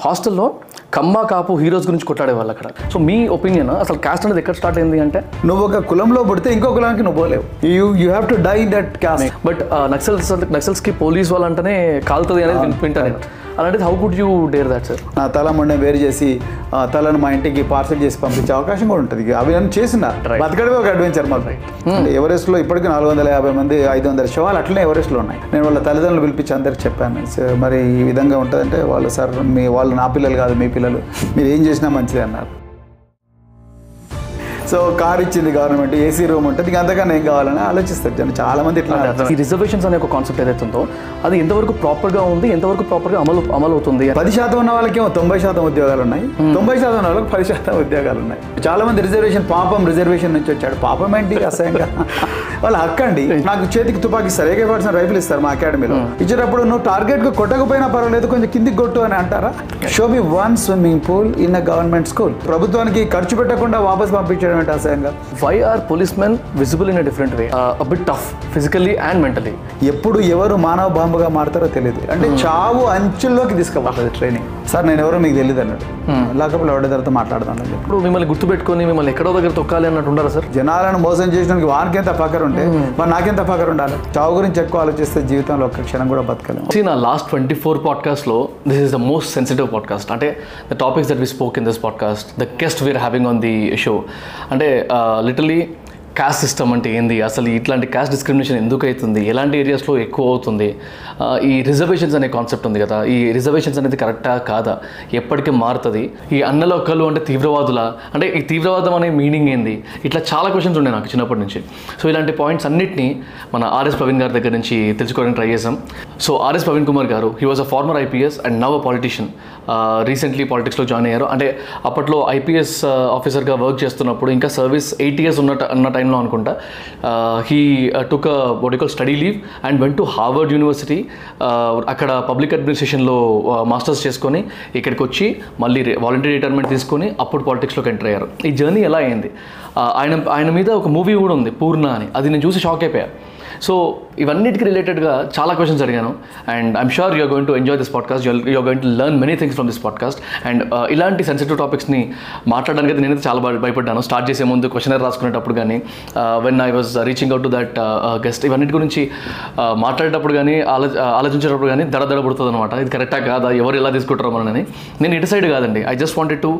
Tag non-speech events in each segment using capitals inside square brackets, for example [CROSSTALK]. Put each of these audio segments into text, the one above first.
హాస్టల్లో కమ్మ కాపు హీరోస్ గురించి కొట్లాడేవాళ్ళు అక్కడ. సో మీ ఒపీనియన్ అసలు క్యాస్ట్ అనేది ఎక్కడ స్టార్ట్ అయింది అంటే? నువ్వు ఒక కులంలో పుడితే ఇంకో కులానికి నువ్వు పోలేవు. You you have to die that caste but Naxals నక్సల్స్కి police వాళ్ళు అంటేనే కాలుతుంది అనేది విన్- వింటా నేను. అలాంటిది how could you dare that sir నా తల మొండె వేరు చేసి తలను మా ఇంటికి పార్సల్ చేసి పంపించే అవకాశం కూడా ఉంటుంది. అవి నన్ను చేసిన. బతకడమే ఒక అడ్వెంచర్ మాకు. ఎవరెస్ట్లో ఇప్పటికీ నాలుగు వందల యాభై మంది ఐదు వందల శవాలు అట్లనే ఎవరెస్ట్లో ఉన్నాయి. నేను వాళ్ళ తల్లిదండ్రులు పిలిపించి అందరికి చెప్పాను. "సార్, మరి ఈ విధంగా ఉంటుందంటే వాళ్ళు సార్ మీ వాళ్ళు నా పిల్లలు కాదు మీ పిల్లలు. మీరు ఏం చేసినా మంచిది అన్నారు. సో కార్ ఇచ్చింది గవర్నమెంట్ ఏసీ రూమ్ ఉంటుంది అంతకన్నా ఏం కావాలని ఆలోచిస్తారు జనం. చాలా మంది ఇట్లా ఈ రిజర్వేషన్స్ అనే ఒక కాన్సెప్ట్ ఏదైతే ఉందో అది ఎంతవరకు ప్రాపర్గా ఉంది ఎంతవరకు ప్రాపర్గా అమలు అమలు అవుతుంది పది శాతం ఉన్న వాళ్ళకేమో తొంభై శాతం ఉద్యోగాలు ఉన్నాయి. తొంభై శాతం ఉన్న వాళ్ళకి పది శాతం ఉద్యోగాలు ఉన్నాయి. చాలా మంది రిజర్వేషన్ పాపం రిజర్వేషన్ నుంచి వచ్చాడు. పాపం ఏంటి అసహ్యంగా? [LAUGHS] వాళ్ళ హక్కు అండి నాకు చేతికి తుపాకి ఇస్తారు ఏకే పర్సెంట్ రైఫిల్ ఇస్తారు మా అకాడమీలో ఇచ్చేటప్పుడు నువ్వు టార్గెట్కు కొట్టకపోయినా పర్వాలేదు కొంచెం కిందికి కొట్టు అని అంటారా? Should be one swimming pool in a government school ప్రభుత్వానికి ఖర్చు పెట్టకుండా వాపస్ పంపించడం ఏంటి అసహ్యంగా why are police men visible in a different way bit tough physically and mentally ఎప్పుడు ఎవరు మానవ బాంబుగా మారుతారో తెలియదు. అంటే చావు అంచుల్లోకి తీసుకుపోతుంది ట్రైనింగ్ సార్ నేను ఎవరో మీకు తెలియదు అన్నాడు లాకప్లో ఎవరి తర్వాత మాట్లాడదాం ఇప్పుడు మిమ్మల్ని గుర్తుపెట్టుకొని మిమ్మల్ని ఎక్కడో దగ్గర తొక్కాలి అన్నట్టు ఉండారా సార్? జనాలను మోసం చేసినందుకు వానికెంత పక్కరు ఉంటే మరి నాకెంత పక్కరు ఉండాలి? చావు గురించి ఎక్కువ ఆలోచిస్తే జీవితంలో ఒక్క క్షణం కూడా బతకలేము. నా లాస్ట్ ట్వంటీ ఫోర్ పాడ్కాస్ట్లో this is the most sensitive podcast అంటే the topics that we spoke in this podcast the guest we're having on the show అంటే లిటలీ క్యాస్ట్ సిస్టమ్ అంటే ఏంది? అసలు ఇట్లాంటి క్యాస్ట్ డిస్క్రిమినేషన్ ఎందుకు అవుతుంది ఎలాంటి ఏరియాస్లో ఎక్కువ అవుతుంది? ఈ రిజర్వేషన్స్ అనే కాన్సెప్ట్ ఉంది కదా? ఈ రిజర్వేషన్స్ అనేది కరెక్టా కాదా? ఎప్పటికీ మారుతుంది? ఈ అన్నల అంటే తీవ్రవాదుల? అంటే ఈ తీవ్రవాదం అనే మీనింగ్ ఏంది? ఇట్లా చాలా క్వశ్చన్స్ ఉండే నాకు చిన్నప్పటి నుంచి. సో ఇలాంటి పాయింట్స్ అన్నిటినీ మన ఆర్ఎస్ ప్రవీణ్ గారి దగ్గర నుంచి తెలుసుకోవడానికి ట్రై చేసాం so RS Praveen Kumar garu he was a former IPS and now a politician recently పాలిటిక్స్లో జాయిన్ అయ్యారు. అంటే అప్పట్లో ఐపీఎస్ ఆఫీసర్గా వర్క్ చేస్తున్నప్పుడు ఇంకా సర్వీస్ ఎయిట్ ఇయర్స్ ఉన్న అన్న టైంలో అనుకుంటా. He took medical study leave and went to Harvard University అక్కడ పబ్లిక్ అడ్మినిస్ట్రేషన్లో మాస్టర్స్ చేసుకొని ఇక్కడికి వచ్చి మళ్ళీ వాలంటీర్ రిటైర్మెంట్ తీసుకొని అప్పుడు పాలిటిక్స్లోకి ఎంటర్ అయ్యారు. ఈ జర్నీ ఎలా అయింది? Uh, ఆయన ఆయన మీద ఒక మూవీ కూడా ఉంది పూర్ణ అని. అది నేను చూసి షాక్ అయిపోయా. సో ఇవన్నిటికి రిలేటెడ్గా చాలా క్వశ్చన్స్ అడిగాను. And I'm sure you're going to enjoy this podcast you're going to learn many things from this podcast and ఇలాంటి సెన్సిటివ్ టాపిక్స్ని మాట్లాడడానికి అయితే నేనైతే చాలా భయ- భయపడ్డాను. స్టార్ట్ చేసే ముందు క్వశ్చనర్ రాసుకునేటప్పుడు కానీ when I was reaching out to that guest ఇవన్నిటి గురించి uh, మాట్లాడేటప్పుడు కానీ ఆలో ఆలోచించేటప్పుడు కానీ దడ దడబడుతుంది అనమాట ఇది కరెక్టా కాదా? ఎవరు ఎలా తీసుకుంటారో మనని. నేను ఇటు సైడ్ కాదండి. I just wanted to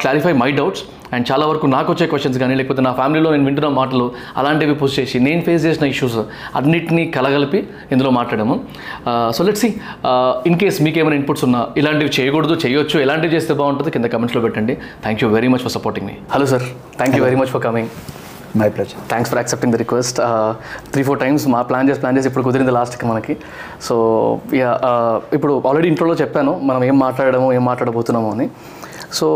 clarify my doubts and చాలా వరకు నాకు వచ్చే క్వశ్చన్స్ కానీ లేకపోతే నా ఫ్యామిలీలో నేను వింటున్న మాటలు అలాంటివి పోస్ట్ చేసి నేను ఫేస్ చేసిన ఇష్యూస్ అన్ని అన్నిటినీ కలగలిపి ఇందులో మాట్లాడాము. So let's see in case మీకు ఏమైనా ఇన్పుట్స్ ఉన్నా ఇలాంటివి చేయకూడదు చేయొచ్చు ఎలాంటివి చేస్తే బాగుంటుంది కింద కమెంట్స్లో పెట్టండి. Thank you very much for supporting me hello sir thank you very much for coming my pleasure thanks for accepting the request three four times మా ప్లాన్ చేసి ప్లాన్ చేసి ఇప్పుడు కుదిరింది లాస్ట్కి మనకి. సో యా ఇప్పుడు ఆల్రెడీ ఇంట్రోలో చెప్పాను మనం ఏం మాట్లాడము ఏం మాట్లాడబోతున్నాము అని. సో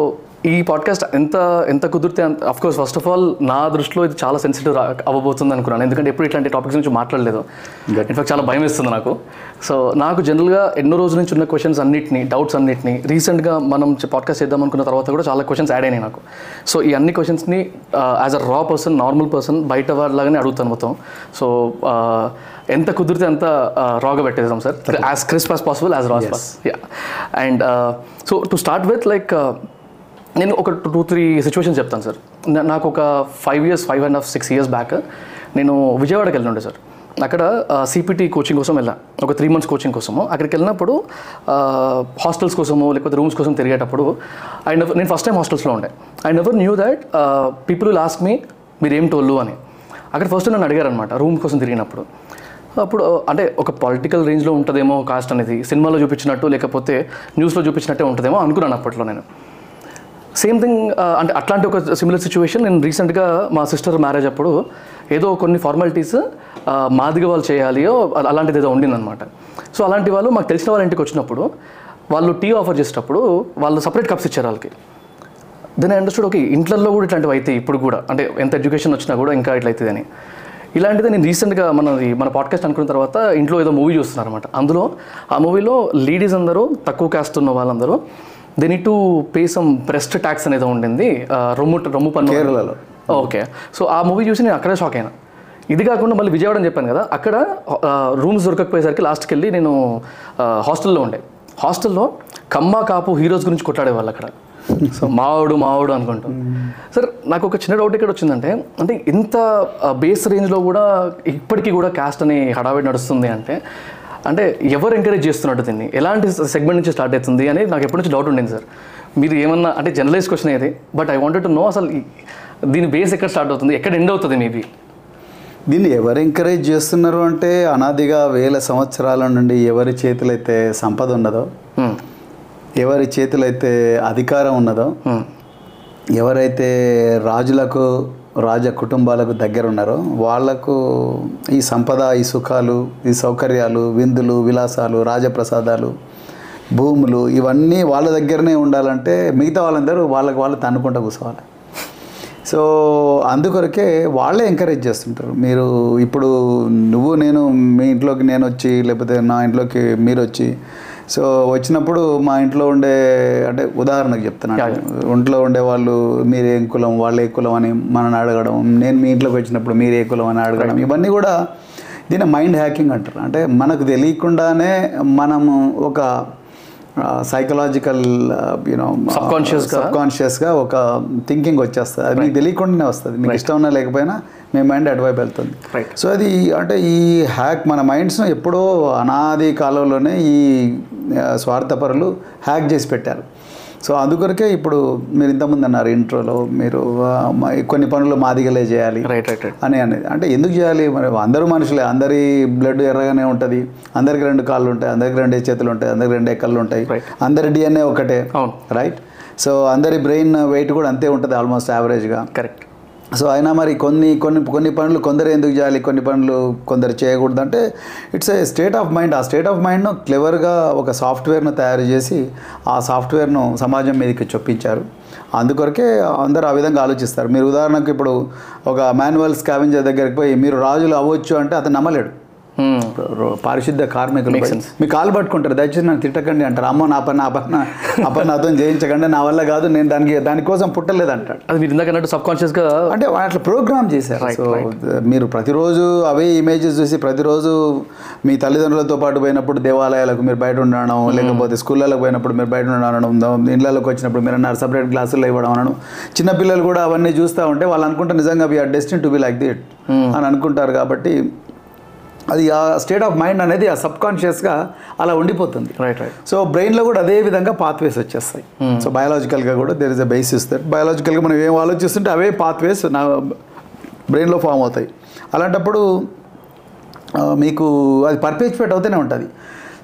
ఈ పాడ్కాస్ట్ ఎంత ఎంత కుదిరితే అంత of course first of all నా దృష్టిలో ఇది చాలా సెన్సిటివ్ అవ్వబోతుంది అనుకున్నాను. ఎందుకంటే ఎప్పుడు ఇట్లాంటి టాపిక్స్ నుంచి మాట్లాడలేదు. ఇన్ఫాక్ట్ చాలా భయం వేస్తుంది నాకు. సో నాకు జనరల్గా ఎన్నో రోజుల నుంచి ఉన్న క్వశ్చన్స్ అన్నిటిని డౌట్స్ అన్నిటిని రీసెంట్గా మనం పాడ్కాస్ట్ చేద్దాం అనుకున్న తర్వాత కూడా చాలా క్వశ్చన్స్ యాడ్ అయినాయి నాకు. సో ఈ అన్ని క్వశ్చన్స్ని యాజ్ అ రా పర్సన్ నార్మల్ పర్సన్ బయట వాళ్ళలాగానే అడుగుతాను మొత్తం. సో ఎంత కుదిరితే అంత రాగా పెట్టేద్దాం sir. As crisp as possible as raw pass ya and so to start with like నేను ఒక టూ త్రీ సిచ్యువేషన్స్ చెప్తాను సార్ నాకు ఒక five years five and half six years back నేను విజయవాడకి వెళ్ళిండే సార్ అక్కడ సిపిటి కోచింగ్ కోసం వెళ్ళాను ఒక త్రీ మంత్స్ కోచింగ్ కోసము. అక్కడికి వెళ్ళినప్పుడు హాస్టల్స్ కోసము లేకపోతే రూమ్స్ కోసం తిరిగేటప్పుడు ఐ నెవర్ నేను ఫస్ట్ టైం హాస్టల్స్లో ఉండే. I never knew that people will ask me మీరు ఏం టోళ్ళు? అని. అక్కడ ఫస్ట్ నన్ను అడిగారు అనమాట రూమ్ కోసం తిరిగినప్పుడు. అప్పుడు అంటే ఒక పొలిటికల్ రేంజ్లో ఉంటుందేమో కాస్ట్ అనేది సినిమాలో చూపించినట్టు లేకపోతే న్యూస్లో చూపించినట్టే ఉంటుందేమో అనుకున్నాను అప్పట్లో నేను. సేమ్ థింగ్ uh, అంటే అట్లాంటి ఒక సిమిలర్ సిచ్యువేషన్ నేను రీసెంట్గా మా సిస్టర్ మ్యారేజ్ అప్పుడు ఏదో కొన్ని ఫార్మాలిటీస్ uh, మాదిగ వాళ్ళు చేయాలి అలాంటిది ఏదో ఉండిందనమాట సో అలాంటి వాళ్ళు మాకు తెలిసిన వాళ్ళ ఇంటికి వచ్చినప్పుడు వాళ్ళు టీ ఆఫర్ చేసేటప్పుడు వాళ్ళు సపరేట్ కప్స్ ఇచ్చారు వాళ్ళకి. దెన్ ఐ అండర్స్టూడ్ ఓకే ఇంట్లలో కూడా ఇట్లాంటివి అయితే ఇప్పుడు కూడా. అంటే ఎంత ఎడ్యుకేషన్ వచ్చినా కూడా ఇంకా ఇట్లా అని. ఇలాంటిది నేను రీసెంట్గా మన మన పాడ్కాస్ట్ అనుకున్న తర్వాత ఇంట్లో ఏదో మూవీ చూస్తున్నారు అనమాట అందులో ఆ మూవీలో లేడీస్ అందరూ తక్కువ కాస్ట్ ఉన్న వాళ్ళందరూ they need to pay some breast tax అనేది ఉండింది. రొమ్ము రొమ్ము పన్ను. కేరళలో. ఓకే. సో ఆ మూవీ చూసి నేను అక్కడే షాక్ అయినా. ఇది కాకుండా మళ్ళీ విజయవాడ అని చెప్పాను కదా అక్కడ రూమ్స్ దొరకకపోయేసరికి లాస్ట్కి వెళ్ళి నేను హాస్టల్లో ఉండే. హాస్టల్లో కమ్మ కాపు హీరోస్ గురించి కొట్లాడేవాళ్ళు అక్కడ. సో [LAUGHS] మావాడు మావాడు అనుకుంటూ. సార్ నాకు ఒక చిన్న డౌట్ ఇక్కడ వచ్చిందంటే అంటే ఇంత బేస్ రేంజ్లో కూడా ఇప్పటికీ కూడా కాస్ట్ అనే హడావిడి నడుస్తుంది అంటే అంటే ఎవరు ఎంకరేజ్ చేస్తున్నట్టు దీన్ని? ఎలాంటి సెగ్మెంట్ నుంచి స్టార్ట్ అవుతుంది అని నాకు ఎప్పటి నుంచి డౌట్ ఉండింది సార్. మీరు ఏమన్నా అంటే జనరలైజ్ క్వశ్చన్ ఇది but I wanted to know అసలు దీని బేస్ ఎక్కడ స్టార్ట్ అవుతుంది? ఎక్కడ ఎండ్ అవుతుంది మేబీ దీన్ని ఎవరు ఎంకరేజ్ చేస్తున్నారు అంటే అనాదిగా వేల సంవత్సరాల నుండి ఎవరి చేతులైతే సంపద ఉన్నదో ఎవరి చేతులైతే అధికారం ఉన్నదో ఎవరైతే రాజులకు రాజ కుటుంబాలకు దగ్గర ఉన్నారో. వాళ్ళకు ఈ సంపద ఈ సుఖాలు ఈ సౌకర్యాలు విందులు విలాసాలు రాజప్రసాదాలు భూములు ఇవన్నీ వాళ్ళ దగ్గరనే ఉండాలంటే మిగతా వాళ్ళందరూ వాళ్ళకి వాళ్ళు తన్నుకుంటూ కూర్చోవాలి. సో అందుకొరకే వాళ్ళే ఎంకరేజ్ చేస్తుంటారు. మీరు ఇప్పుడు నువ్వు నేను మీ ఇంట్లోకి నేను వచ్చి లేకపోతే నా ఇంట్లోకి మీరు వచ్చి సో వచ్చినప్పుడు మా ఇంట్లో ఉండే అంటే ఉదాహరణకు చెప్తున్నాను ఇంట్లో ఉండే వాళ్ళు మీరు ఏ కులం వాళ్ళు ఏ కులం అని మనని అడగడం నేను మీ ఇంట్లోకి వచ్చినప్పుడు మీరు ఏ కులం అని అడగడం ఇవన్నీ కూడా దీన్ని మైండ్ హ్యాకింగ్ అంటారు. అంటే మనకు తెలియకుండానే మనము ఒక సైకలాజికల్ యూనో Subconscious గా? కాన్షియస్గా ఒక థింకింగ్ వచ్చేస్తుంది. అది మీకు తెలియకుండానే వస్తుంది. మీకు ఇష్టం ఉన్నా లేకపోయినా మీ మైండ్ అటువైపు వెళ్తుంది. సో అది అంటే ఈ హ్యాక్ మన మైండ్స్ను ఎప్పుడో అనాది కాలంలోనే ఈ స్వార్థపరులు హ్యాక్ చేసి పెట్టారు. సో అందుకొరకే ఇప్పుడు మీరు ఇంతకుముందు అన్నారు ఇంట్రోలో మీరు కొన్ని పనులు మాదిగలే చేయాలి రైట్ రైట్ రైట్ అని అనేది. అంటే ఎందుకు చేయాలి? మరి అందరూ మనుషులే అందరి బ్లడ్ ఎర్రగానే ఉంటుంది. అందరికి రెండు కాళ్ళు ఉంటాయి అందరికి రెండే చేతులు ఉంటాయి అందరికి రెండే కళ్ళు ఉంటాయి. అందరి డిఎన్ఏ ఒకటే. రైట్ సో అందరి బ్రెయిన్ వెయిట్ కూడా అంతే ఉంటుంది ఆల్మోస్ట్ యావరేజ్గా కరెక్ట్ సో అయినా మరి కొన్ని కొన్ని కొన్ని పనులు కొందరు ఎందుకు చేయాలి? కొన్ని పనులు కొందరు చేయకూడదు అంటే it's a state of mind ఆ స్టేట్ ఆఫ్ మైండ్ను క్లెవర్గా ఒక సాఫ్ట్వేర్ను తయారు చేసి ఆ సాఫ్ట్వేర్ను సమాజం మీదకి చొప్పించారు. అందుకొరకే అందరూ ఆ విధంగా ఆలోచిస్తారు. మీరు ఉదాహరణకు ఇప్పుడు ఒక మాన్యువల్ స్కావెంజర్ దగ్గరికి పోయి మీరు రాజులు అవ్వచ్చు అంటే అతను నమ్మలేడు. పారిశుద్ధ కార్మికులు మీ కాలు పట్టుకుంటారు. దయచేసి నన్ను తిట్టకండి అంటారు. అమ్మో నా పని నా పని చేయించకండి. నా వల్ల కాదు. నేను దానికి దానికోసం పుట్టలేదు అంటాడు అది మీరు ఇందాక అన్నట్టు సబ్ కాన్షియస్గా అంటే అట్లా ప్రోగ్రామ్ చేశారు. సో మీరు ప్రతిరోజు అవే ఇమేజెస్ చూసి ప్రతిరోజు మీ తల్లిదండ్రులతో పాటు పోయినప్పుడు దేవాలయాలకు మీరు బయట ఉండడం లేకపోతే స్కూళ్ళకు పోయినప్పుడు మీరు బయట ఉండడం ఇళ్ళలోకి వచ్చినప్పుడు మీరు అన్నారు సపరేట్ క్లాసుల్లో ఇవ్వడం అనడం. చిన్నపిల్లలు కూడా అవన్నీ చూస్తూ ఉంటే వాళ్ళు అనుకుంటే నిజంగా we're destined to be like that అని అనుకుంటారు కాబట్టి అది ఆ స్టేట్ ఆఫ్ మైండ్ అనేది ఆ సబ్ కాన్షియస్గా అలా ఉండిపోతుంది. రైట్ రైట్ సో బ్రెయిన్లో కూడా అదే విధంగా పాత్వేస్ వచ్చేస్తాయి. సో బయాలజికల్గా కూడా there is a basis that బయాలజికల్గా మనం ఏం ఆలోచిస్తుంటే అవే పాత్వేస్ నా బ్రెయిన్లో ఫామ్ అవుతాయి. అలాంటప్పుడు మీకు అది పర్పేచువేట్ అవుతూనే ఉంటుంది.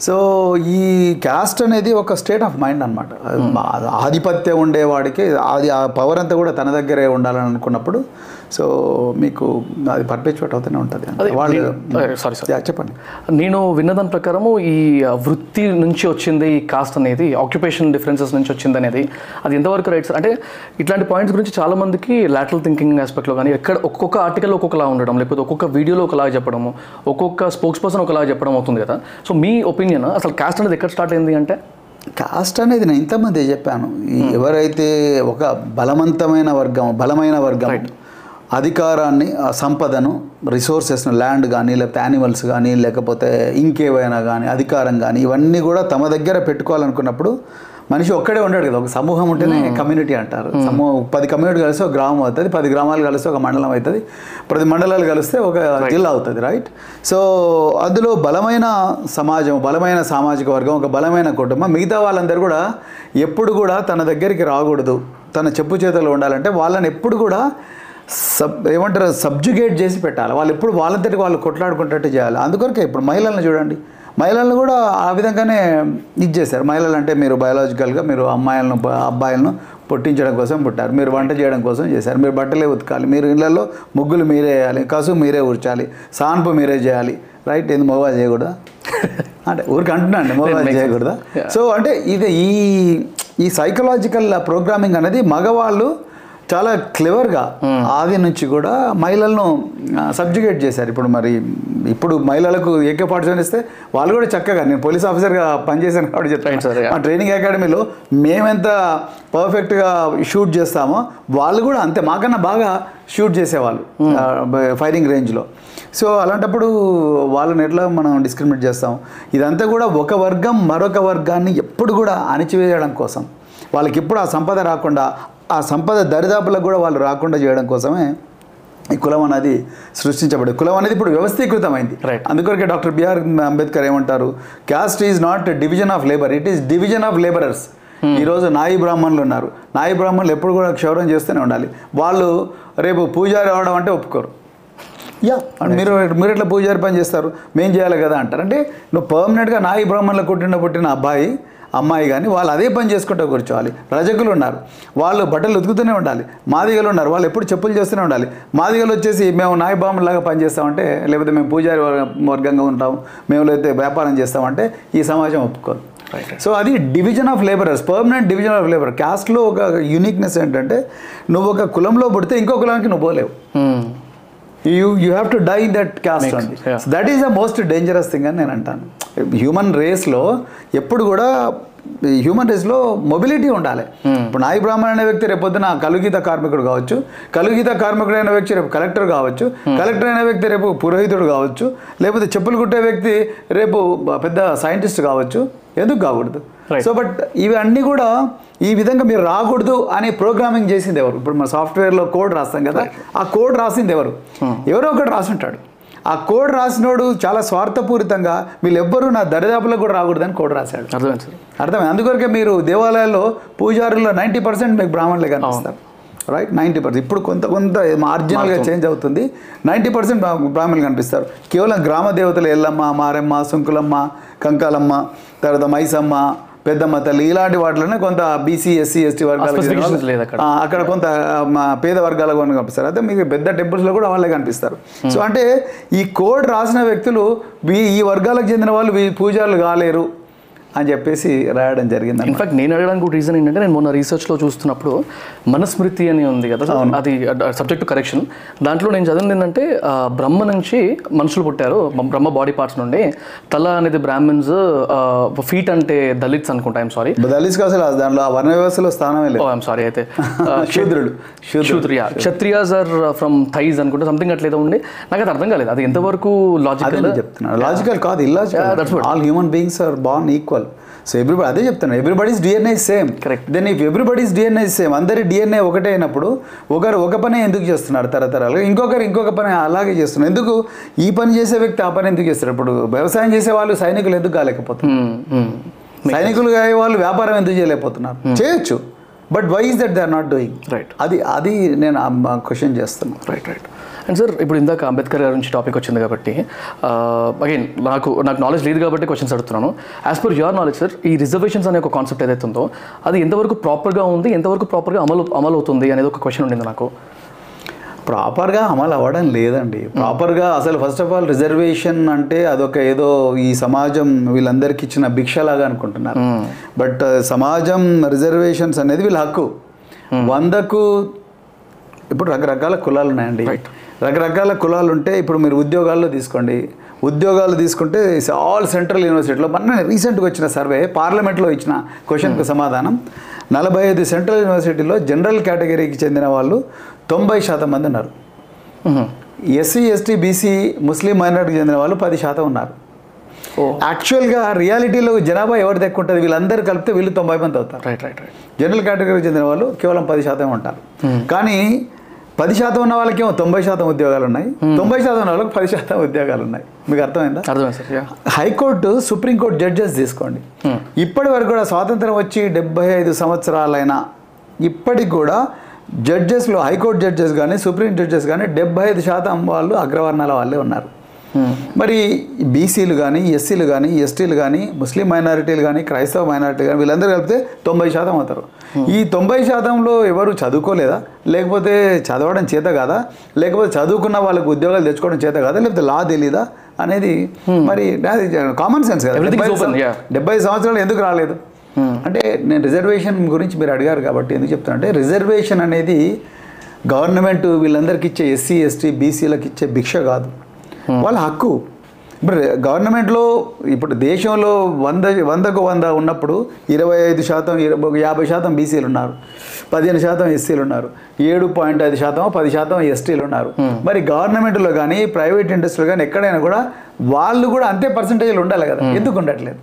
సో ఈ క్యాస్ట్ అనేది ఒక స్టేట్ ఆఫ్ మైండ్ అనమాట ఆధిపత్యం ఉండేవాడికి అది ఆ పవర్ అంతా కూడా తన దగ్గరే ఉండాలని అనుకున్నప్పుడు సో మీకు అది పర్పేచువేట్ అవుతూనే ఉంటుంది వాళ్ళు సారీ సార్ చెప్పండి. నేను విన్నదాని ప్రకారము ఈ వృత్తి నుంచి వచ్చింది ఈ కాస్ట్ అనేది ఆక్యుపేషన్ డిఫరెన్సెస్ నుంచి వచ్చింది అనేది అది ఎంతవరకు రైట్ సార్ అంటే ఇట్లాంటి పాయింట్స్ గురించి చాలా మందికి లాటరల్ థింకింగ్ ఆస్పెక్ట్లో కానీ ఎక్కడ ఒక్కొక్క ఆర్టికల్ ఒక్కొక్కలా ఉండడం లేకపోతే ఒక్కొక్క వీడియోలో ఒకలా చెప్పడము ఒక్కొక్క స్పోక్స్ పర్సన్ ఒకలా చెప్పడం అవుతుంది కదా. సో మీ ఒపీనియన్ అసలు కాస్ట్ అనేది ఎక్కడ స్టార్ట్ అయింది అంటే? కాస్ట్ అనేది నేను ఇంతమంది చెప్పాను. ఈ ఎవరైతే ఒక బలవంతమైన వర్గం బలమైన వర్గం అధికారాన్ని ఆ సంపదను రిసోర్సెస్ను ల్యాండ్ కానీ లేకపోతే యానిమల్స్ కానీ లేకపోతే ఇంకేవైనా కానీ అధికారం కానీ ఇవన్నీ కూడా తమ దగ్గర పెట్టుకోవాలనుకున్నప్పుడు మనిషి ఒక్కడే ఉండడు కదా. ఒక సమూహం ఉంటేనే కమ్యూనిటీ అంటారు. సమూహం పది కమ్యూనిటీ కలిస్తే ఒక గ్రామం అవుతుంది పది గ్రామాలు కలిస్తే ఒక మండలం అవుతుంది ప్రతి మండలాలు కలిస్తే ఒక జిల్లా అవుతుంది రైట్ సో అందులో బలమైన సమాజం బలమైన సామాజిక వర్గం ఒక బలమైన కుటుంబం మిగతా వాళ్ళందరూ కూడా ఎప్పుడు కూడా తన దగ్గరికి రాకూడదు. తన చెప్పు చేతుల్లో ఉండాలంటే వాళ్ళని ఎప్పుడు కూడా సబ్ ఏమంటారు సబ్జుగేట్ చేసి పెట్టాలి. వాళ్ళు ఎప్పుడు వాళ్ళంతటికి వాళ్ళు కొట్లాడుకుంటట్టు చేయాలి. అందుకొరకే ఇప్పుడు మహిళలను చూడండి. మహిళలను కూడా ఆ విధంగానే ఇది చేశారు. మహిళలు అంటే మీరు బయాలజికల్గా మీరు అమ్మాయిలను అబ్బాయిలను పుట్టించడం కోసం పుట్టారు. మీరు వంట చేయడం కోసం చేశారు. మీరు బట్టలే ఉతకాలి. మీరు ఇళ్ళల్లో ముగ్గులు మీరే వేయాలి. కసు మీరే ఊడ్చాలి సాన్పు మీరే చేయాలి. రైట్? ఏంది మగవా చేయకూడదా? [LAUGHS] అంటే ఊరికి అంటున్నా అండి. మగవా చేయకూడదా? సో అంటే ఇది ఈ ఈ సైకలాజికల్ ప్రోగ్రామింగ్ అనేది మగవాళ్ళు చాలా క్లెవర్గా ఆది నుంచి కూడా మహిళలను సబ్జుగేట్ చేశారు. ఇప్పుడు మరి ఇప్పుడు మహిళలకు ఏకే పార్టిసిపేట్ ఇస్తే వాళ్ళు కూడా చక్కగా నేను పోలీస్ ఆఫీసర్గా పనిచేశాను కాబట్టి చెప్తాను. yeah. మా ట్రైనింగ్ అకాడమీలో మేమెంత పర్ఫెక్ట్గా షూట్ చేస్తామో వాళ్ళు కూడా అంతే మాకన్నా బాగా షూట్ చేసేవాళ్ళు ఫైరింగ్ రేంజ్లో. సో అలాంటప్పుడు వాళ్ళని ఎట్లా మనం డిస్క్రిమినేట్ చేస్తాం? ఇదంతా కూడా ఒక వర్గం మరొక వర్గాన్ని ఎప్పుడు కూడా అణిచివేయడం కోసం. వాళ్ళకి ఎప్పుడు ఆ సంపద రాకుండా ఆ సంపద దరిదాపులకు కూడా వాళ్ళు రాకుండా చేయడం కోసమే ఈ కులం అనేది సృష్టించబడింది. కులం అనేది ఇప్పుడు వ్యవస్థీకృతమైంది. Right. అందుకొరకే డాక్టర్ బిఆర్ అంబేద్కర్ ఏమంటారు? Caste is not division of labour it is division of labourers ఈరోజు నాయి బ్రాహ్మణులు ఉన్నారు. నాయి బ్రాహ్మణులు ఎప్పుడు కూడా క్షౌరం చేస్తూనే ఉండాలి. వాళ్ళు రేపు పూజారి అవడం అంటే ఒప్పుకోరు. యా. అండ్ మీరు మీరు ఎట్లా పూజారి పని చేస్తారు? మేం చేయాలి కదా అంటారు. అంటే నువ్వు పర్మనెంట్గా నాయి బ్రాహ్మణులకు పుట్టిన పుట్టిన అబ్బాయి అమ్మాయి కానీ వాళ్ళు అదే పని చేసుకుంటూ కూర్చోవాలి. రజకులు ఉన్నారు. వాళ్ళు బట్టలు ఉతుకుతూనే ఉండాలి. మాదిగలు ఉన్నారు. వాళ్ళు ఎప్పుడు చెప్పులు చేస్తూనే ఉండాలి. మాదిగలు వచ్చేసి మేము నాయ బ్రాహ్మణులాగా పని చేస్తామంటే లేకపోతే మేము పూజారి వర్గ- వర్గంగా ఉంటాం. మేము లేకపోతే వ్యాపారం చేస్తామంటే ఈ సమాజం ఒప్పుకోదు. సో అది division of labourers. Permanent division of labour క్యాస్ట్లో ఒక యూనిక్నెస్ ఏంటంటే నువ్వు ఒక కులంలో పుడితే ఇంకో కులానికి నువ్వు పోలేవు. You you have to die that caste అండి. That is the most dangerous thing అని నేను అంటాను. హ్యూమన్ రేస్లో ఎప్పుడు కూడా హ్యూమన్ రేస్లో మొబిలిటీ ఉండాలి. ఇప్పుడు నాయి బ్రాహ్మణ్ అనే వ్యక్తి రేపు పొద్దున కలుగీత కార్మికుడు కావచ్చు కలుగీత కార్మికుడు అయిన వ్యక్తి రేపు కలెక్టర్ కావచ్చు కలెక్టర్ అయిన వ్యక్తి రేపు పురోహితుడు కావచ్చు లేకపోతే చెప్పులు కుట్టే వ్యక్తి రేపు పెద్ద సైంటిస్ట్ కావచ్చు ఎందుకు కాకూడదు. సో బట్ ఇవి అన్నీ కూడా ఈ విధంగా మీరు రాకూడదు అని ప్రోగ్రామింగ్ చేసింది ఎవరు? ఇప్పుడు మన సాఫ్ట్వేర్లో కోడ్ రాస్తాం కదా ఆ కోడ్ రాసింది ఎవరు? ఎవరో ఒకటి రాసి ఉంటాడు ఆ కోడ్ రాసినోడు చాలా స్వార్థపూరితంగా వీళ్ళు ఎవ్వరూ నా దరిదాపులకు కూడా రాకూడదని కోడ్ రాశాడు. అర్థమైంది సార్ అర్థమైంది? అందుకొరకే మీరు దేవాలయాల్లో పూజారుల్లో నైంటీ పర్సెంట్ మీకు బ్రాహ్మణులే కనిపిస్తారు. Right ninety percent. ఇప్పుడు కొంత కొంత మార్జినల్గా చేంజ్ అవుతుంది. నైంటీ పర్సెంట్ బ్రాహ్మణులు కనిపిస్తారు. కేవలం గ్రామ దేవతలు ఎల్లమ్మ మారెమ్మ సుంకులమ్మ కంకాలమ్మ తర్వాత మైసమ్మ పెద్దమ్మ తల్లి ఇలాంటి వాటిలోనే కొంత బీసీ ఎస్సీ ఎస్టీ లేదు అక్కడ. కొంత పేద వర్గాలకు కూడా కనిపిస్తారు. అయితే మీకు పెద్ద టెంపుల్స్లో కూడా వాళ్ళే కనిపిస్తారు. సో అంటే ఈ కోడ్ రాసిన వ్యక్తులు ఈ వర్గాలకు చెందిన వాళ్ళు పూజారులు కాలేరు. అని చెప్పేసి రాయడం జరిగింది ఇన్ఫాక్ట్ నేను అడగడానికి కూడా రీజన్ ఏంటంటే నేను మొన్న రీసెర్చ్లో చూస్తున్నప్పుడు మనుస్మృతి అని ఉంది కదా అది సబ్జెక్ట్ కరెక్షన్ దాంట్లో నేను చదివింది ఏంటంటే బ్రహ్మ నుంచి మనుషులు పుట్టారు బ్రహ్మ బాడీ పార్ట్స్ నుండి. తల అనేది బ్రాహ్మణ్స్ ఫీట్ అంటే దళిత్స్ అనుకుంటా ఐమ్ సారీ దళిత్స్కి అసలు దాంట్లో ఆ వర్ణ వ్యవస్థలో స్థానమే లేదు. ఐమ్ సారీ అయితే. [LAUGHS] శూద్రుడు Kshatriya Kshatriyas are from thighs అనుకుంటా సంథింగ్ అట్లేదో ఉండి. నాకు అది అర్థం కాలేదు. అది ఎంతవరకు లాజికల్ నేను చెప్తున్నాను. లాజికల్ కాదు illogical all human beings are born equal so everybody అదే చెప్తాను everybody's DNA same Correct. Then if everybody's DNA same అందరి డిఎన్ఏ ఒకటే అయినప్పుడు ఒకరు ఒక పనే ఎందుకు చేస్తున్నారు తరతరాలు ఇంకొకరు ఇంకొక పని అలాగే చేస్తున్నారు. ఎందుకు? ఈ పని చేసే వ్యక్తి ఆ పని ఎందుకు చేస్తారు ఇప్పుడు వ్యవసాయం చేసే వాళ్ళు సైనికులు ఎందుకు కాలేకపోతున్నారు? సైనికులు అయ్యే వాళ్ళు వ్యాపారం ఎందుకు చేయలేకపోతున్నారు? చేయొచ్చు. But why is that they are not doing right అది అది నేను క్వశ్చన్ చేస్తున్నాను రైట్ రైట్ అండ్ సార్ ఇప్పుడు ఇందాక అంబేద్కర్ గారి నుంచి టాపిక్ వచ్చింది కాబట్టి అగైన్ నాకు నాకు నాలెడ్జ్ లేదు కాబట్టి క్వశ్చన్స్ అడుగుతున్నాను. As per your knowledge sir ఈ రిజర్వేషన్స్ అనే ఒక కాన్సెప్ట్ ఏదైతే ఉందో అది ఎంతవరకు ప్రాపర్గా ఉంది ఎంతవరకు ప్రాపర్గా అమలు అమలు అవుతుంది అనేది ఒక క్వశ్చన్ ఉండింది నాకు. ప్రాపర్గా అమలు అవ్వడం లేదండి. ప్రాపర్గా అసలు ఫస్ట్ ఆఫ్ ఆల్ రిజర్వేషన్ అంటే అదొక ఏదో ఈ సమాజం వీళ్ళందరికీ ఇచ్చిన భిక్షలాగా అనుకుంటున్నారు. బట్ సమాజం రిజర్వేషన్స్ అనేది వీళ్ళ హక్కు. వందకు ఇప్పుడు రకరకాల కులాలు ఉన్నాయండి రకరకాల కులాలు ఉంటే ఇప్పుడు మీరు ఉద్యోగాల్లో తీసుకోండి. ఉద్యోగాలు తీసుకుంటే ఆల్ సెంట్రల్ యూనివర్సిటీలో మన రీసెంట్గా వచ్చిన సర్వే పార్లమెంట్లో ఇచ్చిన క్వశ్చన్కు సమాధానం. నలభై ఐదు సెంట్రల్ యూనివర్సిటీలో జనరల్ కేటగిరీకి చెందిన వాళ్ళు తొంభై శాతం మంది ఉన్నారు. ఎస్సీ ఎస్టీ బీసీ ముస్లిం మైనారిటీకి చెందిన వాళ్ళు పది శాతం ఉన్నారు. యాక్చువల్గా రియాలిటీలో జనాభా ఎవరు ఎక్కువ ఉంటుంది? వీళ్ళందరూ కలిపితే వీళ్ళు తొంభై మంది అవుతారు. Right right right. జనరల్ కేటగిరీకి చెందిన వాళ్ళు కేవలం పది శాతం ఉంటారు. కానీ పది శాతం ఉన్న వాళ్ళకి ఏమో తొంభై శాతం ఉద్యోగాలు ఉన్నాయి తొంభై శాతం ఉన్న వాళ్ళకి పది శాతం ఉద్యోగాలు ఉన్నాయి మీకు అర్థమైందా? అర్థమైంది హైకోర్టు సుప్రీంకోర్టు జడ్జెస్ తీసుకోండి. ఇప్పటి వరకు కూడా స్వాతంత్రం వచ్చి డెబ్బై ఐదు సంవత్సరాలైనా ఇప్పటికి కూడా జడ్జెస్లో హైకోర్టు జడ్జెస్ కానీ సుప్రీం జడ్జెస్ కానీ డెబ్బై ఐదు శాతం వాళ్ళు అగ్రవర్ణాల వాళ్ళే ఉన్నారు. మరి బీసీలు కానీ ఎస్సీలు కానీ ఎస్టీలు కానీ ముస్లిం మైనారిటీలు కానీ క్రైస్తవ మైనారిటీ కానీ వీళ్ళందరూ కలిపితే తొంభై శాతం అవుతారు. ఈ తొంభై శాతంలో ఎవరు చదువుకోలేదా? లేకపోతే చదవడం చేత కాదా? లేకపోతే చదువుకున్న వాళ్ళకి ఉద్యోగాలు తెచ్చుకోవడం చేత కాదా? లేకపోతే లా తెలీదా? అనేది మరి కామన్ సెన్స్ కదా. డెబ్బై సంవత్సరాలు ఎందుకు రాలేదు? అంటే నేను రిజర్వేషన్ గురించి మీరు అడిగారు కాబట్టి ఎందుకు చెప్తాను అంటే రిజర్వేషన్ అనేది గవర్నమెంట్ వీళ్ళందరికీ ఇచ్చే ఎస్సీ ఎస్టీ బీసీలకు ఇచ్చే భిక్ష కాదు. వాళ్ళ హక్కు. ఇప్పుడు గవర్నమెంట్లో ఇప్పుడు దేశంలో వంద వందకు వంద ఉన్నప్పుడు ఇరవై ఐదు శాతం ఇరవై యాభై శాతం బీసీలు ఉన్నారు. పదిహేను శాతం ఎస్సీలు ఉన్నారు. ఏడు పాయింట్ ఐదు శాతం పది శాతం ఎస్టీలు ఉన్నారు. మరి గవర్నమెంట్లో కానీ ప్రైవేట్ ఇండస్ట్రీలో కానీ ఎక్కడైనా కూడా వాళ్ళు కూడా అంతే పర్సంటేజ్లు ఉండాలి కదా. ఎందుకు ఉండట్లేదు?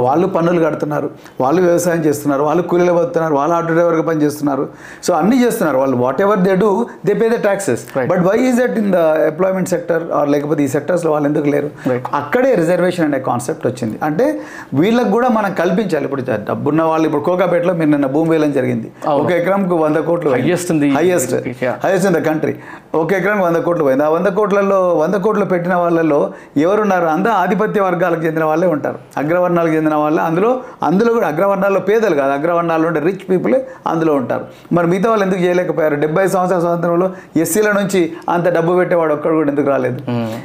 వాళ్ళు పన్నులు కడుతున్నారు వాళ్ళు వ్యవసాయం చేస్తున్నారు వాళ్ళు కూలీలు బతున్నారు వాళ్ళు ఆటో డ్రైవర్గా పని చేస్తున్నారు. సో అన్నీ చేస్తున్నారు. వాళ్ళు whatever they do they pay the taxes. But why is that in the employment sector or లేకపోతే ఈ సెక్టర్స్లో వాళ్ళు ఎందుకు లేరు. అక్కడే రిజర్వేషన్ అనే కాన్సెప్ట్ వచ్చింది. అంటే వీళ్ళకి కూడా మనం కల్పించాలి. ఇప్పుడు డబ్బున్న వాళ్ళు ఇప్పుడు కోకాపేటలో మీరు నిన్న భూమి వేలం జరిగింది. ఒక ఎకరంకు వంద కోట్లు Highest in the- highest Yeah. Highest in the country ఒక ఎకరానికి వంద కోట్లు పోయింది. ఆ వంద కోట్లలో వంద కోట్లు పెట్టిన వాళ్ళలో ఎవరున్నారు? అంతా ఆధిపత్య వర్గాలకు చెందిన వాళ్ళే ఉంటారు. అగ్రవర్ణాలకు చెందిన వాళ్ళే. అందులో అందులో కూడా అగ్రవర్ణాల్లో పేదలు కాదు. అగ్రవర్ణాల్లో ఉండే రిచ్ పీపులే అందులో ఉంటారు. మరి మిగతా వాళ్ళు ఎందుకు చేయలేకపోయారు? డెబ్బై సంవత్సరాల స్వాతంత్రంలో ఎస్సీల నుంచి అంత డబ్బు పెట్టేవాడు ఒక్కడు కూడా ఎందుకు రాలేదు?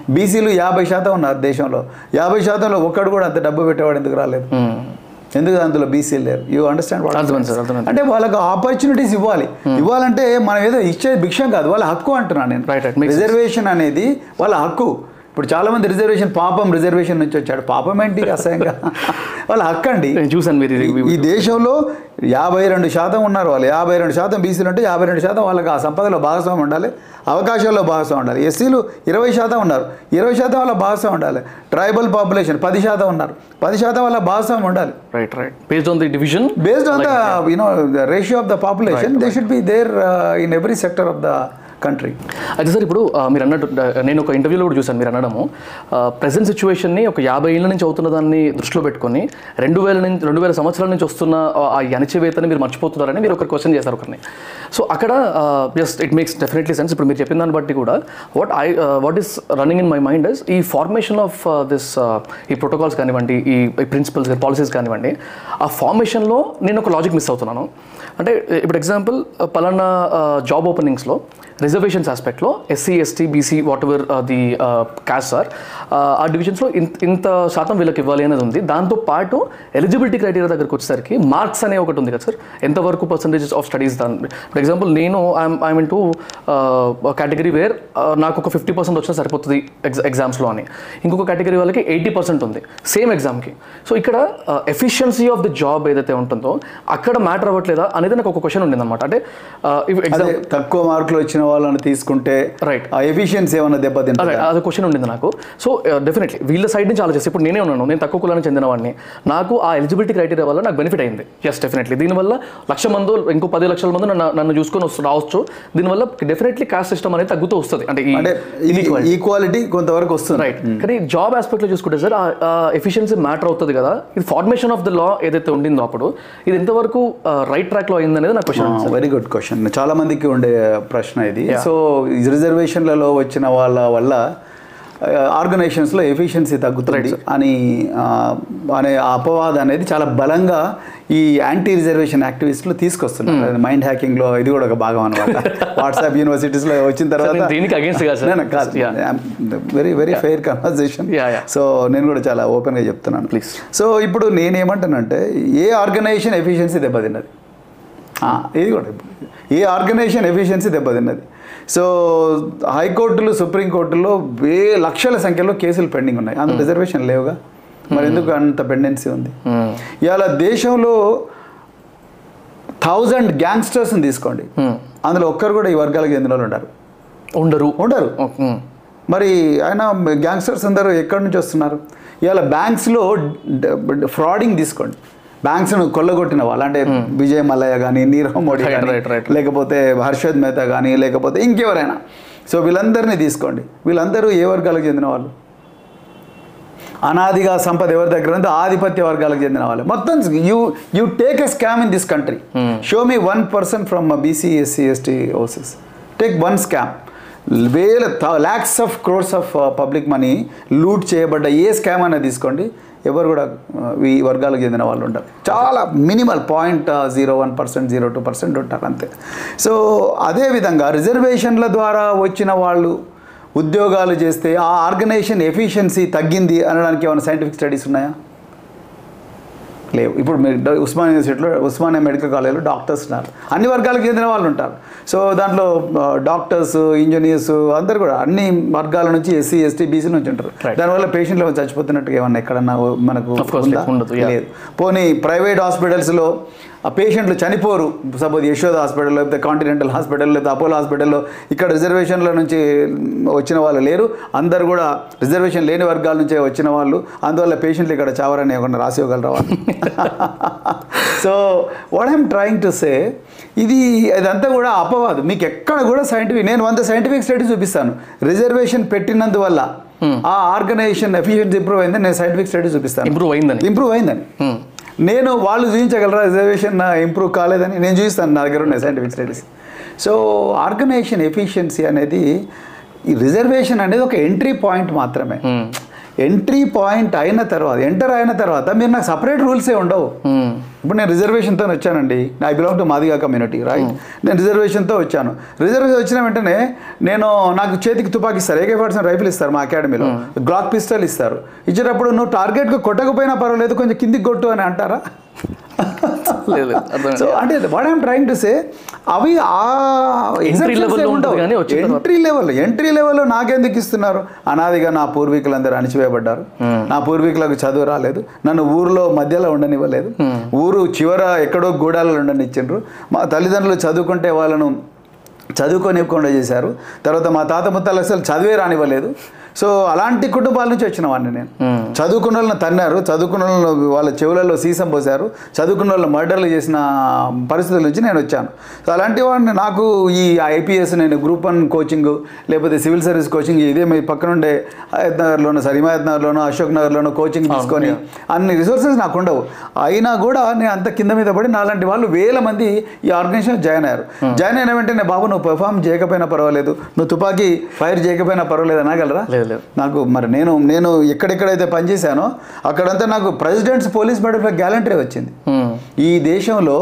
బీసీలు యాభై శాతం ఉన్నారు దేశంలో. యాభై శాతంలో ఒక్కడు కూడా అంత డబ్బు పెట్టేవాడు ఎందుకు రాలేదు? ఎందుకు అందులో బీసీలు లేరు? యూ అండర్స్టాండ్ అంటే వాళ్ళకి ఆపర్చునిటీస్ ఇవ్వాలి. ఇవ్వాలంటే మనం ఏదో ఇచ్చేది భిక్షం కాదు. వాళ్ళ హక్కు అంటున్నాను నేను. రిజర్వేషన్ అనేది వాళ్ళ హక్కు. ఇప్పుడు చాలా మంది రిజర్వేషన్ పాపం రిజర్వేషన్ నుంచి వచ్చాడు. పాపం ఏంటి అసహ్యంగా? వాళ్ళ హక్కు అండి. నేను చూసాను మీరు ఈ దేశంలో యాభై రెండు శాతం ఉన్నారు వాళ్ళు. యాభై రెండు శాతం బీసీలు ఉంటే యాభై రెండు శాతం వాళ్ళకి ఆ సంపదలో భాగస్వామ్యం ఉండాలి. అవకాశాల్లో భాగస్వామ్యం ఉండాలి. ఎస్సీలు ఇరవై శాతం ఉన్నారు. ఇరవై శాతం వాళ్ళ భాగస్వామ్యం ఉండాలి. ట్రైబల్ పాపులేషన్ పది శాతం ఉన్నారు. పది శాతం వాళ్ళ భాగస్వామ్యం ఉండాలి. Right right based on the division based on the you know the ratio of the population they should be there uh, in every country అయితే సార్ ఇప్పుడు మీరు అన్నట్టు నేను ఒక ఇంటర్వ్యూలో కూడా చూశాను మీరు అనడము. ప్రజెంట్ సిచ్యువేషన్ని ఒక యాభై ఏళ్ళ నుంచి అవుతున్న దాన్ని దృష్టిలో పెట్టుకొని రెండు వేల నుంచి రెండు వేల సంవత్సరాల నుంచి వస్తున్న ఆ, అణచివేతని మీరు మర్చిపోతున్నారని మీరు ఒక క్వశ్చన్ చేశారు ఒకరిని. సో అక్కడ just it makes definitely sense ఇప్పుడు మీరు చెప్పిన దాన్ని బట్టి కూడా what I what is running in my mind is ఈ ఫార్మేషన్ ఆఫ్ దిస్ ఈ ప్రోటోకాల్స్ కానివ్వండి ఈ ప్రిన్సిపల్స్ పాలసీస్ కానివ్వండి ఆ ఫార్మేషన్లో నేను ఒక లాజిక్ మిస్ అవుతున్నాను. అంటే ఇప్పుడు ఎగ్జాంపుల్ పలానా జాబ్ ఓపెనింగ్స్లో reservations ఆస్పెక్ట్లో SC ST BC whatever the caste sir ఆ డివిజన్స్లో ఇంత ఇంత శాతం వీళ్ళకి ఇవ్వాలి అనేది ఉంది. దాంతో పాటు ఎలిజిబిలిటీ క్రైటీరియా దగ్గరకు వచ్చేసరికి మార్క్స్ అనే ఒకటి ఉంది కదా సార్. ఎంతవరకు పర్సంటేజెస్ ఆఫ్ స్టడీస్ దాని ఫర్ ఎగ్జాంపుల్ నేను I'm in to category where నాకు ఒక ఫిఫ్టీ పర్సెంట్ వచ్చినా సరిపోతుంది ఎగ్జా ఎగ్జామ్స్లో అని. ఇంకొక కేటగిరీ వాళ్ళకి ఎయిటీ పర్సెంట్ ఉంది సేమ్ ఎగ్జామ్కి సో ఇక్కడ ఎఫిషియన్సీ ఆఫ్ ది జాబ్ ఏదైతే ఉంటుందో అక్కడ మ్యాటర్ అవ్వట్లేదా అనేది నాకు ఒక క్వశ్చన్ ఉండింది అనమాట అంటే ఎగ్జామ్ తక్కువ మార్కులు వచ్చిన వాళ్ళని తీసుకుంటే Right. ఆ ఎఫిషియన్సీ ఏమైనా దెబ్బతింటుంది? అదే క్వశ్చన్ ఉండింది నాకు. సో డెఫినెట్లీ వీళ్ళ సైడ్ నుంచి ఆలోచిస్తే ఇప్పుడు నేనే ఉన్నాను నేను తక్కువ కులానికి చెందినవాడిని. నాకు ఆ ఎలిజిబిలిటీ క్రైటీరియా వల్ల నాకు బెనిఫిట్ అయింది. ఎస్ డెఫినెట్లీ దీనివల్ల లక్ష మంది ఇంకో పది లక్షల మంది నన్ను నన్ను చూసుకొని వస్తు రావచ్చు. దీనివల్ల డెఫినెట్లీ కాస్ట్ సిస్టమ్ అనేది తగ్గుతూ వస్తుంది. అంటే ఈక్వాలిటీ కొంతవరకు వస్తుంది. రైట్ కానీ జాబ్ ఆస్పెక్ట్లో చూసుకుంటే సార్ ఎఫిషియన్సీ మ్యాటర్ అవుతుంది కదా. ఇది ఫార్మేషన్ ఆఫ్ ద లా ఏదైతే ఉండిందో అప్పుడు ఇది ఎంతవరకు రైట్ ట్రాక్లో అయింది అనేది నా క్వశ్చన్ వెరీ గుడ్ క్వశ్చన్ చాలా మందికి ఉండే ప్రశ్న ఇది. సో రిజర్వేషన్లలో వచ్చిన వాళ్ళ వల్ల ఆర్గనైజేషన్స్లో ఎఫిషియన్సీ తగ్గుతుంది అని అనే అపవాదం అనేది చాలా బలంగా ఈ యాంటీ రిజర్వేషన్ యాక్టివిస్టులు తీసుకొస్తున్నారు. మైండ్ హ్యాకింగ్లో ఇది కూడా ఒక భాగం అనమాట వాట్సాప్ యూనివర్సిటీస్లో వచ్చిన తర్వాత దీనికి very very fair conversation. So నేను కూడా చాలా ఓపెన్గా చెప్తున్నాను. Please. సో ఇప్పుడు నేనేమంటానంటే ఏ ఆర్గనైజేషన్ ఎఫిషియన్సీ దెబ్బతిన్నది? ఇది కూడా. ఏ ఆర్గనైజేషన్ ఎఫిషియన్సీ దెబ్బతిన్నది? సో హైకోర్టులు సుప్రీంకోర్టులో వే లక్షల సంఖ్యలో కేసులు పెండింగ్ ఉన్నాయి. అందులో రిజర్వేషన్ లేవుగా. మరి ఎందుకు అంత పెండెన్సీ ఉంది? ఇవాళ దేశంలో థౌజండ్ గ్యాంగ్స్టర్స్ని తీసుకోండి. అందులో ఒక్కరు కూడా ఈ వర్గాలకు చెందిన వాళ్ళు ఉండరు. ఉండరు. ఉండరు. Hmm. మరి ఆయన గ్యాంగ్స్టర్స్ అందరూ ఎక్కడి నుంచి వస్తున్నారు? ఇవాళ బ్యాంక్స్లో ఫ్రాడింగ్ తీసుకోండి. బ్యాంక్స్ను కొల్లగొట్టిన వాళ్ళు అంటే విజయ్ మల్లయ్య కానీ నీరవ్ మోడీ కానీ. లేకపోతే హర్షద్ మెహతా కానీ లేకపోతే ఇంకెవరైనా. సో వీళ్ళందరినీ తీసుకోండి. వీళ్ళందరూ ఏ వర్గాలకు చెందిన వాళ్ళు అనాదిగా సంపద ఎవరి దగ్గర ఉందో ఆధిపత్య వర్గాలకు చెందిన వాళ్ళు మొత్తం you you take a scam in this country show me one person from BC SC ST houses take one scam వేల lakhs of crores of public money loot చేయబడ్డ ఏ స్కామ్ అనేది తీసుకోండి. ఎవరు కూడా ఈ వర్గాలకు చెందిన వాళ్ళు ఉంటారు. చాలా minimal point zero one percent zero two percent ఉంటారు అంతే. సో అదేవిధంగా రిజర్వేషన్ల ద్వారా వచ్చిన వాళ్ళు ఉద్యోగాలు చేస్తే ఆ ఆర్గనైజేషన్ ఎఫిషియన్సీ తగ్గింది అనడానికి ఏమైనా సైంటిఫిక్ స్టడీస్ ఉన్నాయా? లేవు. ఇప్పుడు ఉస్మానియా యూనివర్సిటీలో ఉస్మానియా మెడికల్ కాలేజ్లో డాక్టర్స్ ఉన్నారు. అన్ని వర్గాలకు చెందిన వాళ్ళు ఉంటారు. సో దాంట్లో డాక్టర్స్ ఇంజనీర్స్ అందరు కూడా అన్ని వర్గాల నుంచి ఎస్సీ ఎస్టీ బీసీ నుంచి ఉంటారు. దానివల్ల పేషెంట్లు చచ్చిపోతున్నట్టుగా ఏమన్నా ఎక్కడన్నా మనకు. లేదు. పోనీ ప్రైవేట్ హాస్పిటల్స్లో ఆ పేషెంట్లు చనిపోరు. సపోజ్ యశోద హాస్పిటల్ లేకపోతే కాంటినెంటల్ హాస్పిటల్ లేకపోతే అపోలో హాస్పిటల్లో ఇక్కడ రిజర్వేషన్ల నుంచి వచ్చిన వాళ్ళు లేరు. అందరు కూడా రిజర్వేషన్ లేని వర్గాల నుంచే వచ్చిన వాళ్ళు. అందువల్ల పేషెంట్లు ఇక్కడ చావరని ఏమన్నా రాసి ఇవ్వగలరా వాళ్ళు? So what I'm trying to say ఇది ఇదంతా కూడా అపవాదు. మీకు ఎక్కడ కూడా సైంటిఫిక్ నేను వంద సైంటిఫిక్ స్టడీ చూపిస్తాను. రిజర్వేషన్ పెట్టినందువల్ల ఆ ఆర్గనైజేషన్ ఎఫిషియన్సీ ఇంప్రూవ్ అయిందని నేను సైంటిఫిక్ స్టడీ చూపిస్తాను. ఇంప్రూవ్ అయిందని. ఇంప్రూవ్ అయిందని. Hmm. నేను వాళ్ళు చూపించగలరా? రిజర్వేషన్ ఇంప్రూవ్ కాలేదని నేను చూపిస్తాను నా దగ్గర ఉన్నాయి scientific studies so organisation efficiency అనేది ఈ రిజర్వేషన్ అనేది ఒక ఎంట్రీ పాయింట్ మాత్రమే. Hmm. ఎంట్రీ పాయింట్ అయిన తర్వాత ఎంటర్ అయిన తర్వాత మీరు నాకు సపరేట్ రూల్సే ఉండవు. Hmm. ఇప్పుడు నేను రిజర్వేషన్తో వచ్చానండి. I belong to Madiga community right నేను రిజర్వేషన్తో వచ్చాను. రిజర్వేషన్ వచ్చిన వెంటనే నేను నాకు చేతికి తుపాకీ ఇస్తారు. ఏకే పర్సెంట్ రైఫిల్ ఇస్తారు మా అకాడమీలో గ్లాక్ పిస్టల్ ఇస్తారు. ఇచ్చేటప్పుడు నువ్వు టార్గెట్గా కొట్టకపోయినా పర్వాలేదు కొంచెం కిందికి కొట్టు అని అంటారా? లేదు. సో అంటే what I'm trying to say అవి ఆ Entry level లో ఉంటుంది కానీ వచ్చిన తర్వాత- ఎంట్రీ లెవెల్ ఎంట్రీ లెవెల్లో నాకెందుకు ఇస్తున్నారు? అనాదిగా నా పూర్వీకులందరూ అణిచివేయబడ్డారు. నా పూర్వీకులకు చదువు రాలేదు. నన్ను ఊరిలో మధ్యలో ఉండనివ్వలేదు. ఊరు చివర ఎక్కడో గూడాలలో ఉండనిచ్చిండ్రు. మా తల్లిదండ్రులు చదువుకుంటే వాళ్ళను చదువుకోనివ్వకుండా చేశారు. తర్వాత మా తాత ముత్తాలు అసలు చదివే రానివ్వలేదు. సో అలాంటి కుటుంబాల నుంచి వచ్చిన వాడిని నేను చదువుకున్న వాళ్ళని తన్నారు చదువుకున్న వాళ్ళని వాళ్ళ చెవులలో సీసం పోసారు చదువుకున్న వాళ్ళు మర్డర్లు చేసిన పరిస్థితుల నుంచి నేను వచ్చాను. సో అలాంటి వాడిని నాకు ఈ ఐపీఎస్ నేను గ్రూప్ వన్ కోచింగ్ లేకపోతే సివిల్ సర్వీస్ కోచింగ్ ఇదే మీ పక్కన ఉండే హయత్ నగర్లోనూ సార్ హిమాయత్ నగర్లోనూ అశోక్ నగర్లోనూ కోచింగ్ తీసుకొని అన్ని రిసోర్సెస్ నాకు ఉండవు. అయినా కూడా నేను అంత కింద మీద పడి నాలాంటి వాళ్ళు వేల మంది ఈ ఆర్గనైజేషన్ జాయిన్ అయ్యారు. జాయిన్ అయిన వెంటనే బాబు నువ్వు పెర్ఫామ్ చేయకపోయినా పర్వాలేదు. నువ్వు తుపాకీ ఫైర్ చేయకపోయినా పర్వాలేదు అనగలరా? నాకు మరి నేను నేను ఎక్కడెక్కడైతే పనిచేశానో అక్కడంతా నాకు president's police medal for gallantry వచ్చింది. ఈ దేశంలో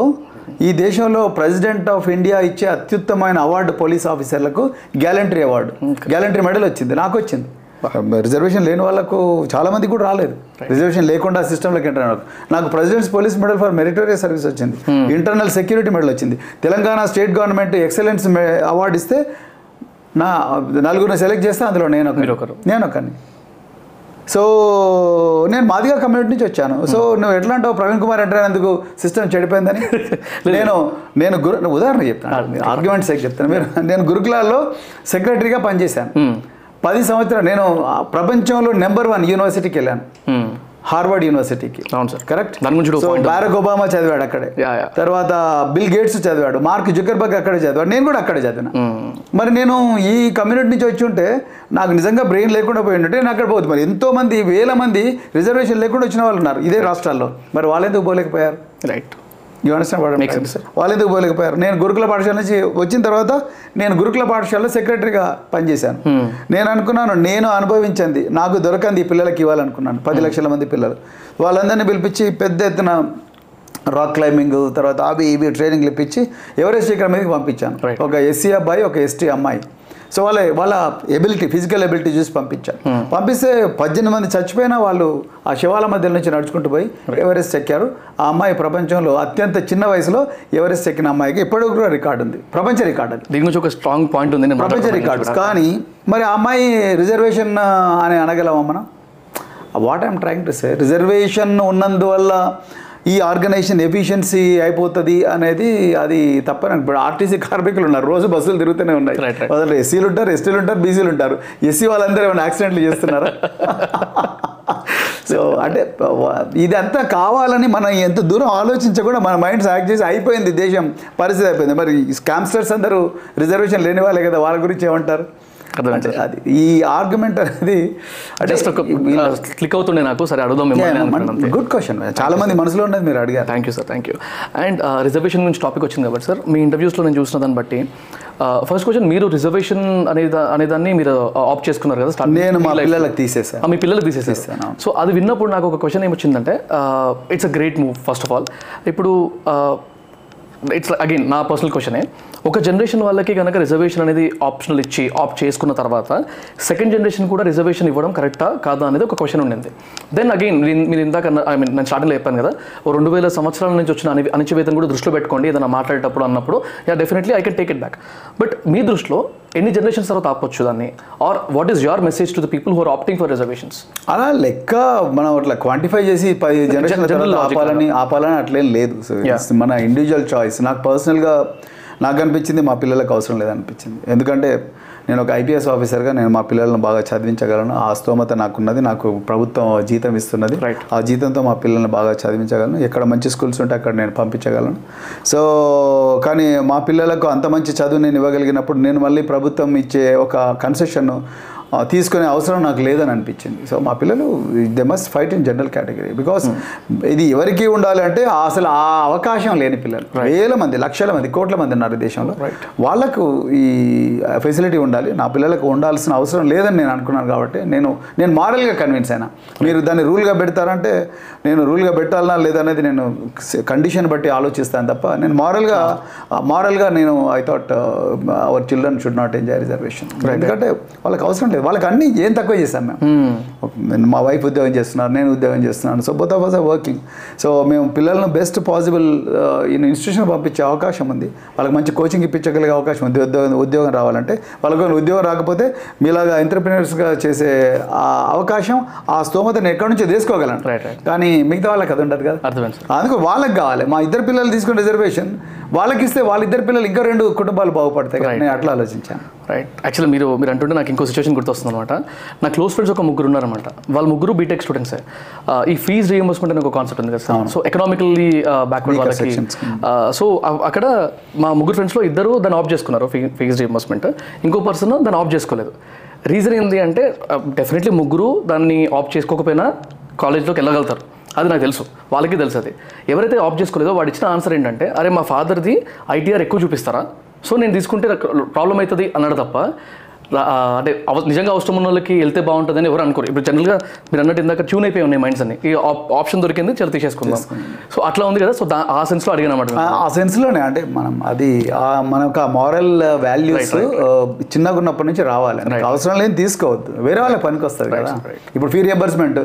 ఈ దేశంలో ప్రెసిడెంట్ ఆఫ్ ఇండియా ఇచ్చే అత్యుత్తమైన అవార్డు పోలీస్ ఆఫీసర్లకు గ్యాలంటరీ అవార్డు. గ్యాలంటరీ మెడల్ వచ్చింది నాకు వచ్చింది. రిజర్వేషన్ లేని వాళ్ళకు చాలా మందికి కూడా రాలేదు. రిజర్వేషన్ లేకుండా సిస్టంలోకి ఎంటర్ నాకు president's police medal for meritorious service వచ్చింది. ఇంటర్నల్ సెక్యూరిటీ మెడల్ వచ్చింది. Telangana state government excellence award ఇస్తే నా నలుగురిని సెలెక్ట్ చేస్తే అందులో నేను ఒకరు. నేను ఒకరిని సో నేను మాదిగా కమ్యూనిటీ నుంచి వచ్చాను. సో నువ్వు ఎట్లా అంటావు? ప్రవీణ్ కుమార్ ఎంటర్ అయినందుకు సిస్టమ్ చెడిపోయిందని? [LAUGHS] నేను నేను గురు ఉదాహరణ చెప్తాను. ఆర్గ్యుమెంట్ సెక్ చెప్తాను. మీరు నేను గురుకులాల్లో సెక్రటరీగా పనిచేశాను. Hmm. పది సంవత్సరాలు నేను ప్రపంచంలో నెంబర్ వన్ యూనివర్సిటీకి వెళ్ళాను. Hmm. హార్వర్డ్ యూనివర్సిటీకి. అవును సార్. కరెక్ట్ దాని గురించి. బారక్ ఒబామా చదివాడు అక్కడే. తర్వాత బిల్ గేట్స్ చదివాడు. మార్క్ జుకర్బర్గ్ అక్కడే చదివాడు. నేను కూడా అక్కడే చదివిన. Hmm. మరి నేను ఈ కమ్యూనిటీ నుంచి వచ్చి ఉంటే నాకు నిజంగా బ్రెయిన్ లేకుండా పోయి ఉంటే నేను అక్కడ పోతుంది. మరి ఎంతో మంది వేల మంది రిజర్వేషన్ లేకుండా వచ్చిన వాళ్ళు ఉన్నారు. ఇదే రాష్ట్రాల్లో. మరి వాళ్ళు ఎందుకు పోలేకపోయారు? రైట్ వాళ్ళు ఎందుకు పోలేకపోయారు నేను గురుకుల పాఠశాల నుంచి వచ్చిన తర్వాత నేను గురుకుల పాఠశాలలో సెక్రటరీగా పనిచేశాను. నేను అనుకున్నాను నేను అనుభవించింది నాకు దొరకంది ఈ పిల్లలకి ఇవ్వాలనుకున్నాను పది లక్షల మంది పిల్లలు. వాళ్ళందరినీ పిలిపించి పెద్ద ఎత్తున రాక్ క్లైంబింగ్ తర్వాత అవి ఇవి ట్రైనింగ్లు ఇప్పించి ఎవరెస్ట్ ఇక్కడ మీదకి పంపించాను. ఒక ఎస్సీ అబ్బాయి ఒక ఎస్టీ అమ్మాయి. సో వాళ్ళ వాళ్ళ ఎబిలిటీ ఫిజికల్ ఎబిలిటీ చూసి పంపించాను పంపిస్తే పద్దెనిమిది మంది చచ్చిపోయినా వాళ్ళు ఆ శివాల మధ్య నుంచి నడుచుకుంటూ పోయి ఎవరెస్ట్ ఎక్కారు. ఆ అమ్మాయి ప్రపంచంలో అత్యంత చిన్న వయసులో ఎవరెస్ట్ ఎక్కిన అమ్మాయికి ఎప్పటికి కూడా రికార్డు ఉంది. ప్రపంచ రికార్డు అది. దీని గురించి ఒక స్ట్రాంగ్ పాయింట్ ఉంది నేను ప్రపంచ కూడా. కానీ మరి ఆ అమ్మాయి రిజర్వేషన్ అని అనగలమా మనం? What I'm trying to say reservation ఉన్నందువల్ల ఈ ఆర్గనైజేషన్ ఎఫిషియన్సీ అయిపోతుంది అనేది అది తప్పని ఇప్పుడు ఆర్టీసీ కార్మికులు ఉన్నారు రోజు బస్సులు తిరుగుతూనే ఉన్నాయి. వాళ్ళు ఎస్సీలు ఉంటారు ఎస్టీలు ఉంటారు బీసీలు ఉంటారు. ఎస్సీ వాళ్ళందరూ ఏమైనా యాక్సిడెంట్లు చేస్తున్నారా? [LAUGHS] సో అంటే ఇదంతా కావాలని మనం ఎంత దూరం ఆలోచించకుండా మన మైండ్స్ యాక్ట్ చేసి అయిపోయింది దేశం పరిస్థితి అయిపోయింది. మరి స్కామ్స్టర్స్ అందరూ రిజర్వేషన్ లేని వాళ్ళే కదా వాళ్ళ గురించి ఏమంటారు? అంటే అది ఈ ఆర్గ్యుమెంట్ అనేది జస్ట్ ఒక క్లిక్ అవుతుండే నాకు సరే అడుగుదాం గుడ్ క్వశ్చన్ చాలా మంది మనసులో ఉన్నది మీరు అడిగారు. Thank you sir thank you and reservation గురించి టాపిక్ వచ్చింది కాబట్టి సార్ మీ ఇంటర్వ్యూస్లో నేను చూసిన దాన్ని బట్టి ఫస్ట్ క్వశ్చన్ మీరు రిజర్వేషన్ అనే అనేదాన్ని మీరు ఆప్ట్ చేసుకున్నారు కదా నేను మా. పిల్లలకు తీసేసాను. మీ పిల్లలకు తీసేసారు. తీసేసాను. సో అది విన్నప్పుడు నాకు ఒక question ఏమొచ్చిందంటే it's a great move first of all ఇప్పుడు ఇట్స్ అగైన్ నా పర్సనల్ క్వశ్చనే ఒక జనరేషన్ వాళ్ళకి కనుక రిజర్వేషన్ అనేది ఆప్షనల్ ఇచ్చి ఆప్ట్ చేసుకున్న తర్వాత సెకండ్ జనరేషన్ కూడా రిజర్వేషన్ ఇవ్వడం కరెక్టా కాదా అనేది ఒక క్వశ్చన్ ఉండింది. దెన్ అగైన్ మీరు ఇందాక ఐ మీన్ నేను స్టార్టింగ్లో చెప్పాను కదా ఓ రెండు వేల సంవత్సరాల నుంచి వచ్చిన అని అణిచివేతను కూడా దృష్టిలో పెట్టుకోండి ఏదైనా మాట్లాడేటప్పుడు అన్నప్పుడు. Yeah definitely I can take it back but మీ దృష్టిలో ఎన్ని జనరేషన్స్ తర్వాత ఆపొచ్చు దాన్ని? Or what is your message to the people who are opting for reservations అలా లెక్క మనం అట్లా క్వాంటిఫై చేసి పది జనరేషన్ ఆపాలని ఆపాలని అట్లేం లేదు. మన ఇండివిజువల్ చాయిస్ నాకు పర్సనల్గా నాకు అనిపించింది మా పిల్లలకు అవసరం లేదనిపించింది. ఎందుకంటే నేను ఒక ఐపీఎస్ ఆఫీసర్గా నేను మా పిల్లలను బాగా చదివించగలను. ఆ స్తోమత నాకున్నది నాకు ప్రభుత్వం జీతం ఇస్తున్నది. ఆ జీతంతో మా పిల్లల్ని బాగా చదివించగలను. ఎక్కడ మంచి స్కూల్స్ ఉంటే అక్కడ నేను పంపించగలను. సో కానీ మా పిల్లలకు అంత మంచి చదువు నేను ఇవ్వగలిగినప్పుడు నేను మళ్ళీ ప్రభుత్వం ఇచ్చే ఒక కన్సెషన్ తీసుకునే అవసరం నాకు లేదని అనిపించింది. సో మా పిల్లలు they must fight in general category because ఇది ఎవరికి ఉండాలి అంటే అసలు ఆ అవకాశం లేని పిల్లలు. వేల మంది లక్షల మంది కోట్ల మంది ఉన్నారు దేశంలో. వాళ్ళకు ఈ ఫెసిలిటీ ఉండాలి. నా పిల్లలకు ఉండాల్సిన అవసరం లేదని నేను అనుకున్నాను కాబట్టి నేను నేను మారల్గా కన్విన్స్ అయినా. మీరు దాన్ని రూల్గా పెడతారంటే నేను రూల్గా పెట్టాలనా లేదనేది నేను కండిషన్ బట్టి ఆలోచిస్తాను తప్ప నేను మారల్గా మారల్గా నేను I thought our children should not enjoy reservation ఎందుకంటే వాళ్ళకి అవసరం లేదు. వాళ్ళకి అన్ని ఏం తక్కువ చేశాం మేము. మా వైఫ్ ఉద్యోగం చేస్తున్నారు నేను ఉద్యోగం చేస్తున్నాను. So both of us working so మేము పిల్లలను బెస్ట్ పాసిబుల్ ఇన్స్టిట్యూషన్ పంపించే అవకాశం ఉంది. వాళ్ళకి మంచి కోచింగ్ ఇప్పించగలిగే అవకాశం ఉంది. ఉద్యోగం ఉద్యోగం రావాలంటే వాళ్ళకు ఉద్యోగం రాకపోతే మీలాగా ఎంటర్ప్రినర్స్గా చేసే ఆ అవకాశం ఆ స్తోమతను ఎక్కడి నుంచో తీసుకోగలను. కానీ మిగతా వాళ్ళకి అది ఉండదు కదా. అందుకు వాళ్ళకి కావాలి. మా ఇద్దరు పిల్లలు తీసుకున్న రిజర్వేషన్ వాళ్ళకి ఇస్తే వాళ్ళిద్దరు పిల్లలు ఇంకా రెండు కుటుంబాలు బాగుపడతాయి కదా. నేను అట్లా ఆలోచించాను. రైట్ యాక్చువల్లీ మీరు మీరు అంటుంటే నాకు ఇంకో సిచ్యువేషన్ గుర్తొస్తుంది అనమాట నా క్లోజ్ ఫ్రెండ్స్ ఒక ముగ్గురు ఉన్నారన్నమాట. వాళ్ళ ముగ్గురు బీటెక్ స్టూడెంట్సే ఈ ఫీజ్ రీఎంబర్స్మెంట్ అనే ఒక కాన్సెప్ట్ ఉంది కదా సో ఎకనామికల్లీ బ్యాక్వర్డ్ వాళ్ళకి. సో అక్కడ మా ముగ్గురు ఫ్రెండ్స్లో ఇద్దరు దాన్ని ఆఫ్ చేసుకున్నారు ఫీ ఫీజ్ రీఎంబర్స్మెంట్ ఇంకో పర్సన్ దాన్ని ఆఫ్ చేసుకోలేదు. రీజన్ ఏంటి అంటే డెఫినెట్లీ ముగ్గురు దాన్ని ఆఫ్ చేసుకోకపోయినా కాలేజ్లోకి వెళ్ళగలుగుతారు. అది నాకు తెలుసు. వాళ్ళకి తెలుసు అది. ఎవరైతే ఆప్ చేసుకోలేదో వాడు ఇచ్చిన ఆన్సర్ ఏంటంటే అరే మా ఫాదర్ది ఐటీఆర్ ఎక్కువ చూపిస్తారా? సో నేను తీసుకుంటే ప్రాబ్లం అవుతుంది అన్నాడు తప్ప అంటే నిజంగా అవసరం ఉన్న వాళ్ళకి వెళ్తే బాగుంటుందని ఎవరు అనుకోరు. ఇప్పుడు జనరల్గా మీరు అన్నట్టు ఇందాక ట్యూన్ అయిపోయి ఉన్నాయి మైండ్స్ అన్ని. ఈ ఆప్- ఆప్షన్ దొరికింది చల్ తీసేసుకుందాం. సో అట్లా ఉంది కదా సో దా ఆ సెన్స్లో అడిగాను అన్నమాట ఆ- సెన్స్లోనే అంటే మనం అది మనకు ఆ మారల్ వాల్యూస్ చిన్నగా ఉన్నప్పటి నుంచి రావాలి. అవసరం లేని తీసుకోవద్దు. వేరే వాళ్ళ పనికి వస్తుంది కదా. ఇప్పుడు ఫీ రియంబర్స్మెంట్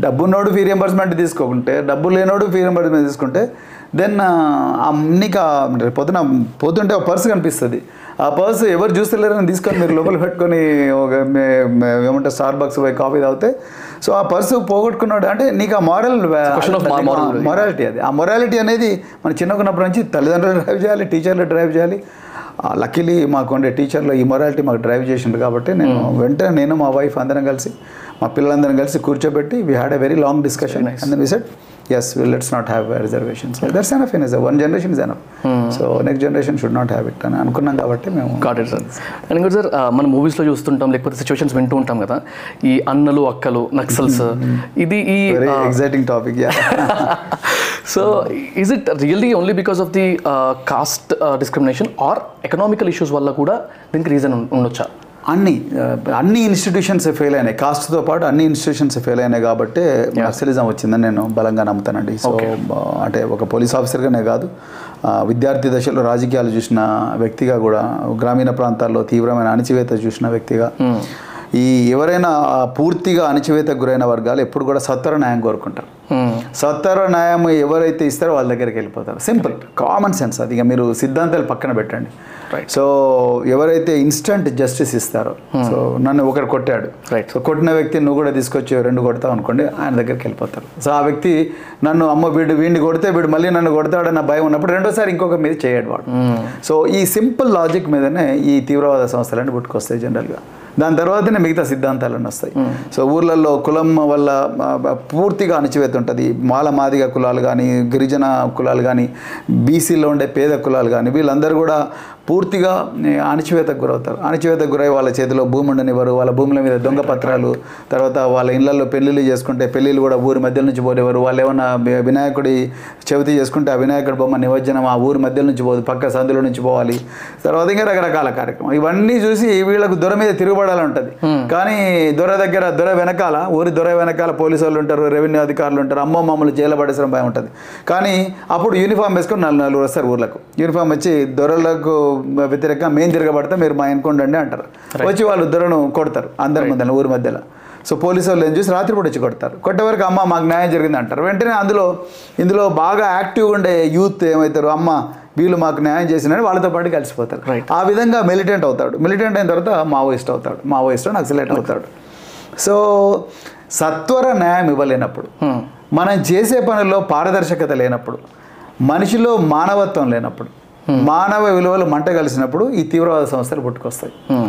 డబ్బున్నోడు ఫీ రియంబర్స్మెంట్ తీసుకోకుంటే డబ్బు లేనోడు ఫీ రియంబర్స్మెంట్ తీసుకుంటే దెన్ నీకు ఆ రేపు పొద్దున పోతుంటే ఒక పర్స్ కనిపిస్తుంది. ఆ పర్స్ ఎవరు చూస్తలేరని తీసుకొని మీరు లోపల పెట్టుకొని ఒక ఏమంటారు స్టార్ బాక్స్ పోయి కాఫీ తాగితే సో ఆ పర్సు పోగొట్టుకున్నాడు. అంటే నీకు ఆ మారల్. మొరాలిటీ అది. ఆ మొరాలిటీ అనేది మన చిన్నకున్నప్పటి నుంచి తల్లిదండ్రులు డ్రైవ్ చేయాలి టీచర్లు డ్రైవ్ చేయాలి. లక్కీలీ మాకు ఉండే టీచర్లు ఈ మొరాలిటీ మాకు డ్రైవ్ చేసిండు కాబట్టి నేను వెంటనే నేను మా వైఫ్ అందరం కలిసి మా పిల్లలందరం కలిసి కూర్చోబెట్టి we had a very long discussion and we said as let's not have reservations that's enough in is one generation is enough so next generation should not have it అని అనుకున్నాం కాబట్టి మేము గాట్ ఇట్ సార్ అండ్ ఇంకోటి sir మన మూవీస్లో చూస్తుంటాం లేకపోతే situations వింటూ ఉంటాం కదా ఈ అన్నలు అక్కలు నక్సల్స్ ఇది ఈ exciting topic yeah so is it really only because of the caste discrimination or economical issues వల్ల కూడా దీనికి రీజన్ ఉండొచ్చా? అన్ని అన్ని ఇన్స్టిట్యూషన్స్ ఫెయిల్ అయినాయి. కాస్ట్తో పాటు అన్ని ఇన్స్టిట్యూషన్స్ ఫెయిల్ అయినాయి కాబట్టి నక్సలిజం వచ్చిందని నేను బలంగా నమ్ముతానండి. సో అంటే ఒక పోలీస్ ఆఫీసర్గానే కాదు విద్యార్థి దశలో రాజకీయాలు చూసిన వ్యక్తిగా కూడా గ్రామీణ ప్రాంతాల్లో తీవ్రమైన అణచివేత చూసిన వ్యక్తిగా ఈ ఎవరైనా పూర్తిగా అణచివేతకు గురైన వర్గాలు ఎప్పుడు కూడా సత్వర న్యాయం కోరుకుంటారు. సత్వర న్యాయం ఎవరైతే ఇస్తారో వాళ్ళ దగ్గరికి వెళ్ళిపోతారు. సింపుల్ కామన్ సెన్స్ అది. ఇక మీరు సిద్ధాంతాలు పక్కన పెట్టండి. సో ఎవరైతే ఇన్స్టంట్ జస్టిస్ ఇస్తారో సో నన్ను ఒకరు కొట్టాడు. సో కొట్టిన వ్యక్తి నువ్వు కూడా తీసుకొచ్చి రెండు కొడతావు అనుకోండి ఆయన దగ్గరికి వెళ్ళిపోతారు సో ఆ వ్యక్తి నన్ను అమ్మ వీడు వీడిని కొడితే వీడు మళ్ళీ నన్ను కొడతాడన్న భయం ఉన్నప్పుడు రెండోసారి ఇంకొక మీద చేయడు వాడు. సో ఈ సింపుల్ లాజిక్ మీదనే ఈ తీవ్రవాద సంస్థలన్నీ పుట్టుకొస్తాయి జనరల్గా దాని తర్వాతనే మిగతా సిద్ధాంతాలన్నీ వస్తాయి. సో ఊర్లలో కులం వల్ల పూర్తిగా అణచివేత ఉంటుంది. మాల మాదిగ కులాలు కానీ గిరిజన కులాలు కానీ బీసీలో ఉండే పేద కులాలు కానీ వీళ్ళందరూ కూడా పూర్తిగా అణచివేతకు గురవుతారు. అణచివేతకు గురై వాళ్ళ చేతిలో భూమి ఉండనివ్వరు. వాళ్ళ భూముల మీద దొంగ పత్రాలు తర్వాత వాళ్ళ ఇళ్ళలో పెళ్ళిళ్ళు చేసుకుంటే పెళ్ళిళ్ళు కూడా ఊరి మధ్య నుంచి పోలేవారు వాళ్ళు ఏమన్నా వినాయకుడి చవితి చేసుకుంటే ఆ వినాయకుడి బొమ్మ నిమజ్జనం ఆ ఊరి మధ్య నుంచి పోదు పక్క సందులో నుంచి పోవాలి. తర్వాత ఇంకా రకరకాల కార్యక్రమం. ఇవన్నీ చూసి వీళ్ళకు దొర మీద తిరుగుబడ నిలబడాలని ఉంటుంది కానీ దొర దగ్గర దొర వెనకాల ఊరి దొర వెనకాల పోలీసు వాళ్ళు ఉంటారు రెవెన్యూ అధికారులు ఉంటారు అమ్మో మమ్మల్ని జైలు పడేసడం భయం ఉంటుంది. కానీ అప్పుడు యూనిఫామ్ వేసుకొని నలుగురు నలుగురు వస్తారు ఊర్లకు. యూనిఫామ్ వచ్చి దొరలకు వ్యతిరేకంగా మేము తిరగబడితే మీరు మా ఎన్నుకోండి అంటారు. వచ్చి వాళ్ళు దొరను కొడతారు అందరి మధ్యలో ఊరి మధ్యలో. సో పోలీసు వాళ్ళు ఏం చూసి రాత్రిపూట వచ్చి కొడతారు. కొట్టే వరకు అమ్మ మాకు న్యాయం జరిగింది అంటారు. వెంటనే అందులో ఇందులో బాగా యాక్టివ్గా ఉండే యూత్ ఏమవుతారు అమ్మ వీళ్ళు మాకు న్యాయం చేసినని వాళ్ళతో పాటు కలిసిపోతారు. ఆ విధంగా మిలిటెంట్ అవుతాడు. మిలిటెంట్ అయిన తర్వాత మావోయిస్ట్ అవుతాడు. మావోయిస్ట్ నక్సలైట్ అవుతాడు. సో సత్వర న్యాయం ఇవ్వలేనప్పుడు Hmm. మనం చేసే పనుల్లో పారదర్శకత లేనప్పుడు మనిషిలో మానవత్వం లేనప్పుడు మానవ విలువలు మంట కలిసినప్పుడు ఈ తీవ్రవాద సంస్థలు పుట్టుకొస్తాయి Hmm.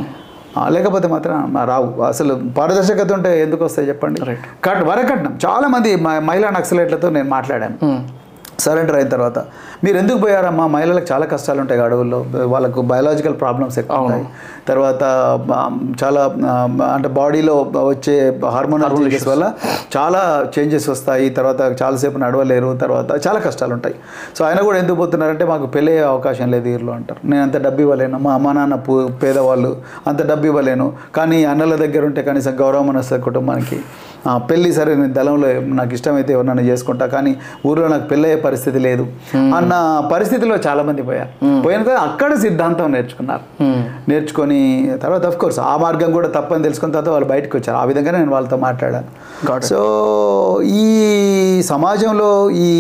లేకపోతే మాత్రం రావు అసలు పారదర్శకత ఉంటే ఎందుకు వస్తాయి చెప్పండి. కట్ వరకట్నం చాలా మంది మ- మహిళా నక్సలైట్లతో నేను మాట్లాడాను Hmm. సరెండర్ అయిన తర్వాత. మీరు ఎందుకు పోయారమ్మా? మహిళలకు చాలా కష్టాలు ఉంటాయి అడవుల్లో వాళ్ళకు బయాలజికల్ ప్రాబ్లమ్స్ ఎక్కువ ఉంటాయి తర్వాత చాలా అంటే బాడీలో వచ్చే హార్మోనల్ చేంజెస్ వల్ల చాలా చేంజెస్ వస్తాయి. తర్వాత చాలాసేపు నడవలేరు. తర్వాత చాలా కష్టాలు ఉంటాయి సో ఆయన కూడా ఎందుకు పోతున్నారంటే మాకు పెళ్ళి అవకాశం లేదు వీరిలో అంటారు. నేను అంత డబ్బు ఇవ్వలేను మా అమ్మ నాన్న పేదవాళ్ళు అంత డబ్బు ఇవ్వలేను కానీ అన్నల దగ్గర ఉంటే కనీసం గౌరవం వస్తుంది కుటుంబానికి పెళ్ళి సరే నేను దళంలో నాకు ఇష్టమైతే ఎవరినైనా చేసుకుంటా కానీ ఊర్లో నాకు పెళ్ళయ్యే పరిస్థితి లేదు. అన్న పరిస్థితిలో చాలా మంది పోయారు పోయిన తర్వాత అక్కడ సిద్ధాంతం నేర్చుకున్నారు. నేర్చుకొని తర్వాత అఫ్ కోర్స్ ఆ మార్గం కూడా తప్పని తెలుసుకున్న తర్వాత వాళ్ళు బయటకు వచ్చారు. ఆ విధంగా నేను వాళ్ళతో మాట్లాడాను. సో ఈ సమాజంలో ఈ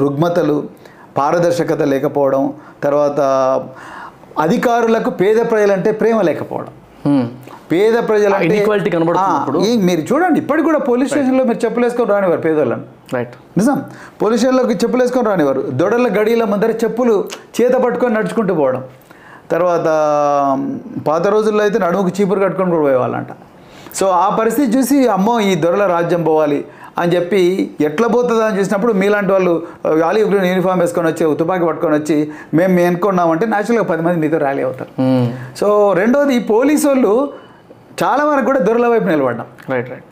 రుగ్మతలు పారదర్శకత లేకపోవడం తర్వాత అధికారులకు పేద ప్రజలంటే ప్రేమ లేకపోవడం. పేద కనబడుతున్నప్పుడు. ఆ, ఈ మీరు చూడండి ఇప్పటికి కూడా పోలీస్ స్టేషన్లో మీరు చెప్పులేసుకొని రానివారు పేదోళ్ళని. రైట్ నిజం? పోలీస్ స్టేషన్లోకి చెప్పులు వేసుకొని రానివారు. దొడల గడియల ముందర చెప్పులు చేత పట్టుకొని నడుచుకుంటూ పోవడం. తర్వాత పాత రోజుల్లో అయితే నడుముకు చీపురు కట్టుకొని కూడా పోయేవాళ్ళంట. సో ఆ పరిస్థితి చూసి అమ్మో ఈ దొరల రాజ్యం పోవాలి అని చెప్పి ఎట్లా పోతుందా అని చూసినప్పుడు మీలాంటి వాళ్ళు ఆలివ్ గ్రీన్ యూనిఫామ్ వేసుకొని వచ్చి తుపాకీ పట్టుకొని వచ్చి మేము మేము ఎన్నుకున్నామంటే న్యాచురల్గా పది మంది మీతో ర్యాలీ అవుతారు. Hmm. సో రెండోది ఈ పోలీసు వాళ్ళు చాలా వరకు కూడా దొరల వైపు నిలబడ్డాం. రైట్ రైట్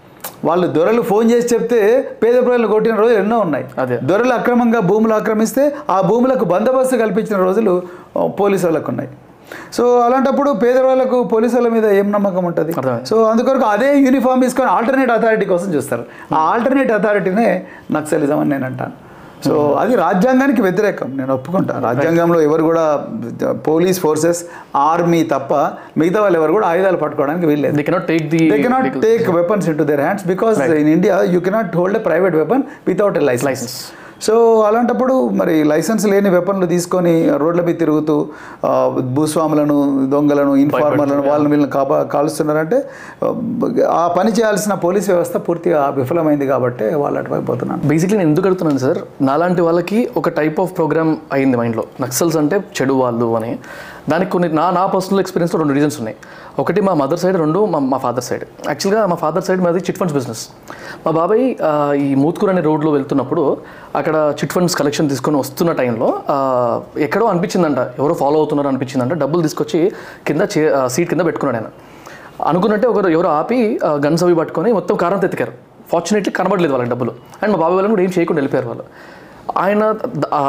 వాళ్ళు దొరలు ఫోన్ చేసి చెప్తే పేద ప్రజలు కొట్టిన రోజులు ఎన్నో ఉన్నాయి. అదే. దొరలు అక్రమంగా భూములు ఆక్రమిస్తే ఆ భూములకు బందోబస్తు కల్పించిన రోజులు పోలీసు వాళ్ళకు ఉన్నాయి. సో అలాంటప్పుడు పేదవాళ్ళకు పోలీసు వాళ్ళ మీద ఏం నమ్మకం ఉంటుంది. సో అందుకొరకు అదే యూనిఫామ్ తీసుకొని ఆల్టర్నేట్ అథారిటీ కోసం చూస్తారు. ఆ ఆల్టర్నేట్ అథారిటీనే నక్సలిజం అని నేను అంటాను. సో అది రాజ్యాంగానికి వ్యతిరేకం నేను ఒప్పుకుంటాను రాజ్యాంగంలో ఎవరు కూడా పోలీస్ ఫోర్సెస్ ఆర్మీ తప్ప మిగతా వాళ్ళు ఎవరు కూడా ఆయుధాలు పట్టుకోవడానికి వీళ్ళు take weapons into their hands because in India you cannot hold private weapon without a so అలాంటప్పుడు మరి లైసెన్స్ లేని వెపన్లు తీసుకొని రోడ్ల మీద తిరుగుతూ భూస్వాములను దొంగలను ఇన్ఫార్మర్లను వాళ్ళని వీళ్ళని కాపా కాలుస్తున్నారంటే ఆ పని చేయాల్సిన పోలీస్ వ్యవస్థ పూర్తిగా విఫలమైంది కాబట్టి వాళ్ళు అటువైపు పోతున్నాను బేసిక్లీ నేను ఎందుకు అడుగుతున్నాను సార్ నాలాంటి వాళ్ళకి ఒక టైప్ ఆఫ్ ప్రోగ్రామ్ అయింది మైండ్లో నక్సల్స్ అంటే చెడు వాళ్ళు అని. దానికి కొన్ని నా నా పర్సనల్ ఎక్స్పీరియన్స్లో రెండు రీజన్స్ ఉన్నాయి. ఒకటి మా మదర్ సైడ్ రెండు మా మా ఫాదర్ సైడ్ యాక్చువల్గా మా ఫాదర్ సైడ్ మాది చిట్ ఫండ్స్ బిజినెస్ మా బాబాయ్ ఈ మూత్కూర్ అనే రోడ్లో వెళ్తున్నప్పుడు అక్కడ చిట్ ఫండ్స్ కలెక్షన్ తీసుకొని వస్తున్న టైంలో ఎక్కడో అనిపించిందంట. ఎవరో ఫాలో అవుతున్నారో అనిపించిందంట. డబ్బులు తీసుకొచ్చి కింద చే సీట్ కింద పెట్టుకున్నాడు ఆయన అనుకున్నట్టే ఒకరు ఎవరో ఆపి గన్స్ అవి పట్టుకొని మొత్తం కారం ఎత్తికారు ఫార్చునేట్లీ కనబడలేదు వాళ్ళకి డబ్బులు. అండ్ మా బాబాయ్ వాళ్ళని కూడా ఏం చేయకుండా వెళ్ళిపోయారు వాళ్ళు. ఆయన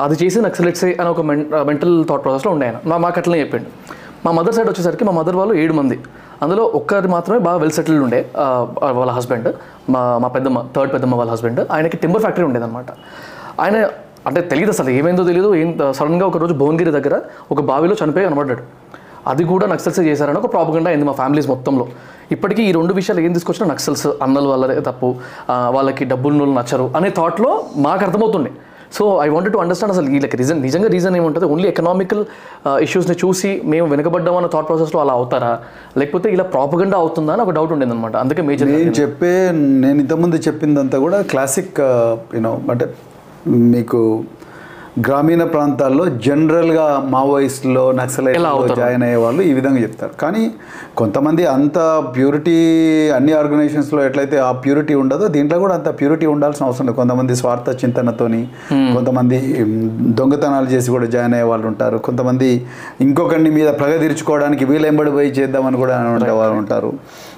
అది చేసి నక్సలెట్సే అని ఒక మెంటల్ థాట్ ప్రాసెస్లో ఉండే ఆయన. మా మాకు అట్లనే చెప్పిండు. మా మదర్ సైడ్ వచ్చేసరికి మా మదర్ వాళ్ళు ఏడు మంది. అందులో ఒక్కరి మాత్రమే బాగా వెల్ సెటిల్డ్ ఉండే వాళ్ళ హస్బెండ్ మా మా పెద్దమ్మ థర్డ్ పెద్దమ్మ వాళ్ళ హస్బెండ్ ఆయనకి టింబర్ ఫ్యాక్టరీ ఉండేదన్నమాట. ఆయన అంటే తెలియదు అసలు ఏమైందో తెలియదు ఏం సడన్గా ఒక రోజు భువనగిరి దగ్గర ఒక బావిలో చనిపోయి కనబడ్డాడు. అది కూడా నక్సల్స్ చేశారని ఒక ప్రాపగండా అయింది మా ఫ్యామిలీస్ మొత్తంలో. ఇప్పటికీ ఈ రెండు విషయాలు ఏం తీసుకొచ్చినా నక్సల్స్ అన్నలు వల్లదే తప్పు. వాళ్ళకి డబ్బులు నచ్చరు అనే థాట్లో మాకు అర్థమవుతుండే. So I wanted to understand అసలు వీళ్ళకి రీజన్ నిజంగా రీజన్ ఏముంటుంది? ఓన్లీ ఎకనామికల్ ఇష్యూస్ని చూసి మేము వెనకబడ్డాం అన్న థాట్ ప్రాసెస్లో అలా అవుతారా? లేకపోతే ఇలా ప్రాపగండా అవుతుందా అని ఒక డౌట్ ఉండేది అనమాట అందుకే మేజర్ నేను చెప్పే నేను ఇంతకుముందు చెప్పిందంతా కూడా క్లాసిక్ యూనో అంటే మీకు గ్రామీణ ప్రాంతాల్లో జనరల్గా మావోయిస్టులో నక్సలైట్ ఎలా అవుతారు? జాయిన్ అయ్యే వాళ్ళు ఈ విధంగా చెప్తారు. కానీ కొంతమంది అంత ప్యూరిటీ అన్ని ఆర్గనైజేషన్స్లో ఎట్లయితే ఆ ప్యూరిటీ ఉండదో దీంట్లో కూడా అంత ప్యూరిటీ ఉండాల్సిన అవసరం లేదు. కొంతమంది స్వార్థ చింతనతోని కొంతమంది మ్, దొంగతనాలు చేసి కూడా జాయిన్ అయ్యే వాళ్ళు ఉంటారు. కొంతమంది ఇంకొకరిని మీద ప్రగ తీర్చుకోవడానికి వీలెంబడి పోయి చేద్దామని కూడా ఉండే వాళ్ళు ఉంటారు.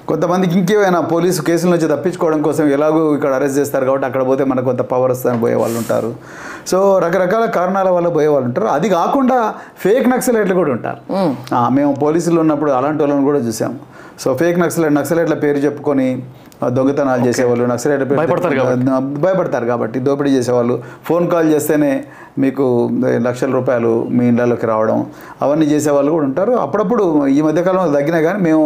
కొంతమందికి ఇంకేమైనా పోలీసు కేసుల నుంచి తప్పించుకోవడం కోసం ఎలాగో ఇక్కడ అరెస్ట్ చేస్తారు కాబట్టి అక్కడ పోతే మనకు కొంత పవర్ వస్తుందని పోయే వాళ్ళు ఉంటారు. సో రకరకాల కారణాల వల్ల పోయే వాళ్ళు ఉంటారు. అది కాకుండా ఫేక్ నక్సలైట్లు కూడా ఉంటారు. మేము పోలీసులు ఉన్నప్పుడు అలాంటి వాళ్ళని కూడా చూసాం. సో ఫేక్ నక్సలైట్ నక్సలైట్ల పేరు చెప్పుకొని దొంగతనాలు చేసేవాళ్ళు నక్సలైట్ల పేరు భయపడతారు కాబట్టి. దోపిడీ చేసేవాళ్ళు. ఫోన్ కాల్ చేస్తేనే మీకు లక్షల రూపాయలు మీ ఇళ్ళలోకి రావడం అవన్నీ చేసేవాళ్ళు కూడా ఉంటారు. అప్పుడప్పుడు ఈ మధ్యకాలంలో తగ్గినా కానీ మేము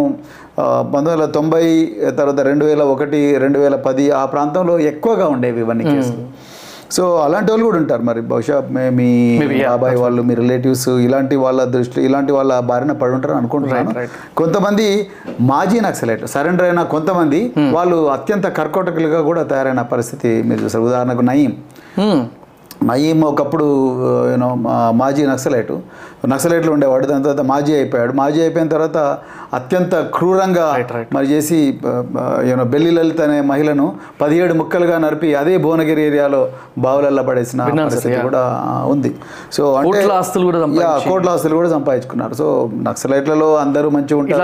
పంతొమ్మిది వందల తొంభై తర్వాత రెండు వేల ఒకటి రెండు వేల పది ఆ ప్రాంతంలో ఎక్కువగా ఉండేవి ఇవన్నీ కేసులు. సో అలాంటి వాళ్ళు కూడా ఉంటారు మరి. బహుశా మే- బాబాయ్ వాళ్ళు మీ రిలేటివ్స్ ఇలాంటి వాళ్ళ దృష్టి ఇలాంటి వాళ్ళ బారిన పడి ఉంటారు అనుకుంటున్నాను. కొంతమంది మాజీ నక్సలైట్ సరెండర్ అయిన కొంతమంది వాళ్ళు అత్యంత కర్కోటకులుగా కూడా తయారైన పరిస్థితి మీరు చూసారు. ఉదాహరణకు నయీం. నయీం ఒకప్పుడు యూనో మాజీ నక్సలైట్. నక్సలైట్లు ఉండేవాడు దాని తర్వాత మాజీ అయిపోయాడు. మాజీ అయిపోయిన తర్వాత అత్యంత క్రూరంగా. మరి చేసి యూనో బెల్లి లలిత అనే మహిళను పదిహేడు ముక్కలుగా నరిపి అదే భువనగిరి ఏరియాలో బావులల్లో పడేసిన పరిస్థితి. కూడా ఉంది. సో అంటే కోట్ల ఆస్తులు కూడా కోట్ల ఆస్తులు కూడా సంపాదించుకున్నారు. సో నక్సలైట్లలో అందరూ మంచిగా ఉంటారు.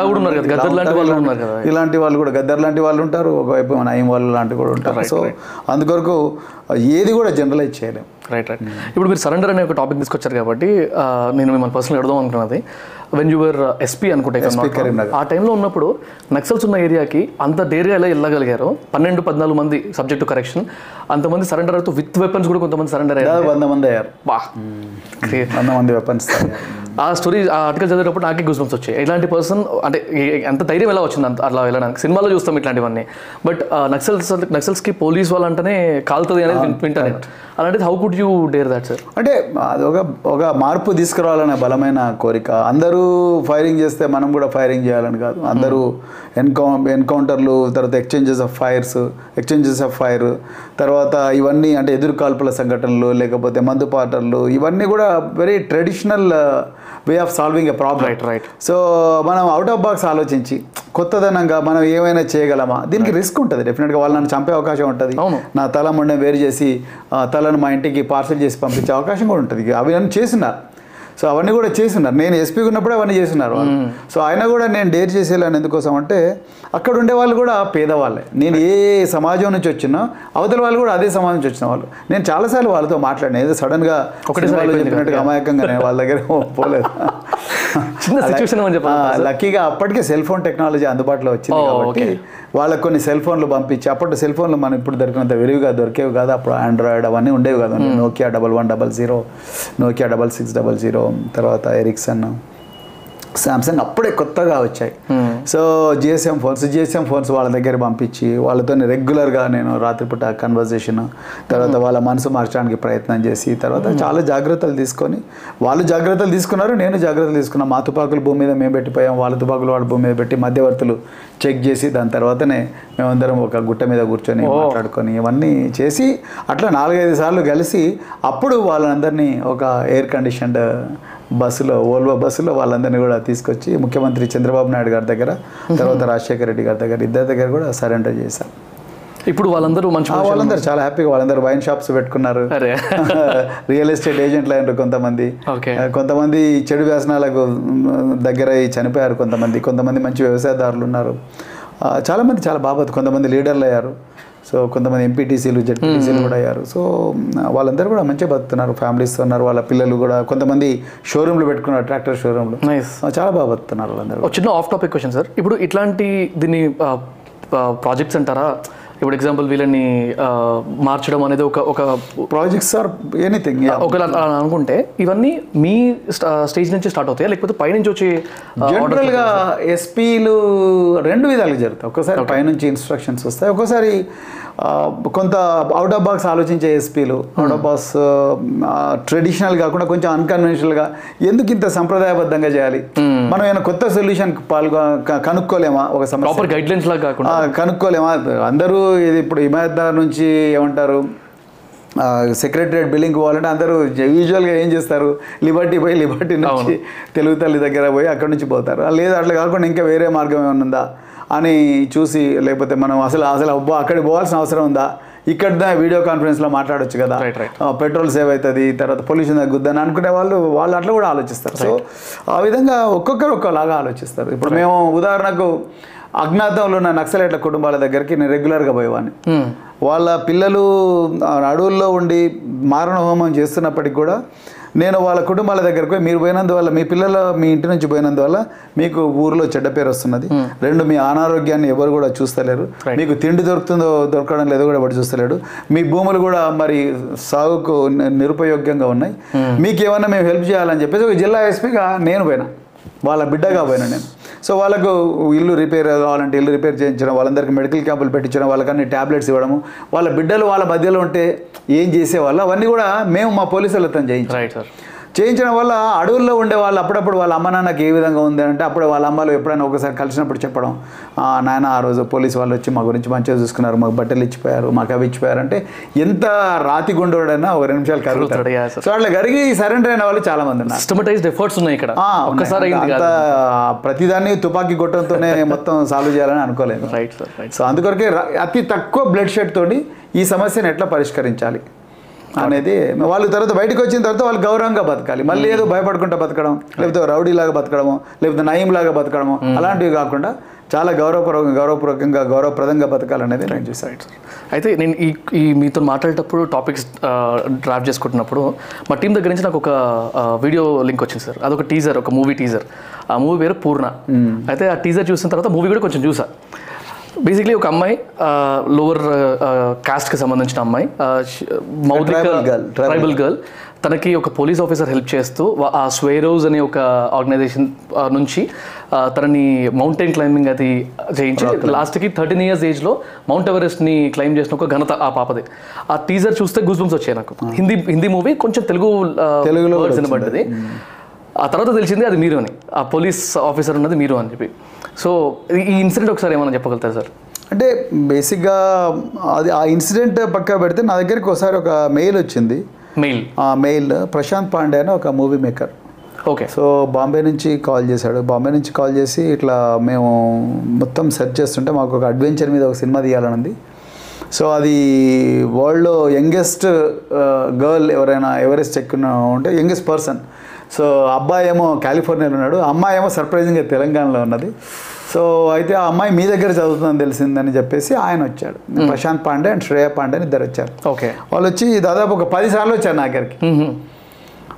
ఇలాంటి వాళ్ళు కూడా గద్దర్ లాంటి వాళ్ళు ఉంటారు ఒకవైపు నయం వాళ్ళు లాంటి కూడా ఉంటారు. సో అందుకొరకు ఏది కూడా జనరలైజ్ చేయలేం. రైట్ రైట్ ఇప్పుడు మీరు సరెండర్ అనే ఒక టాపిక్ తీసుకొచ్చారు కాబట్టి నేను మిమ్మల్ని పర్సనల్ అడదాం అనుకున్నది. వెన్ యువర్ ఎస్పీ అనుకుంటే. ఆ టైంలో ఉన్నప్పుడు నక్సల్స్ ఉన్న ఏరియాకి అంత ధైర్యం ఎలా వెళ్ళగలిగారు? పన్నెండు పద్నాలుగు మంది సబ్జెక్టు కరెక్షన్ అంతమంది సరెండర్ అవుతూ విత్ వెపన్స్ కూడా కొంతమంది సరెండర్ అయ్యారు. వంద మంది అయ్యారు. బా. వంద మంది వెపన్స్ ఆ స్టోరీ ఆ ఆర్టికల్ చదివేటప్పుడు నాకే గూస్ బంప్స్ వచ్చాయి. ఇలాంటి పర్సన్ అంటే ఎంత ధైర్యం ఎలా వచ్చింది అంత అలా వెళ్ళడానికి? సినిమాలో చూస్తాం ఇట్లాంటివన్నీ. బట్ నక్సల్స్ నక్సల్స్కి పోలీస్ వాళ్ళు అంటేనే కాలుతుంది అనేది వింటా నేను. అలాంటిది how could you dare that sir అంటే అది ఒక ఒక మార్పు తీసుకురావాలనే బలమైన కోరిక. అందరూ ఫైరింగ్ చేస్తే మనం కూడా ఫైరింగ్ చేయాలని కాదు. అందరూ ఎన్కౌ ఎన్కౌంటర్లు తర్వాత exchanges of fires exchanges of fire తర్వాత ఇవన్నీ అంటే ఎదురు కాల్పుల సంఘటనలు లేకపోతే మందు పాటర్లు ఇవన్నీ కూడా very traditional way of solving a problem right right so మనం అవుట్ ఆఫ్ బాక్స్ ఆలోచించి కొత్తదనంగా మనం ఏమైనా చేయగలమా? దీనికి రిస్క్ ఉంటుంది. డెఫినెట్గా వాళ్ళు నన్ను చంపే అవకాశం ఉంటుంది. నా తల మొండెం వేరు చేసి తలను మా ఇంటికి పార్సల్ చేసి పంపించే అవకాశం కూడా ఉంటుంది. అవి నన్ను చేసినారు సో అవన్నీ కూడా చేస్తున్నారు నేను ఎస్పీ ఉన్నప్పుడే అవన్నీ చేస్తున్నారు వాళ్ళు. సో ఆయన కూడా నేను డేర్ చేసేయాలని ఎందుకోసం అంటే అక్కడ ఉండే వాళ్ళు కూడా పేదవాళ్ళే. నేను ఏ సమాజం నుంచి వచ్చినా అవతల వాళ్ళు కూడా అదే సమాజం నుంచి వచ్చిన వాళ్ళు. నేను చాలాసార్లు వాళ్ళతో మాట్లాడిన. ఏదో సడన్గా అయిపోయింది చెప్పినట్టుగా. అమాయకంగా నేను వాళ్ళ దగ్గర పోలేదు. లక్కీగా అప్పటికే సెల్ ఫోన్ టెక్నాలజీ అందుబాటులో వచ్చింది కాబట్టి వాళ్ళకి కొన్ని సెల్ ఫోన్లు పంపించి అప్పటి సెల్ ఫోన్లు మనం ఇప్పుడు దొరికినంత విరివిగా దొరికేవి కాదు. అప్పుడు ఆండ్రాయిడ్ అవన్నీ ఉండేవి కాదు. Nokia double one double zero Nokia double six double zero తర్వాత ఎరిక్సన్ సామ్సంగ్ అప్పుడే కొత్తగా వచ్చాయి. So GSM phones GSM phones వాళ్ళ దగ్గర పంపించి వాళ్ళతో రెగ్యులర్గా నేను రాత్రిపూట కన్వర్జేషన్ తర్వాత వాళ్ళ మనసు మార్చడానికి ప్రయత్నం చేసి తర్వాత చాలా జాగ్రత్తలు తీసుకొని వాళ్ళు జాగ్రత్తలు తీసుకున్నారు నేను జాగ్రత్తలు తీసుకున్నాను మా తుపాకులు భూమి మీద మేము పెట్టిపోయాం వాళ్ళ తుపాకులు వాళ్ళ భూమి మీద పెట్టి మధ్యవర్తులు చెక్ చేసి దాని తర్వాతనే మేమందరం ఒక గుట్ట మీద కూర్చొని మాట్లాడుకొని ఇవన్నీ చేసి అట్లా నాలుగైదు సార్లు కలిసి అప్పుడు వాళ్ళందరినీ ఒక ఎయిర్ కండిషన్డ్ బస్సులో ఓల్వో బస్సులో వాళ్ళందరినీ కూడా తీసుకొచ్చి ముఖ్యమంత్రి చంద్రబాబు నాయుడు గారి దగ్గర తర్వాత రాజశేఖర రెడ్డి గారి దగ్గర ఇద్దరి దగ్గర కూడా సరెండర్ చేశారు ఇప్పుడు వాళ్ళందరూ మంచి వాళ్ళందరూ చాలా హ్యాపీగా వాళ్ళందరూ వైన్ షాప్స్ పెట్టుకున్నారు. [LAUGHS] రియల్ ఎస్టేట్ ఏజెంట్లు అయినారు కొంతమంది. కొంతమంది చెడు వ్యసనాలకు దగ్గర చనిపోయారు కొంతమంది. కొంతమంది మంచి వ్యవసాయదారులు ఉన్నారు. చాలామంది చాలా బాబత్ కొంతమంది లీడర్లు అయ్యారు. సో కొంతమంది ఎంపీటీసీలు జెడ్పీటీసీలు కూడా అయ్యారు. సో వాళ్ళందరూ కూడా మంచిగా బతుకుతున్నారు. ఫ్యామిలీస్ ఉన్నారు వాళ్ళ పిల్లలు కూడా. కొంతమంది షోరూమ్లు పెట్టుకున్నారు ట్రాక్టర్ షోరూమ్లు నైస్ చాలా బాగా బతుకుతున్నారు వాళ్ళందరూ చిన్న ఆఫ్ టాపిక్ క్వశ్చన్ సార్ ఇప్పుడు ఇట్లాంటి దీన్ని ప్రాజెక్ట్స్ అంటారా? ఇప్పుడు ఎగ్జాంపుల్ వీళ్ళని మార్చడం అనేది ఒక ఒక ప్రాజెక్ట్స్ ఆర్ ఎనీథింగ్ అలా అనుకుంటే ఇవన్నీ మీ స్టేజ్ నుంచి స్టార్ట్ అవుతాయా? లేకపోతే పైనుంచి వచ్చి ఆ, జనరల్గా ఎస్పీలు రెండు విధాలుగా జరుగుతాయి. ఒక్కోసారి పైనుంచి ఇన్స్ట్రక్షన్స్ వస్తాయి. ఒక్కోసారి ఆ, కొంత అవుట్ ఆఫ్ బాక్స్ ఆలోచించే ఎస్పీలు అవుట్ ఆఫ్ బాక్స్ ట్రెడిషనల్ కాకుండా కొంచెం అన్కన్వెన్షనల్గా ఎందుకు ఇంత సంప్రదాయబద్ధంగా చేయాలి? మనం ఏమైనా కొత్త సొల్యూషన్ పాల్గొ కనుక్కోలేమా? ఒక సమస్య ప్రాపర్ గైడ్ లైన్స్ లాగా కనుక్కోలేమా? అందరూ ఇది ఇప్పుడు హిమాయత్దార్ నుంచి ఏమంటారు? సెక్రటరియట్ బిల్డింగ్ పోవాలంటే అందరూ యూజువల్గా ఏం చేస్తారు? లిబర్టీ పోయి లిబర్టీ నుంచి తెలుగు తల్లి దగ్గర పోయి అక్కడ నుంచి పోతారు. లేదు అట్లా కాకుండా ఇంకా వేరే మార్గం ఏమైనా ఉందా? అని చూసి లేకపోతే మనం అసలు అసలు అబ్బా అక్కడికి పోవాల్సిన అవసరం ఉందా? ఇక్కడ వీడియో కాన్ఫరెన్స్లో మాట్లాడొచ్చు కదా. పెట్రోల్ సేవ్ అవుతుంది తర్వాత పొల్యూషన్ తగ్గుద్దని అనుకునే వాళ్ళు వాళ్ళు అట్లా కూడా ఆలోచిస్తారు. సో ఆ విధంగా ఒక్కొక్కరు ఒక్కలాగా ఆలోచిస్తారు. ఇప్పుడు మేము ఉదాహరణకు అజ్ఞాతంలో ఉన్న నక్సలైట్ల కుటుంబాల దగ్గరికి నేను రెగ్యులర్గా పోయేవాడిని. వాళ్ళ పిల్లలు అడవుల్లో ఉండి మారణ హోమం చేస్తున్నప్పటికి కూడా నేను వాళ్ళ కుటుంబాల దగ్గరకు పోయి మీరు పోయినందువల్ల మీ పిల్లలు మీ ఇంటి నుంచి పోయినందువల్ల మీకు ఊరిలో చెడ్డ పేరు వస్తున్నది. రెండు మీ అనారోగ్యాన్ని ఎవరు కూడా చూస్తలేరు. మీకు తిండి దొరుకుతుందో దొరకడం లేదో కూడా ఎవరు చూస్తలేడు మీ భూములు కూడా మరి సాగుకు నిరుపయోగ్యంగా ఉన్నాయి. మీకు ఏమన్నా మేము హెల్ప్ చేయాలని చెప్పేసి ఒక జిల్లా ఎస్పీగా నేను పోయినా. వాళ్ళ బిడ్డగా పోయినా నేను. సో వాళ్ళకు ఇల్లు రిపేర్ కావాలంటే ఇల్లు రిపేర్ చేయించడం వాళ్ళందరికీ మెడికల్ క్యాంపులు పెట్టించడం వాళ్ళకన్నీ ట్యాబ్లెట్స్ ఇవ్వడము. వాళ్ళ బిడ్డలు వాళ్ళ మధ్యలో ఉంటే ఏం చేసేవాళ్ళు? అవన్నీ కూడా మేము మా పోలీసులతో చేయించాం. రైట్ సార్ చేయించడం వల్ల అడవుల్లో ఉండే వాళ్ళు అప్పుడప్పుడు వాళ్ళ అమ్మ నాన్నకి ఏ విధంగా ఉంది అంటే అప్పుడు వాళ్ళ అమ్మలు ఎప్పుడైనా ఒకసారి కలిసినప్పుడు చెప్పడం "ఆ, నాయన ఆ రోజు పోలీస్ వాళ్ళు వచ్చి మా గురించి మంచిగా చూసుకున్నారు మాకు బట్టలు ఇచ్చిపోయారు మాకు అవి ఇచ్చిపోయారు అంటే ఎంత రాతి గుండోడైనా ఒక రెండు నిమిషాలు కరుగుతాడు. సో అట్లా కరిగి సరెండర్ అయిన వాళ్ళు చాలా మంది ఉన్నారు. సిస్టమటైజ్డ్ ఎఫర్ట్స్ ఉన్నాయి ఇక్కడ. ఒక్కసారి ప్రతిదాన్ని తుపాకీ కొట్టడంతోనే [LAUGHS] మొత్తం సాల్వ్ చేయాలని అనుకోలేదు. రైట్ సార్ సో అందుకొరకే అతి తక్కువ బ్లడ్ షెడ్ తోటి ఈ సమస్యను ఎట్లా పరిష్కరించాలి? అనేది వాళ్ళు తర్వాత బయటకు వచ్చిన తర్వాత వాళ్ళు గౌరవంగా బతకాలి. మళ్ళీ ఏదో భయపడుకుంటా బతకడం లేకపోతే రౌడీలాగా బతకడము లేకపోతే నయంలాగా బతకడము అలాంటివి కాకుండా చాలా గౌరవపూర్వకంగా గౌరవపూర్వకంగా గౌరవప్రదంగా బతకాలనేది నేను చూసాను సార్ అయితే నేను ఈ ఈ మీతో మాట్లాడేటప్పుడు టాపిక్స్ డ్రాఫ్ట్ చేసుకుంటున్నప్పుడు మా టీం దగ్గర నుంచి నాకు ఒక వీడియో లింక్ వచ్చింది సార్. అదొక టీజర్ ఒక మూవీ టీజర్ ఆ మూవీ పేరు పూర్ణ. అయితే ఆ టీజర్ చూసిన తర్వాత మూవీ కూడా కొంచెం చూసా. బేసిక్లీ ఒక అమ్మాయి లోవర్ కాస్ట్కి సంబంధించిన అమ్మాయి మౌలిక Tribal girl, tribal. Tribal girl తనకి ఒక పోలీస్ ఆఫీసర్ హెల్ప్ చేస్తూ ఆ స్వేరోజ్ అనే ఒక ఆర్గనైజేషన్ నుంచి తనని మౌంటైన్ క్లైంబింగ్ అది చేయించి లాస్ట్కి థర్టీన్ ఇయర్స్ ఏజ్లో మౌంట్ ఎవరెస్ట్ని క్లైమ్ చేసిన ఒక ఘనత ఆ పాపది. ఆ టీజర్ చూస్తే గూస్ బంప్స్ వచ్చాయి నాకు. హిందీ హిందీ మూవీ కొంచెం తెలుగు తెలుగులో వినబడ్డది. ఆ తర్వాత తెలిసింది అది మీరు అని. ఆ పోలీస్ ఆఫీసర్ ఉన్నది మీరు అని చెప్పి. సో ఈ ఇన్సిడెంట్ ఒకసారి ఏమైనా చెప్పగలుగుతారు సార్? అంటే బేసిక్గా అది ఆ ఇన్సిడెంట్ పక్క పెడితే నా దగ్గరికి ఒకసారి ఒక మెయిల్ వచ్చింది. మెయిల్? ఆ మెయిల్ ప్రశాంత్ పాండే అని ఒక movie maker. Okay. So Bombay నుంచి కాల్ చేశాడు. బాంబే నుంచి కాల్ చేసి ఇట్లా మేము మొత్తం సెర్చ్ చేస్తుంటే మాకు ఒక అడ్వెంచర్ మీద ఒక సినిమా తీయాలని ఉంది సో అది వరల్డ్లో యంగెస్ట్ గర్ల్ ఎవరైనా ఎవరెస్ట్ ఎక్కున్న ఉంటే యంగెస్ట్ పర్సన్. సో అబ్బాయి ఏమో కాలిఫోర్నియాలో ఉన్నాడు. అమ్మాయి ఏమో సర్ప్రైజింగ్గా తెలంగాణలో ఉన్నది. సో అయితే ఆ అమ్మాయి మీ దగ్గర చదువుతుందని తెలిసిందని చెప్పేసి ఆయన వచ్చాడు. ప్రశాంత్ పాండే అండ్ శ్రేయ పాండే అని ఇద్దరు వచ్చారు. ఓకే. వాళ్ళు వచ్చి దాదాపు ఒక పది సార్లు వచ్చారు నా దగ్గరికి.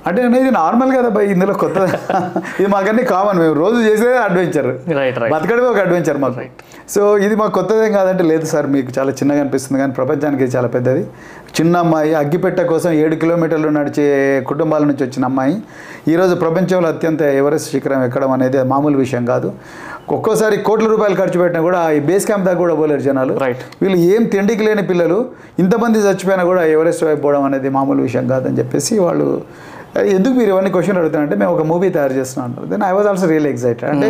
అంటే ఇది నార్మల్ కదా భయ్ ఇందులో కొత్త ఇది మాకన్నీ కామన్ మేము రోజు చేసేదే అడ్వెంచర్ బతకడమే ఒక అడ్వెంచర్ మాకు. సో ఇది మాకు కొత్తదేం కాదంటే లేదు సార్ మీకు చాలా చిన్నగా అనిపిస్తుంది కానీ ప్రపంచానికి చాలా పెద్దది. చిన్న అమ్మాయి అగ్గిపెట్ట కోసం ఏడు కిలోమీటర్లు నడిచే కుటుంబాల నుంచి వచ్చిన అమ్మాయి. ఈరోజు ప్రపంచంలో అత్యంత ఎవరెస్ట్ శిఖరం ఎక్కడం అనేది మామూలు విషయం కాదు. ఒక్కోసారి కోట్ల రూపాయలు ఖర్చు పెట్టినా కూడా ఈ బేస్ క్యాంప్ దాకా కూడా పోలేరు జనాలు. రైట్ వీళ్ళు ఏం తిండికి లేని పిల్లలు ఇంతమంది చచ్చిపోయినా కూడా ఎవరెస్ట్ వైపు పోవడం అనేది మామూలు విషయం కాదని చెప్పేసి వాళ్ళు "అరే, ఎందుకు మీరు ఇవన్నీ క్వశ్చన్ అడుగుతారంటే మేము ఒక మూవీ తయారు చేస్తున్నాం అంటారు. Then I was also real excited అంటే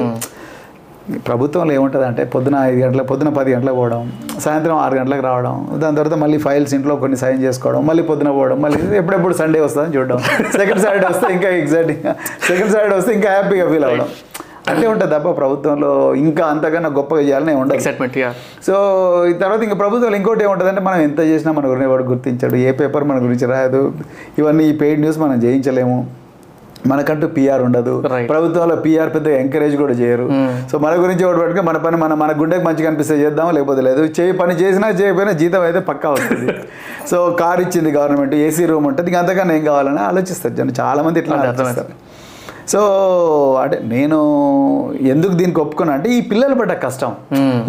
ప్రభుత్వంలో ఏముంటుంది అంటే పొద్దున ఐదు గంటలకు పొద్దున పది గంటలకు పోవడం సాయంత్రం ఆరు గంటలకు రావడం దాని తర్వాత మళ్ళీ ఫైల్స్ ఇంట్లో కొన్ని సైన్ చేసుకోవడం మళ్ళీ పొద్దున పోవడం మళ్ళీ ఎప్పుడెప్పుడు సండే వస్తుందని చూడడం. సెకండ్ సాటర్డే వస్తే ఇంకా ఎగ్జైటింగ్ సెకండ్ సాటర్డే వస్తే ఇంకా హ్యాపీగా ఫీల్ అవ్వడం. అంటే ఉంటుంది తప్ప ప్రభుత్వంలో. ఇంకా అంతకన్నా గొప్పగా చేయాలని ఉండదు. ఎక్సైట్మెంట్ సో ఈ తర్వాత ఇంకా ప్రభుత్వాలు ఇంకోటి ఏముంటుందంటే మనం ఎంత చేసినా మన గురించి ఎవరు గుర్తించాడు. ఏ పేపర్ మన గురించి రాయదు. ఇవన్నీ ఈ పెయిడ్ న్యూస్ మనం చేయించలేము మనకంటూ పిఆర్ ఉండదు. ప్రభుత్వాలు పిఆర్ పెద్ద ఎంకరేజ్ కూడా చేయరు. సో మన గురించి ఒకటి పట్టుకుని మన పని మన మన గుండెకి మంచిగా అనిపిస్తే చేద్దాం లేకపోతే లేదు. చేయి పని చేసినా చేయకపోయినా జీతం అయితే పక్కా వస్తుంది. [LAUGHS] సో కార్ ఇచ్చింది గవర్నమెంట్ ఏసీ రూమ్ ఉంటుంది. ఇంకా అంతకన్నా ఏం కావాలని ఆలోచిస్తారు జనం. చాలా మంది ఇట్లా ఆలోచిస్తారు. సో అంటే నేను ఎందుకు దీనికి ఒప్పుకున్నా అంటే ఈ పిల్లలు పడ్డ కష్టం.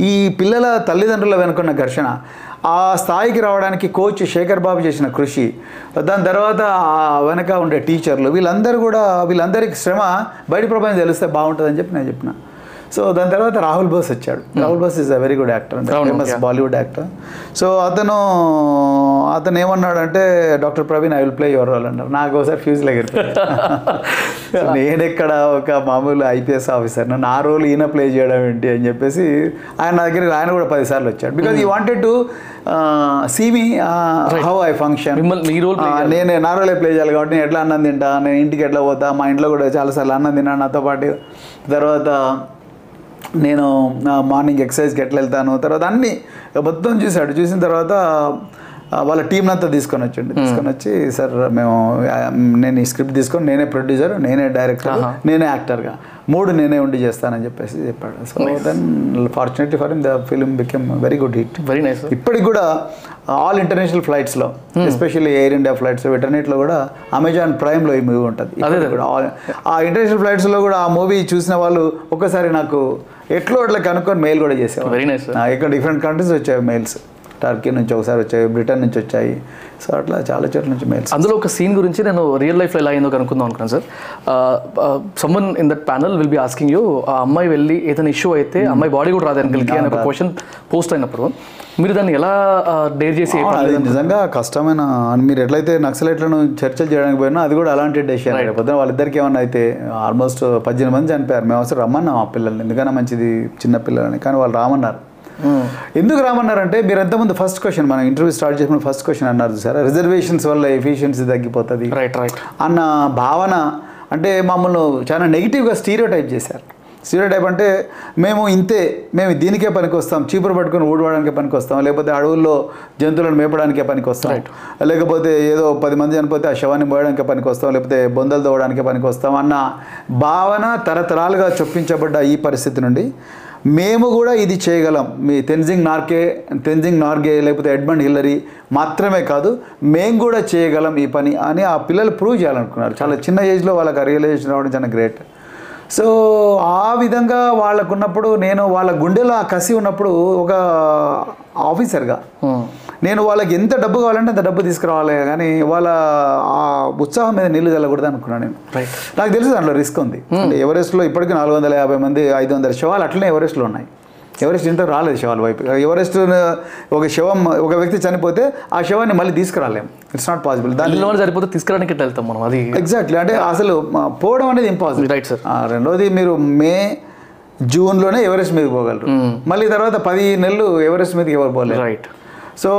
ఈ పిల్లల తల్లిదండ్రుల వెనుకున్న ఘర్షణ ఆ స్థాయికి రావడానికి కోచ్ శేఖర్ బాబు చేసిన కృషి దాని తర్వాత వెనక ఉండే టీచర్లు వీళ్ళందరూ కూడా వీళ్ళందరికీ శ్రమ బయట ప్రపంచం తెలిస్తే బాగుంటుందని చెప్పి నేను చెప్పిన. సో దాని తర్వాత రాహుల్ బోస్ వచ్చాడు. Rahul Bose is a very good actor famous. Bollywood actor so అతను అతను ఏమన్నాడంటే doctor Praveen I will play your role అన్నారు నాకు ఒకసారి ఫ్యూజ్ సో [LAUGHS] నేను ఎక్కడ ఒక మామూలు ఐపీఎస్ ఆఫీసర్ నా రోల్ ఈయన ప్లే చేయడం ఏంటి అని చెప్పేసి ఆయన నా దగ్గరికి ఆయన కూడా పది సార్లు వచ్చాడు. Because he wanted to see me how I function నేను నా రోలే ప్లే చేయాలి కాబట్టి నేను ఎట్లా అన్నం తింటా నేను ఇంటికి ఎట్లా పోతా మా ఇంట్లో కూడా చాలాసార్లు అన్నం తిన్నాను నాతో పాటు. తర్వాత నేను మార్నింగ్ ఎక్సర్సైజ్కి ఎట్లా వెళ్తాను తర్వాత అన్నీ మొత్తం చూశాడు చూసిన తర్వాత వాళ్ళ టీం అంతా తీసుకొని వచ్చిండు. తీసుకొని వచ్చి సార్ మేము నేను ఈ స్క్రిప్ట్ తీసుకొని నేనే ప్రొడ్యూసర్ నేనే డైరెక్టర్ నేనే యాక్టర్గా మూడు నేనే ఉండి చేస్తానని చెప్పేసి చెప్పాడు. So then fortunately for the film became very good hit very nice ఇప్పటికి కూడా ఆల్ ఇంటర్నేషనల్ ఫ్లైట్స్లో ఎస్పెషల్లీ ఎయిర్ ఇండియా ఫ్లైట్స్ వీటన్నిటిలో కూడా అమెజాన్ ప్రైమ్లో ఈ మూవీ ఉంటుంది. ఆ ఇంటర్నేషనల్ ఫ్లైట్స్లో కూడా ఆ మూవీ చూసిన వాళ్ళు ఒక్కసారి నాకు ఎట్లో అట్లా కనుక్కొని మెయిల్ కూడా చేసేవారు వెరీ నైస్ ఇక్కడ డిఫరెంట్ కంట్రీస్ వచ్చాయి మెయిల్స్ టర్కీ నుంచి ఒకసారి వచ్చాయి బ్రిటన్ నుంచి వచ్చాయి. సో అట్లా చాలా చోట్ల నుంచి మెయిల్స్ అందులో ఒక సీన్ గురించి నేను రియల్ లైఫ్లో ఎలా అయిందో కనుక్కుందాం అనుకున్నాను sir. Someone in that panel will be asking you ఆ అమ్మాయి వెళ్ళి ఏదైనా ఇష్యూ అయితే ఆ అమ్మాయి బాడీ కూడా రాదు అంకల్కి అని ఒక క్వశ్చన్ పోస్ట్ అయినప్పుడు మీరు దాన్ని ఎలా డేర్ చేసి నిజంగా కష్టమైన మీరు ఎట్లయితే నక్సలైట్లను చర్చలు చేయడానికి పోయినా అది కూడా అలాంటి డెసిషన్ పొద్దున వాళ్ళిద్దరికి ఏమన్నా అయితే ఆల్మోస్ట్ పద్దెనిమిది మంది చనిపోయారు. మేము అసలు రమ్మన్నాం ఆ పిల్లల్ని ఎందుకన్నా మంచిది చిన్న పిల్లలని. కానీ వాళ్ళు రామన్నారు. ఎందుకు రామన్నారంటే మీరు ఎంతమంది ఫస్ట్ క్వశ్చన్ మనం ఇంటర్వ్యూ స్టార్ట్ చేసిన ఫస్ట్ క్వశ్చన్ అన్నారు సార్. రిజర్వేషన్స్ వల్ల ఎఫిషియన్సీ తగ్గిపోతుంది. రైట్ రైట్ అన్న భావన అంటే మమ్మల్ని చాలా నెగిటివ్గా స్టీరియో టైప్ చేశారు. స్టీరియో టైప్ అంటే మేము ఇంతే మేము దీనికే పనికి వస్తాం చీపురు పట్టుకొని ఊడవడానికే పనికి వస్తాం లేకపోతే అడవుల్లో జంతువులను మేపడానికే పనికి వస్తాం లేకపోతే ఏదో పది మంది చనిపోతే ఆ శవాన్ని మోయడానికే పనికి వస్తాం లేకపోతే బొందలు తోవడానికే పనికి వస్తాం అన్న భావన తరతరాలుగా చొప్పించబడ్డ ఈ పరిస్థితి నుండి మేము కూడా ఇది చేయగలం. మీ తెన్జింగ్ నార్కే తెన్జింగ్ నార్గే లేకపోతే ఎడ్మండ్ హిల్లరీ మాత్రమే కాదు మేము కూడా చేయగలం ఈ పని అని ఆ పిల్లలు ప్రూవ్ చేయాలనుకున్నారు. చాలా చిన్న ఏజ్లో వాళ్ళకి రియలైజేషన్ రావడం చాలా గ్రేట్ సో ఆ విధంగా వాళ్ళకున్నప్పుడు నేను వాళ్ళ గుండెలో ఆ కసి ఉన్నప్పుడు ఒక ఆఫీసర్గా. నేను వాళ్ళకి ఎంత డబ్బు కావాలంటే అంత డబ్బు తీసుకురావాలి కానీ వాళ్ళ ఆ ఉత్సాహం మీద నీళ్ళు చల్లకూడదు అనుకున్నాను నేను. నాకు తెలుసు దాంట్లో రిస్క్ ఉంది. అంటే ఎవరెస్ట్లో ఇప్పటికీ నాలుగు వందల యాభై మంది ఐదు వందల శవాలు అట్లనే ఎవరెస్ట్లో ఉన్నాయి. ఎవరెస్ట్ ఇంత రాలేదు శవాల వైపు. ఎవరెస్ట్ ఒక శవం ఒక వ్యక్తి చనిపోతే ఆ శవాన్ని మళ్ళీ తీసుకురాలేము ఇట్స్ నాట్ పాసిబుల్ వాళ్ళు సరిపోతే తీసుకురానికి వెళ్తాం మనం? అది ఎగ్జాక్ట్లీ అంటే అసలు పోవడం అనేది ఇంపాసిబుల్ రైట్ సార్ రెండోది మీరు మే జూన్లోనే ఎవరెస్ట్ మీదకి పోగలరు. మళ్ళీ తర్వాత పది నెలలు ఎవరెస్ట్ మీదకి ఎవరు పోలేరు. రైట్ సో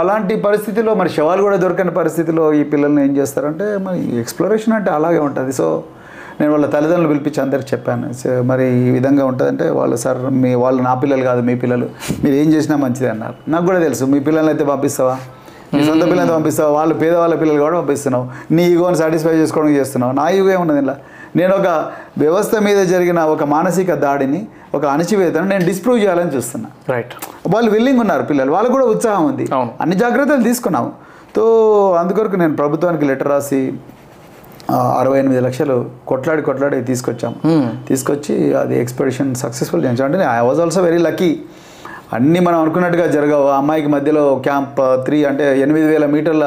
అలాంటి పరిస్థితిలో మరి శవాలు కూడా దొరకని పరిస్థితిలో ఈ పిల్లల్ని ఏం చేస్తారంటే మరి ఎక్స్ప్లోరేషన్ అంటే అలాగే ఉంటుంది. సో నేను వాళ్ళ తల్లిదండ్రులు పిలిపించి అందరికి చెప్పాను. సో మరి ఈ విధంగా ఉంటుందంటే వాళ్ళు సార్ మీ వాళ్ళు నా పిల్లలు కాదు మీ పిల్లలు. మీరు ఏం చేసినా మంచిది అన్నారు. నాకు కూడా తెలుసు. మీ పిల్లల్ని అయితే పంపిస్తావా? నీ సొంత పిల్లలతో పంపిస్తావా? వాళ్ళు పేదవాళ్ళ పిల్లలు కూడా పంపిస్తున్నావు. నీ ఈగోని సాటిస్ఫై చేసుకోవడానికి చేస్తున్నావు. నా ఈగో ఏమున్నది ఇలా? నేను ఒక వ్యవస్థ మీద జరిగిన ఒక మానసిక దాడిని ఒక అణచివేతను నేను డిస్ప్రూవ్ చేయాలని చూస్తున్నా. రైట్ వాళ్ళు విల్లింగ్ ఉన్నారు పిల్లలు. వాళ్ళకు కూడా ఉత్సాహం ఉంది. అన్ని జాగ్రత్తలు తీసుకున్నాము. తో అందుకొరకు నేను ప్రభుత్వానికి లెటర్ రాసి అరవై ఎనిమిది లక్షలు కొట్లాడి కొట్లాడి తీసుకొచ్చాము. తీసుకొచ్చి అది ఎక్స్పెడిషన్ సక్సెస్ఫుల్ చేయించాం. అంటే I was also very lucky అన్నీ మనం అనుకున్నట్టుగా జరగవు. ఆ అమ్మాయికి మధ్యలో క్యాంప్ త్రీ అంటే ఎనిమిది వేల మీటర్ల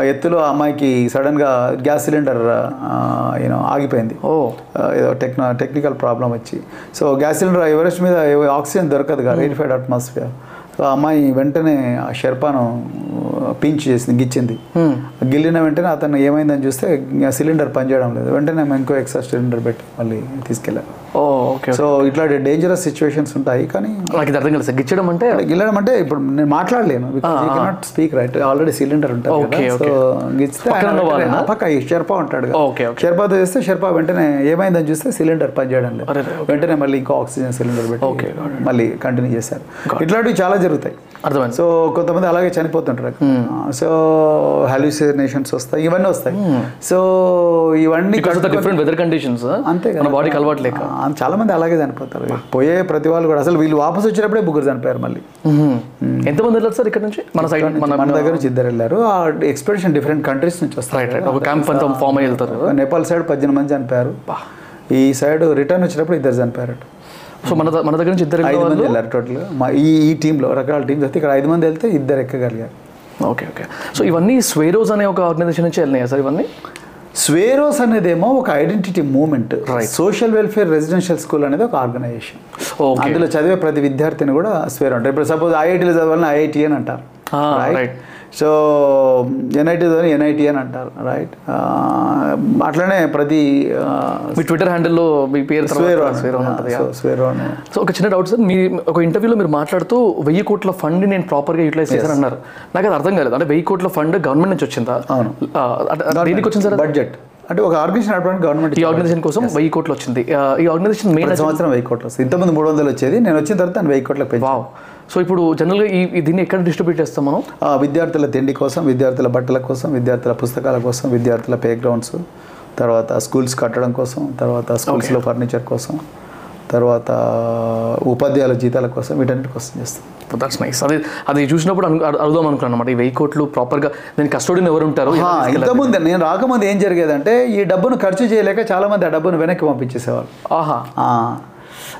ఎత్తులో అమ్మాయికి సడన్గా గ్యాస్ సిలిండర్ యూనో ఆగిపోయింది. ఓ. ఏదో టెక్న టెక్నికల్ ప్రాబ్లం వచ్చి. సో గ్యాస్ సిలిండర్ ఎవరెస్ట్ మీద ఆక్సిజన్ దొరకదు కదా రేరిఫైడ్ అట్మాస్ఫియర్. సో ఆ అమ్మాయి వెంటనే ఆ షెర్పాను పించ్ చేసింది గిచ్చింది. గిల్లిన వెంటనే అతను ఏమైందని చూస్తే సిలిండర్ పనిచేయడం లేదు. వెంటనే మేము ఇంకో ఎక్స్ట్రా సిలిండర్ పెట్టి మళ్ళీ తీసుకెళ్ళాం సో ఇట్లాంటి డేంజరస్ సిచ్యువేషన్స్ ఉంటాయి కానీ నాకు ఇది అర్థం కాలేదు. సార్ గిచ్చడం అంటే గిల్లడం అంటే ఇప్పుడు నేను మాట్లాడలేను not speak right already cylinder ఉంటుంది. సో గిచ్చితే పక్క షెర్పా ఉంటాడు షెర్పాతో చేస్తే షెర్పా వెంటనే ఏమైందని చూస్తే సిలిండర్ పనిచేయడం లేదు. వెంటనే మళ్ళీ ఇంకో ఆక్సిజన్ సిలిండర్ పెట్టి మళ్ళీ కంటిన్యూ చేశారు. ఇట్లాంటివి చాలా జరుగుతాయి. అర్థమైంది. సో కొంతమంది అలాగే చనిపోతుంటారు సో హాల్యూసినేషన్స్ వస్తాయి ఇవన్నీ వస్తాయి. సో ఇవన్నీ డిఫరెంట్ వెదర్ కండిషన్స్ అంతే కదా. బాడీకి అలవాట్లేక ఆ, చాలా మంది అలాగే చనిపోతారు. పోయే ప్రతి వాళ్ళు కూడా అసలు వీళ్ళు వాపస్ వచ్చినప్పుడే ముగ్గురు చనిపోయారు మళ్ళీ. ఎంతమంది వెళ్ళారు సార్ ఇక్కడ నుంచి? మన సైడ్ మన మన దగ్గర నుంచి ఇద్దరు వెళ్ళారు. ఆ ఎక్స్పెడిషన్ డిఫరెంట్ కంట్రీస్ నుంచి వస్తారు. క్యాంప్ అంతా ఫామ్ అయ్యి వెళ్తారు. నేపాల్ సైడ్ పద్దెనిమిది మంది చనిపోయారు. ఈ సైడ్ రిటర్న్ వచ్చినప్పుడు ఇద్దరు చనిపోయారు సో మన మన దగ్గర నుంచి ఇద్దరు ఐదు మంది వెళ్ళారు టోటల్ మా ఈ ఈ టీంలో రకరకాల టీమ్స్ అయితే ఇక్కడ ఐదు మంది వెళ్తే ఇద్దరు ఎక్కగలిగారు. Okay okay. సో ఇవన్నీ స్వేరోస్ అనే ఒక ఆర్గనైజేషన్ నుంచి వెళ్ళినాయా సార్ ఇవన్నీ? స్వేరోస్ అనేదేమో ఒక identity movement social welfare residential school అనేది ఒక ఆర్గనైజేషన్ అందులో చదివే ప్రతి విద్యార్థిని కూడా స్వేర్ ఉంటారు ఇప్పుడు సపోజ్ ఐఐటీలో చదవాలని ఐఐటి అని అంటారు. రైట్ సో ఎన్ఐటి చదివి ఎన్ఐటి అని అంటారు రైట్ అట్లనే ప్రతి మీ ట్విట్టర్ హ్యాండిల్లో మీ పేరు స్వేరో సో ఒక చిన్న డౌట్ సార్ మీ ఒక ఇంటర్వ్యూలో మీరు మాట్లాడుతూ వెయ్యి కోట్ల ఫండ్ నేను ప్రాపర్గా యూటిలైజ్ చేశాను అన్నారు. నాకు అది అర్థం కాలేదు. అంటే వెయ్యి కోట్ల ఫండ్ గవర్నమెంట్ నుంచి వచ్చిందా? దేనికి వచ్చింది సార్ బడ్జెట్ అంటే ఒక ఆర్గనైజేషన్ నడపడానికి గవర్నమెంట్ ఈ ఆర్గనైజేషన్ కోసం వెయ్యి కోట్లు వచ్చింది. ఈ ఆర్గనైజేషన్ మెయిన్ సంవత్సరం వెయ్యి కోట్లు. ఇంతకుముందు మూడు వందలు వచ్చేది నేను వచ్చిన తర్వాత వెయ్యి కోట్లకు పెంచాను. సో ఇప్పుడు జనరల్గా ఈ దీన్ని ఎక్కడ డిస్ట్రిబ్యూట్ చేస్తాం మనం? విద్యార్థుల తిండి కోసం విద్యార్థుల బట్టల కోసం విద్యార్థుల పుస్తకాల కోసం విద్యార్థుల ప్లే గ్రౌండ్స్ తర్వాత స్కూల్స్ కట్టడం కోసం తర్వాత స్కూల్స్లో ఫర్నిచర్ కోసం తర్వాత ఉపాధ్యాయుల జీతాల కోసం వీటన్నిటి కోసం చేస్తాం. దట్స్ నైస్ అది అది చూసినప్పుడు అడుగుదాం అనుకున్నాను అనమాట ఈ వెయ్యి కోట్లు ప్రాపర్గా దీని కస్టోడియన్ ఎవరు ఉంటారు ఇంతకుముందు నేను రాకముందు ఏం జరిగేదంటే ఈ డబ్బును ఖర్చు చేయలేక చాలామంది ఆ డబ్బును వెనక్కి పంపించేసేవాళ్ళు. ఆహా.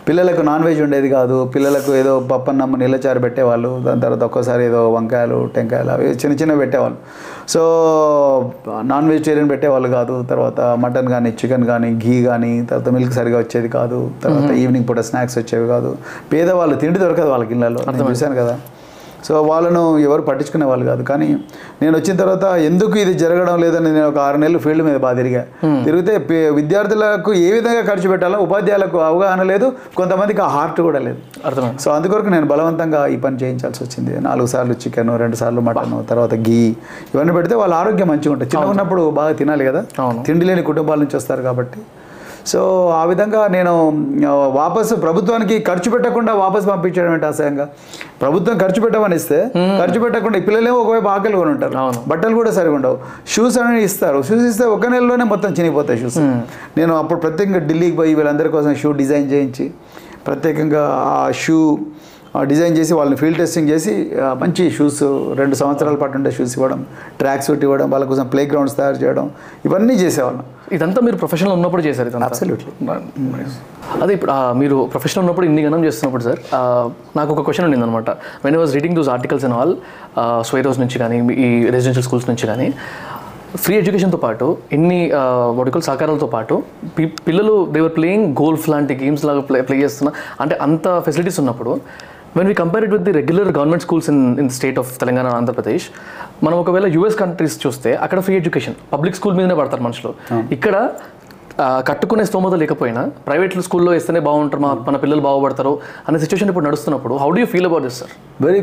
పిల్లలకు నాన్ వెజ్ ఉండేది కాదు. పిల్లలకు ఏదో పప్పన్నమ్మ నీళ్ళచారు పెట్టేవాళ్ళు. దాని తర్వాత ఒక్కోసారి ఏదో వంకాయలు టెంకాయలు అవి చిన్న చిన్న పెట్టేవాళ్ళు. సో నాన్ వెజిటేరియన్ పెట్టేవాళ్ళు కాదు. తర్వాత మటన్ కానీ చికెన్ కానీ ఘీ కానీ తర్వాత మిల్క్ సరిగా వచ్చేది కాదు. తర్వాత ఈవినింగ్ పూట స్నాక్స్ వచ్చేవి కాదు. పేదవాళ్ళు తిండి దొరకదు వాళ్ళకి ఇళ్ళలో. చూశాను కదా. సో వాళ్ళను ఎవరు పట్టించుకునే వాళ్ళు కాదు. కానీ నేను వచ్చిన తర్వాత ఎందుకు ఇది జరగడం లేదని నేను ఒక ఆరు నెలలు ఫీల్డ్ మీద బాగా తిరిగా. తిరిగితే పే- విద్యార్థులకు ఏ విధంగా ఖర్చు పెట్టాలో ఉపాధ్యాయులకు అవగాహన లేదు కొంతమందికి ఆ హార్ట్ కూడా లేదు. అర్థమైంది. సో అందుకొరకు నేను బలవంతంగా ఈ పని చేయించాల్సి వచ్చింది. నాలుగు సార్లు చికెన్ రెండు సార్లు మటన్ తర్వాత గీ ఇవన్నీ పెడితే వాళ్ళ ఆరోగ్యం మంచిగా ఉంటుంది. చిన్న ఉన్నప్పుడు బాగా తినాలి కదా. తిండి లేని కుటుంబాల నుంచి వస్తారు కాబట్టి. సో ఆ విధంగా నేను వాపసు ప్రభుత్వానికి ఖర్చు పెట్టకుండా వాపసు పంపించడం ఏంటి అసహ్యంగా. ప్రభుత్వం ఖర్చు పెట్టమని ఇస్తే ఖర్చు పెట్టకుండా పిల్లలేమో ఒకవైపు ఆకలి కొని ఉంటారు. బట్టలు కూడా సరిగా ఉండవు. షూస్ అనేది ఇస్తారు. షూస్ ఇస్తే ఒక నెలలోనే మొత్తం చినిగిపోతాయి షూస్ నేను అప్పుడు ప్రత్యేకంగా ఢిల్లీకి పోయి వీళ్ళందరి కోసం షూ డిజైన్ చేయించి ప్రత్యేకంగా ఆ షూ డిజైన్ చేసి వాళ్ళని ఫీల్డ్ టెస్టింగ్ చేసి మంచి షూస్ రెండు సంవత్సరాల పాటు ఉండే షూస్ ఇవ్వడం ట్రాక్ సూట్ ఇవ్వడం వాళ్ళ కోసం ప్లే గ్రౌండ్స్ తయారు చేయడం ఇవన్నీ చేసేవాళ్ళం. ఇదంతా మీరు ప్రొఫెషనల్ ఉన్నప్పుడు చేశారు ఇదంతా? అబ్సల్యూట్లీ అదే ఇప్పుడు మీరు ప్రొఫెషనల్ ఉన్నప్పుడు ఇన్ని గణం చేస్తున్నప్పుడు సార్ నాకు ఒక క్వశ్చన్ ఉండింది అనమాట when was reading those articles and all Swaeroes నుంచి కానీ ఈ రెసిడెన్షియల్ స్కూల్స్ నుంచి కానీ ఫ్రీ ఎడ్యుకేషన్తో పాటు ఇన్ని వడికల్ సహకారాలతో పాటు పిల్లలు దేవర్ ప్లేయింగ్ గోల్ఫ్ లాంటి గేమ్స్ లాగా ప్లే ప్లే చేస్తున్న అంటే అంత ఫెసిలిటీస్ ఉన్నప్పుడు when we compare it with the regular government schools in in state of Telangana Andhra Pradesh మనం ఒకవేళ యూఎస్ కంట్రీస్ చూస్తే అక్కడ ఫ్రీ ఎడ్యుకేషన్ పబ్లిక్ స్కూల్ మీదనే పడతారు మనుషులు. ఇక్కడ కట్టుకునే స్తోమత లేకపోయినా ప్రైవేట్ స్కూల్లో వేస్తేనే బాగుంటారు మా మన పిల్లలు బాగుపడతారు అనే సిచ్యువేషన్ ఇప్పుడు నడుస్తున్నప్పుడు how do you feel about this sir very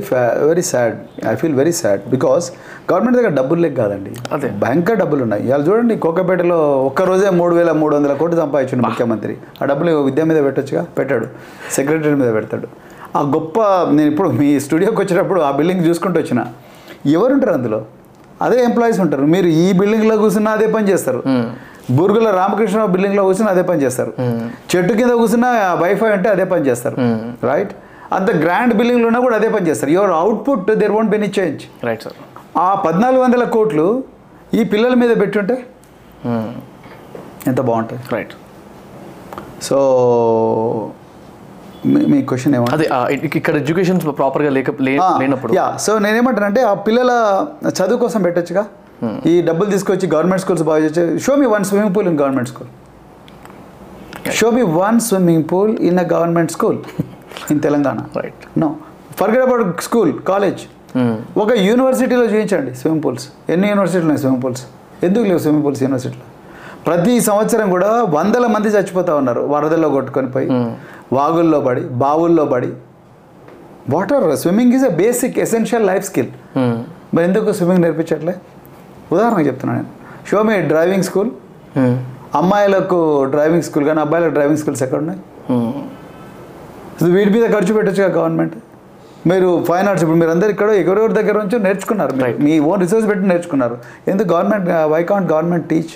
very sad I feel very sad because government దగ్గర డబ్బులు లేక కాదండి. అదే. భయంకర డబ్బులు ఉన్నాయి. ఇవాళ చూడండి కోకపేటలో ఒక్క రోజే మూడు వేల మూడు వందల కోట్లు సంపాదించండి ముఖ్యమంత్రి. ఆ డబ్బులు విద్య మీద పెట్టొచ్చుగా? పెట్టాడు. సెక్రటరీ మీద పెడతాడు. ఆ గొప్ప నేను ఇప్పుడు మీ స్టూడియోకి వచ్చేటప్పుడు ఆ బిల్డింగ్ చూసుకుంటూ వచ్చిన. ఎవరుంటారు అందులో? అదే ఎంప్లాయీస్ ఉంటారు. మీరు ఈ బిల్డింగ్లో కూర్చున్నా అదే పని చేస్తారు. బూర్గుల రామకృష్ణ బిల్డింగ్లో కూర్చున్నా అదే పని చేస్తారు. చెట్టు కింద కూర్చున్నా వైఫై అంటే అదే పని చేస్తారు. రైట్ అంత గ్రాండ్ బిల్డింగ్లో ఉన్నా కూడా అదే పని చేస్తారు. Your output there won't be any change right sir ఆ పద్నాలుగు వందల కోట్లు ఈ పిల్లల మీద పెట్టుంటే ఎంత బాగుంటుంది? రైట్ సో మీ- క్వశ్చన్ ఏమన్నా అదే ఇక్కడ ఎడ్యుకేషన్ ప్రాపర్గా లేక లేనప్పుడు. యా. సో నేనేమంటానంటే ఆ పిల్లల చదువు కోసం పెట్టొచ్చుగా. ఈ డబ్బులు తీసుకొచ్చి గవర్నమెంట్ స్కూల్స్ బాగా చేసి show me one swimming pool in government school. Show me one swimming pool in a government school. [LAUGHS] In Telangana. Right no forget about school college ఒక యూనివర్సిటీలో చూపించండి స్విమ్మింగ్ పూల్స్ ఎన్ని యూనివర్సిటీలు ఉన్నాయి స్విమ్మింగ్ పూల్స్ ఎందుకు లేవు స్విమ్మింగ్ పూల్స్ యూనివర్సిటీలో ప్రతి సంవత్సరం కూడా వందల మంది చచ్చిపోతా ఉన్నారు. వరదల్లో కొట్టుకొని పోయి వాగుల్లో పడి బావుల్లో పడి. Water swimming is a basic essential life skill మరి ఎందుకు స్విమ్మింగ్ నేర్పించట్లే? ఉదాహరణకు చెప్తున్నాను నేను. షో మీ డ్రైవింగ్ స్కూల్ అమ్మాయిలకు డ్రైవింగ్ స్కూల్ కానీ అబ్బాయిలకు డ్రైవింగ్ స్కూల్స్ ఎక్కడ ఉన్నాయి వీటి మీద ఖర్చు పెట్టచ్చుగా గవర్నమెంట్ మీరు ఫైన్ ఆర్ట్స్ ఇప్పుడు మీరు అందరు ఇక్కడ ఎవరెవరి దగ్గర నుంచి నేర్చుకున్నారు. మీ ఓన్ రిసోర్స్ పెట్టి నేర్చుకున్నారు. ఎందుకు government why can't government teach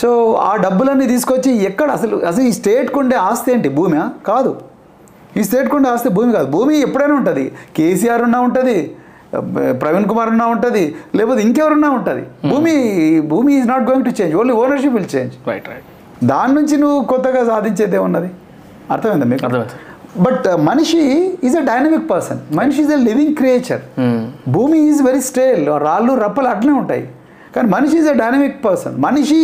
so ఆ డబ్బులన్నీ తీసుకొచ్చి ఎక్కడ అసలు అసలు ఈ స్టేట్కి ఉండే ఆస్తి ఏంటి? భూమి? కాదు. ఈ స్టేట్కి ఉండే ఆస్తి భూమి కాదు. భూమి ఎప్పుడైనా ఉంటుంది. కేసీఆర్ ఉన్నా ఉంటుంది ప్రవీణ్ కుమార్ ఉన్నా ఉంటుంది లేకపోతే ఇంకెవరున్నా ఉంటుంది. భూమి భూమి is not going to change only ownership will change right right దాని నుంచి నువ్వు కొత్తగా సాధించేది ఏమున్నది? అర్థమైందా మీకు? అర్థమైంది. బట్ మనిషి ఈజ్ అ డైనమిక్ పర్సన్ మనిషి ఈజ్ అ లివింగ్ క్రియేచర్ భూమి ఈజ్ వెరీ స్టేల్ రాళ్ళు రప్పలు అట్లనే ఉంటాయి. కానీ మనిషి ఈజ్ అ డైనమిక్ పర్సన్ మనిషి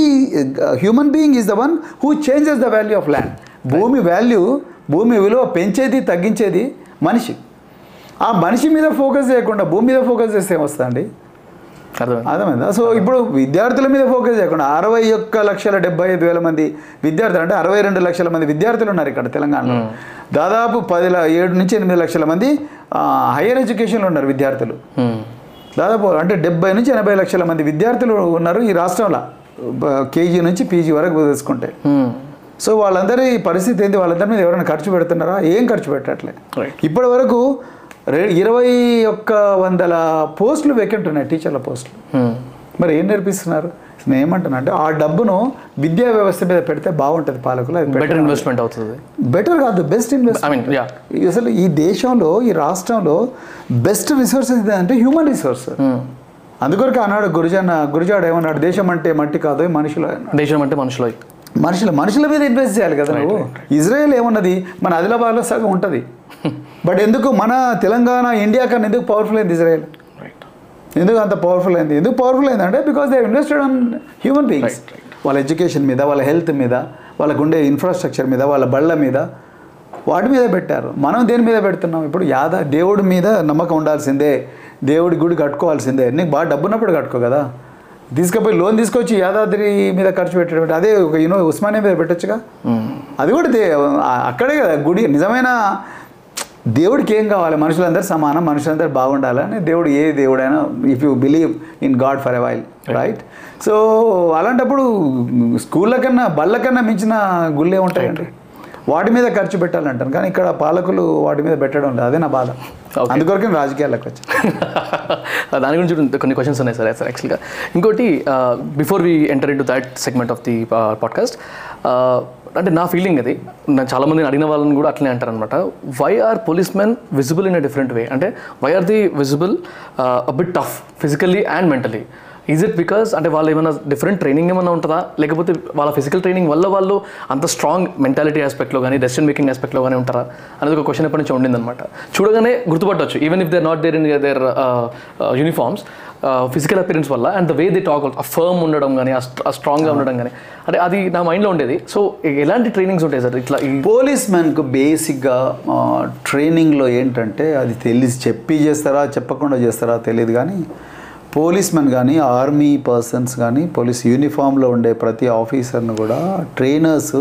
human being is the one who changes the value of land భూమి వాల్యూ భూమి విలువ పెంచేది తగ్గించేది మనిషి. ఆ మనిషి మీద ఫోకస్ చేయకుండా భూమి మీద ఫోకస్ చేస్తే ఏమొస్తుందండి? అర్థమైంది. సో ఇప్పుడు విద్యార్థుల మీద ఫోకస్ చేయకుండా అరవై ఒక్క లక్షల డెబ్బై ఐదు వేల మంది విద్యార్థులు అంటే అరవై రెండు లక్షల మంది విద్యార్థులు ఉన్నారు ఇక్కడ తెలంగాణలో. దాదాపు పది ఏడు నుంచి ఎనిమిది లక్షల మంది హయ్యర్ ఎడ్యుకేషన్లో ఉన్నారు విద్యార్థులు. దాదాపు అంటే డెబ్బై నుంచి ఎనభై లక్షల మంది విద్యార్థులు ఉన్నారు ఈ రాష్ట్రంలో. కేజీ నుంచి పీజీ వరకు తీసుకుంటే. సో వాళ్ళందరి పరిస్థితి ఏంటి వాళ్ళందరి మీద ఎవరైనా ఖర్చు పెడుతున్నారా? ఏం ఖర్చు పెట్టట్లే. ఇప్పటి వరకు రె ఇరవై ఒక్క వందల పోస్టులు వేకెంట్ ఉన్నాయి టీచర్ల పోస్టులు. మరి ఏం నేర్పిస్తున్నారు? నేను ఏమంటున్నా అంటే ఆ డబ్బును విద్యా వ్యవస్థ మీద పెడితే బాగుంటుంది పాలకులు అది బెటర్ ఇన్వెస్ట్మెంట్ అవుతుంది. బెటర్ కాదు best invest I mean yeah అసలు ఈ దేశంలో ఈ రాష్ట్రంలో బెస్ట్ రిసోర్సెస్ అంటే హ్యూమన్ రిసోర్స్ అందుకొరకు అన్నాడు గురుజన గురుజాడు ఏమన్నాడు దేశం అంటే మట్టి కాదు మనుషులు. దేశం అంటే మనుషులు. మనుషుల మనుషుల మీద ఇన్వెస్ట్ చేయాలి కదా నువ్వు. ఇజ్రాయెల్ ఏమన్నది మన ఆదిలాబాద్లో సగం ఉంటుంది. బట్ [LAUGHS] ఎందుకు మన తెలంగాణ ఇండియా కన్నా ఎందుకు పవర్ఫుల్ అయింది ఇజ్రాయెల్? ఎందుకు అంత పవర్ఫుల్ అయింది? ఎందుకు పవర్ఫుల్ అయింది అంటే because they invested on human beings వాళ్ళ ఎడ్యుకేషన్ మీద వాళ్ళ హెల్త్ మీద వాళ్ళకు ఉండే ఇన్ఫ్రాస్ట్రక్చర్ మీద వాళ్ళ బళ్ళ మీద వాటి మీద పెట్టారు. మనం దేని మీద పెడుతున్నాం? ఇప్పుడు యాద దేవుడి మీద నమ్మకం ఉండాల్సిందే. దేవుడి గుడి కట్టుకోవాల్సిందే. నీకు బాగా డబ్బు ఉన్నప్పుడు కట్టుకో కదా. తీసుకుపోయి లోన్ తీసుకొచ్చి యాదాద్రి మీద ఖర్చు పెట్టడం అదే ఒక యూనో ఉస్మానియా మీద పెట్టొచ్చుగా? అది కూడా అక్కడే కదా. గుడి నిజమైన దేవుడికి ఏం కావాలి? మనుషులందరూ సమానం మనుషులందరూ బాగుండాలని దేవుడు ఏ దేవుడైనా if you believe in God for a while right so అలాంటప్పుడు స్కూళ్ళ కన్నా బళ్ళ కన్నా మించిన గుళ్ళే ఉంటాయండి. వాటి మీద ఖర్చు పెట్టాలంటాను కానీ ఇక్కడ పాలకులు వాటి మీద పెట్టడం లేదు. అదే నా బాధ. అందుకొరకు రాజకీయాలకు వచ్చాను [LAUGHS] దాని గురించి కొన్ని క్వశ్చన్స్ ఉన్నాయి సార్ సార్ యాక్చువల్గా ఇంకోటి before we enter into that segment of the podcast అంటే నా ఫీలింగ్ అది. నేను చాలా మందిని అడిగిన వాళ్ళని కూడా అట్లనే అంటారు అనమాట why are police men visible in a different way అంటే why are the visible a bit tough physically and mentally is it because అంటే వాళ్ళు ఏమైనా డిఫరెంట్ ట్రైనింగ్ ఏమైనా ఉంటుందా? లేకపోతే వాళ్ళ ఫిజికల్ ట్రైనింగ్ వల్ల వాళ్ళు అంత స్ట్రాంగ్ మెంటాలిటీ ఆస్పెక్ట్లో కానీ డెసిషన్ మేకింగ్ ఆస్పెక్ట్లో కానీ ఉంటారా? అనేది ఒక క్వశ్చన్ ఎప్పటి నుంచి ఉండిందనమాట చూడగానే గుర్తుపట్టవచ్చు even if they're not there in their uniforms physical appearance వల్ల and the way they talk ఆ ఫర్మ్ ఉండడం కానీ ఆ స్ట్రాంగ్గా ఉండడం కానీ అంటే అది నా మైండ్లో ఉండేది. సో ఎలాంటి ట్రైనింగ్స్ ఉంటాయి సార్? ఇట్లా ఈ పోలీస్ మ్యాన్కు బేసిక్గా ట్రైనింగ్లో ఏంటంటే అది తెలిసి చెప్పి చేస్తారా చెప్పకుండా చేస్తారా తెలియదు కానీ పోలీస్ మెన్ కానీ ఆర్మీ పర్సన్స్ కానీ పోలీస్ యూనిఫామ్లో ఉండే ప్రతి ఆఫీసర్ను కూడా ట్రైనర్స్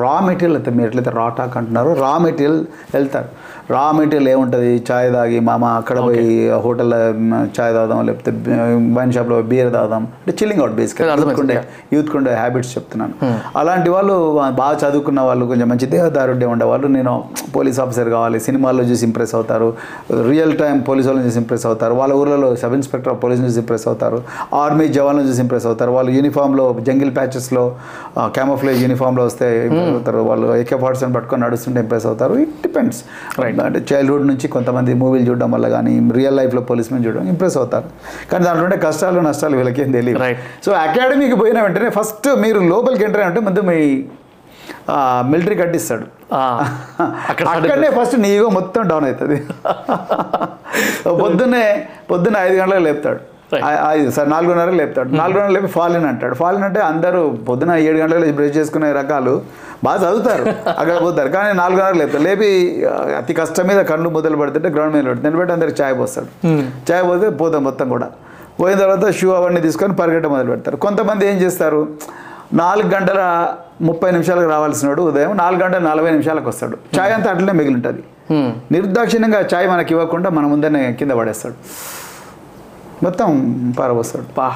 రా మెటీరియల్ అయితే మీరు ఎట్లయితే రాటాక్ అంటున్నారో రా మెటీరియల్ వెళ్తారు. రా మెటీరియల్ ఏముంటుంది? చాయ్ తాగి మామ అక్కడ పోయి హోటల్లో చాయ్ తాగుదాం లేకపోతే వైన్ షాప్లో బీర్ తాగుదాం. అంటే చిల్లింగ్ అవుట్ బేసిక్గా యూత్ కుండే హ్యాబిట్స్ చెప్తున్నాను. అలాంటి వాళ్ళు బాగా చదువుకున్న వాళ్ళు కొంచెం మంచి దేహదారుడ్యం ఉండే వాళ్ళు నేను పోలీస్ ఆఫీసర్ కావాలి సినిమాల్లో చూసి ఇంప్రెస్ అవుతారు రియల్ టైం పోలీస్ వాళ్ళని చూసి ఇంప్రెస్ అవుతారు వాళ్ళ ఊర్లలో సబ్ ఇన్స్పెక్టర్ ఆఫ్ పోలీస్ చూసి ఇంప్రెస్ అవుతారు ఆర్మీ జవాన్లను చూసి ఇంప్రెస్ అవుతారు వాళ్ళు యూనిఫామ్లో జంగిల్ ప్యాచెస్లో క్యామోఫ్లేజ్ యూనిఫామ్లో వస్తే ఇంప్రెస్ అవుతారు వాళ్ళు ఏకే ఫార్ట్స్ పట్టుకొని నడుస్తుంటే ఇంప్రెస్ అవుతారు. ఇట్ డిపెండ్స్ అంటే చైల్డ్హుడ్ నుంచి కొంతమంది మూవీలు చూడడం వల్ల కానీ రియల్ లైఫ్లో పోలీస్ మెన్ చూడడం ఇంప్రెస్ అవుతారు. కానీ దాంట్లో ఉండే కష్టాలు నష్టాలు వీళ్ళకేం తెలియదు. సో అకాడమీకి పోయిన వెంటనే ఫస్ట్ మీరు లోపలికి ఎంటర్ అంటే ముందు మీ మిలిటరీ కట్టిస్తాడు. [LAUGHS] అక్కడనే ఫస్ట్ నీ ఈగో మొత్తం డౌన్ అవుతుంది. [LAUGHS] పొద్దున్నే పొద్దున్న ఐదు గంటలకు లేపుతాడు. సార్ నాలుగున్నరకు లేపుతాడు. నాలుగున్నర లేపి ఫాలిన్ అంటాడు. ఫాలిన్ అంటే అందరూ పొద్దున ఏడు గంటలకు బ్రష్ చేసుకునే రకాలు. బాగా చదువుతారు. అక్కడ పోతారు. కానీ నాలుగున్నరకు లేపుతాడు లేపి అతి కష్టం మీద కళ్ళు మొదలు పెడుతుంటే గ్రౌండ్ మీద పెడుతుంది నిలబెట్టి అందరికి ఛాయ్ పోస్తాడు. ఛాయ్ పోతే పోతాం మొత్తం కూడా. పోయిన తర్వాత షూ అవన్నీ తీసుకొని పరిగెట్ట మొదలు పెడతారు. కొంతమంది ఏం చేస్తారు? నాలుగు గంటల ముప్పై నిమిషాలకు రావాల్సినాడు ఉదయం నాలుగు గంటల నలభై నిమిషాలకు వస్తాడు. ఛాయ్ అంతా అట్లనే మిగిలి ఉంటుంది. Hmm. నిర్దాక్షిణ్యంగా ఛాయ్ మనకి ఇవ్వకుండా మన ముందరనే కింద పడేస్తాడు. మొత్తం పారబోస్తాడు. పా.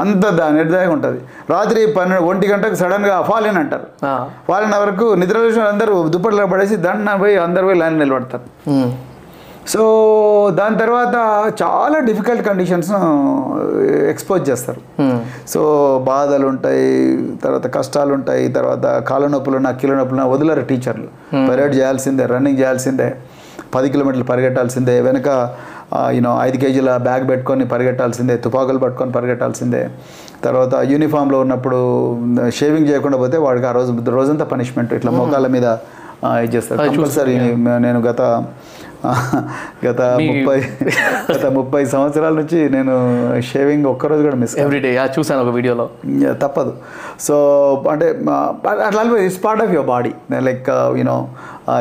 అంత దా- నిర్దయంగా ఉంటుంది. రాత్రి పన్నెండు ఒంటి గంటకు సడన్గా ఫాలిన్ అంటారు. ఫాలిన్ వరకు నిద్ర లేచిన అందరూ దుప్పట్లో పడేసి దండ పోయి అందరు పోయి లైన్ నిలబడతారు. సో దాని తర్వాత చాలా డిఫికల్ట్ కండిషన్స్ ఎక్స్పోజ్ చేస్తారు. సో బాధలు ఉంటాయి తర్వాత కష్టాలు ఉంటాయి తర్వాత కాళ్ళ నొప్పులు ఉన్న కీళ్ళ నొప్పులు ఉన్న వదిలేరు టీచర్లు పరేడ్ చేయాల్సిందే రన్నింగ్ చేయాల్సిందే పది కిలోమీటర్లు పరిగెట్టాల్సిందే వెనక యూనో ఐదు కేజీల బ్యాగ్ పెట్టుకొని పరిగెట్టాల్సిందే తుపాకులు పట్టుకొని పరిగెట్టాల్సిందే. తర్వాత యూనిఫామ్లో ఉన్నప్పుడు షేవింగ్ చేయకుండా పోతే వాడికి ఆ రోజు రోజంతా పనిష్మెంట్ ఇట్లా మోకాళ్ళ మీద ఇది చేస్తారు. కంపల్సరీ నేను గత గత ముప్పై గత ముప్పై సంవత్సరాల నుంచి నేను షేవింగ్ ఒక్కరోజు కూడా మిస్ ఎవ్రీ డే యా చూసాను ఒక వీడియోలో. తప్పదు. సో అంటే అట్లా it's part of your body like you know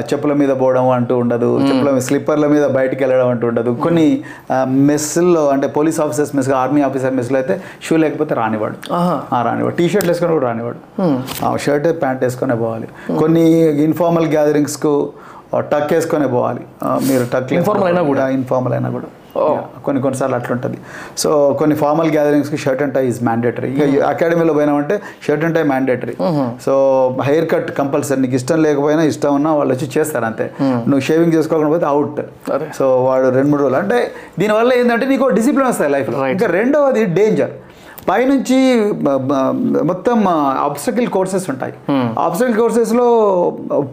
చెప్పుల మీద పోవడం అంటూ ఉండదు చెప్పుల మీద స్లిప్పర్ల మీద బయటికి వెళ్ళడం అంటూ ఉండదు. కొన్ని మెస్సుల్లో అంటే police officers mess army officer మెస్లో అయితే షూ లేకపోతే రానివాడు రానివాడు టీ షర్ట్ వేసుకొని కూడా రానివాడు షర్ట్ ప్యాంట్ వేసుకొనే పోవాలి. కొన్ని ఇన్ఫార్మల్ గ్యాదరింగ్స్కు టక్ వేసుకొనే పోవాలి. మీరు టక్ Informal అయినా కూడా? ఇన్ఫార్మల్ అయినా కూడా. కొన్ని కొన్నిసార్లు అట్లుంటుంది. సో కొన్ని formal గ్యాదరింగ్స్కి shirt and tie is mandatory ఇక అకాడమీలో పోయినామంటే shirt and tie mandatory so hair cut compulsory నీకు ఇష్టం లేకపోయినా ఇష్టం ఉన్నా వాళ్ళు వచ్చి చేస్తారు అంతే. నువ్వు షేవింగ్ చేసుకోకుండా పోతే అవుట్. సో వాడు రెండు మూడు రోజులు. అంటే దీనివల్ల ఏంటంటే నీకు డిసిప్లిన్ వస్తాయి లైఫ్లో ఇంకా రెండవది డేంజర్ పైనుంచి మొత్తం ఆబ్స్టకిల్ కోర్సెస్ ఉంటాయి. ఆబ్స్టకిల్ కోర్సెస్లో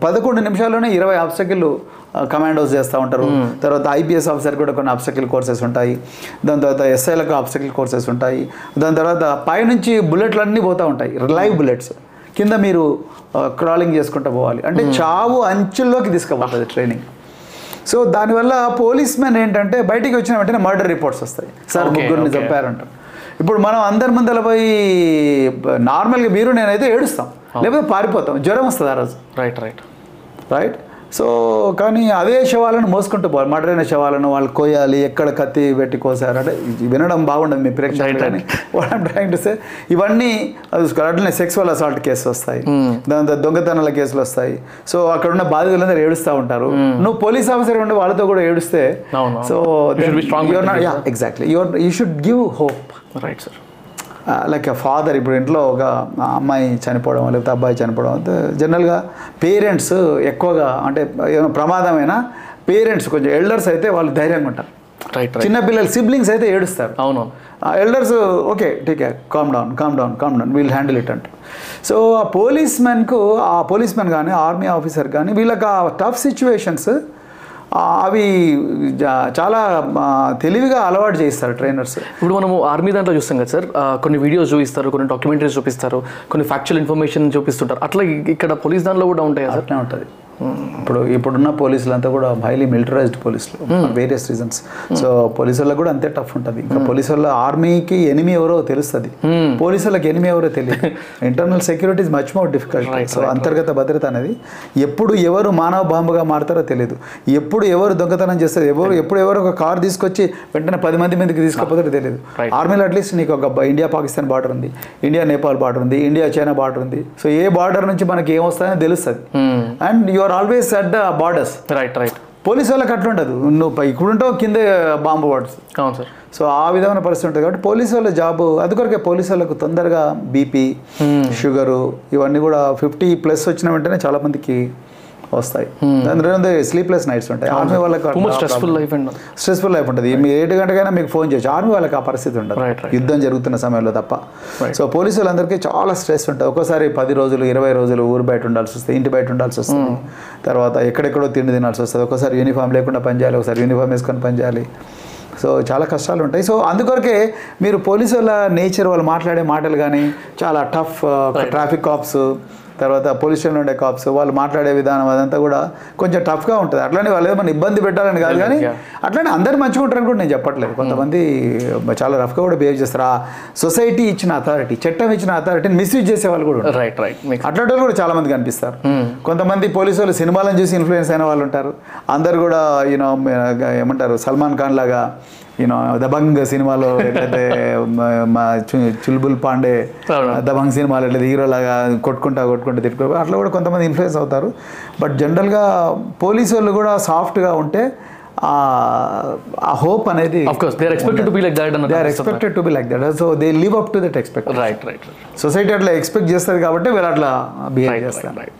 పదకొండు నిమిషాల్లోనే ఇరవై ఆబ్స్టకిల్ కమాండోస్ చేస్తూ ఉంటారు. తర్వాత ఐపీఎస్ ఆఫీసర్ కూడా కొన్ని ఆబ్స్టకిల్ కోర్సెస్ ఉంటాయి. దాని తర్వాత ఎస్ఐలకు ఆబ్స్టకిల్ కోర్సెస్ ఉంటాయి. దాని తర్వాత పైనుంచి బుల్లెట్లు అన్నీ పోతూ ఉంటాయి. లైవ్ బుల్లెట్స్ కింద మీరు క్రాలింగ్ చేసుకుంటూ పోవాలి. అంటే చావు అంచుల్లోకి తీసుకుపోతుంది ట్రైనింగ్ సో దానివల్ల పోలీస్ మెన్ ఏంటంటే బయటికి వచ్చిన వెంటనే మర్డర్ రిపోర్ట్స్ వస్తాయి. సార్ ముగ్గురిని. చంపారంటారు ఇప్పుడు మనం అందరి ముందర పోయి నార్మల్గా మీరు నేనైతే ఏడుస్తాం. లేకపోతే పారిపోతాం. జ్వరం వస్తుంది ఆ రోజు. రైట్ రైట్ రైట్ సో కానీ అదే శవాలను మోసుకుంటూ పోవాలి. మర్డర్ అయిన శవాలను వాళ్ళు కోయాలి ఎక్కడ కత్తి పెట్టి కోసారు అంటే వినడం బాగుండదు మీ ప్రేక్షకులు Right, కానీ. వాట్ ట్రైంగ్ టు సే ఇవన్నీ అట్లనే సెక్సువల్ అసాల్ట్ కేసులు వస్తాయి. దాని తర్వాత దొంగతనాల కేసులు వస్తాయి. సో అక్కడ ఉన్న బాధితులందరూ ఏడుస్తూ ఉంటారు. నువ్వు పోలీస్ ఆఫీసర్ ఉండి వాళ్ళతో కూడా ఏడుస్తే so. Exactly your you should give hope right sir like father ఇప్పుడు ఇంట్లో ఒక అమ్మాయి చనిపోవడం లేకపోతే అబ్బాయి చనిపోవడం అంటే జనరల్గా పేరెంట్స్ ఎక్కువగా అంటే ఏమైనా ప్రమాదమైనా పేరెంట్స్ కొంచెం ఎల్డర్స్ అయితే వాళ్ళు ధైర్యంగా ఉంటారు. రైట్ చిన్నపిల్లలు సిబ్లింగ్స్ అయితే ఏడుస్తారు. అవును. Elders okay TK calm down calm down calm down we'll handle it అంటారు. సో ఆ పోలీస్ మెన్కు ఆ పోలీస్ మెన్ కానీ ఆర్మీ ఆఫీసర్ కానీ వీళ్ళకి ఆ టఫ్ సిచ్యువేషన్స్ అవి చాలా తెలివిగా అలవాటు చేస్తారు ట్రైనర్స్. ఇప్పుడు మనము ఆర్మీ దాంట్లో చూస్తాం కదా సార్. కొన్ని వీడియోస్ చూపిస్తారు కొన్ని డాక్యుమెంటరీస్ చూపిస్తారు కొన్ని ఫ్యాక్చువల్ ఇన్ఫర్మేషన్ చూపిస్తుంటారు. అట్లా ఇక్కడ పోలీస్ దాంట్లో కూడా ఉంటాయి సార్? అట్లే ఉంటుంది. ఇప్పుడు ఇప్పుడున్న పోలీసులు అంతా కూడా హైలీ మిలిటరైజ్డ్ పోలీసులు వేరియస్ రీజన్స్ సో పోలీసు వాళ్ళకి కూడా అంతే టఫ్ ఉంటుంది. ఇంకా పోలీసు వాళ్ళ ఆర్మీకి ఎనిమి ఎవరో తెలుస్తుంది. పోలీసు వాళ్ళకి ఎనిమి ఎవరో తెలియదు. Internal security is much more difficult so అంతర్గత భద్రత అనేది ఎప్పుడు ఎవరు మానవ బాంబుగా మారుతారో తెలియదు ఎప్పుడు ఎవరు దొంగతనం చేస్తారు ఎవరు ఎప్పుడు ఎవరు ఒక కార్ తీసుకొచ్చి వెంటనే పది మంది మీదకి తీసుకుపోతారో తెలియదు. ఆర్మీలో అట్లీస్ట్ నీకు ఒక ఇండియా పాకిస్తాన్ బార్డర్ ఉంది. ఇండియా నేపాల్ బార్డర్ ఉంది. ఇండియా చైనా బార్డర్ ఉంది. సో ఏ బార్డర్ నుంచి మనకి ఏం వస్తాయని తెలుస్తుంది. And you are always at the borders right right police వాళ్ళకి అట్లా ఉండదు. నువ్వు పై- ఇక్కడ ఉంటావు కిందే బాంబు పడుతుంది అవును సార్. సో ఆ విధమైన పరిస్థితి ఉంటుంది కాబట్టి పోలీస్ వాళ్ళ జాబ్ అందుకొరకే పోలీస్ వాళ్ళకు తొందరగా బీపీ షుగరు ఇవన్నీ కూడా ఫిఫ్టీ ప్లస్ వచ్చిన వెంటనే చాలా మందికి వస్తాయి. దాని స్లీప్లెస్ నైట్స్ ఉంటాయి. ఆర్మీ వాళ్ళకి స్ట్రెస్ఫుల్ లైఫ్ స్ట్రెస్ఫుల్ లైఫ్ ఉంటుంది. మీరు ఏడు గంటకైనా మీకు ఫోన్ చేయొచ్చు. ఆర్మీ వాళ్ళకి ఆ పరిస్థితి ఉండదు. యుద్ధం జరుగుతున్న సమయంలో తప్ప. సో పోలీసు వాళ్ళందరికీ చాలా స్ట్రెస్ ఉంటుంది. ఒక్కోసారి పది రోజులు ఇరవై రోజులు ఊరు బయట ఉండాల్సి వస్తుంది ఇంటి బయట ఉండాల్సి వస్తుంది. తర్వాత ఎక్కడెక్కడో తిండి తినాల్సి వస్తుంది. ఒక్కోసారి యూనిఫామ్ లేకుండా పనిచేయాలి ఒకసారి యూనిఫామ్ వేసుకొని పనిచేయాలి సో చాలా కష్టాలు ఉంటాయి. సో అందుకొరకే మీరు పోలీసు వాళ్ళ నేచర్ వాళ్ళు మాట్లాడే మాటలు కానీ చాలా టఫ్ ట్రాఫిక్ కాప్స్ తర్వాత పోలీస్ స్టేషన్లో ఉండే కాప్స్ వాళ్ళు మాట్లాడే విధానం అదంతా కూడా కొంచెం టఫ్గా ఉంటుంది. అట్లనే వాళ్ళు ఏమైనా ఇబ్బంది పెట్టాలని కాదు కానీ. అట్లనే అందరు మంచిగా ఉంటారని కూడా నేను చెప్పట్లేదు. కొంతమంది చాలా రఫ్గా కూడా బిహేవ్ చేస్తారు. ఆ సొసైటీ ఇచ్చిన అథారిటీ చట్టం ఇచ్చిన అథారిటీని మిస్యూజ్ చేసే వాళ్ళు కూడా రైట్ రైట్ అట్లాంటి వాళ్ళు కూడా చాలా మంది కనిపిస్తారు. కొంతమంది పోలీసు వాళ్ళు సినిమాలను చూసి ఇన్ఫ్లుయెన్స్ అయిన వాళ్ళు ఉంటారు. అందరు కూడా యూనో ఏమంటారు సల్మాన్ ఖాన్ లాగా యూనో దబంగ్ సినిమాలో లేకపోతే మ- చుల్బుల్ పాండే. దబంగ్ సినిమాలో లేదా హీరో లాగా కొట్టుకుంటా కొట్టుకుంటా తిట్టుకో అట్లా కూడా కొంతమంది ఇన్ఫ్లుయెన్స్ అవుతారు. బట్ జనరల్గా పోలీసు వాళ్ళు కూడా సాఫ్ట్గా ఉంటే ఆ- హోప్ అనేది expected to be like that so they live up to that expect right right society అట్లా ఎక్స్పెక్ట్ చేస్తుంది కాబట్టి వీళ్ళు అట్లా బిహేవ్ చేస్తారు. రైట్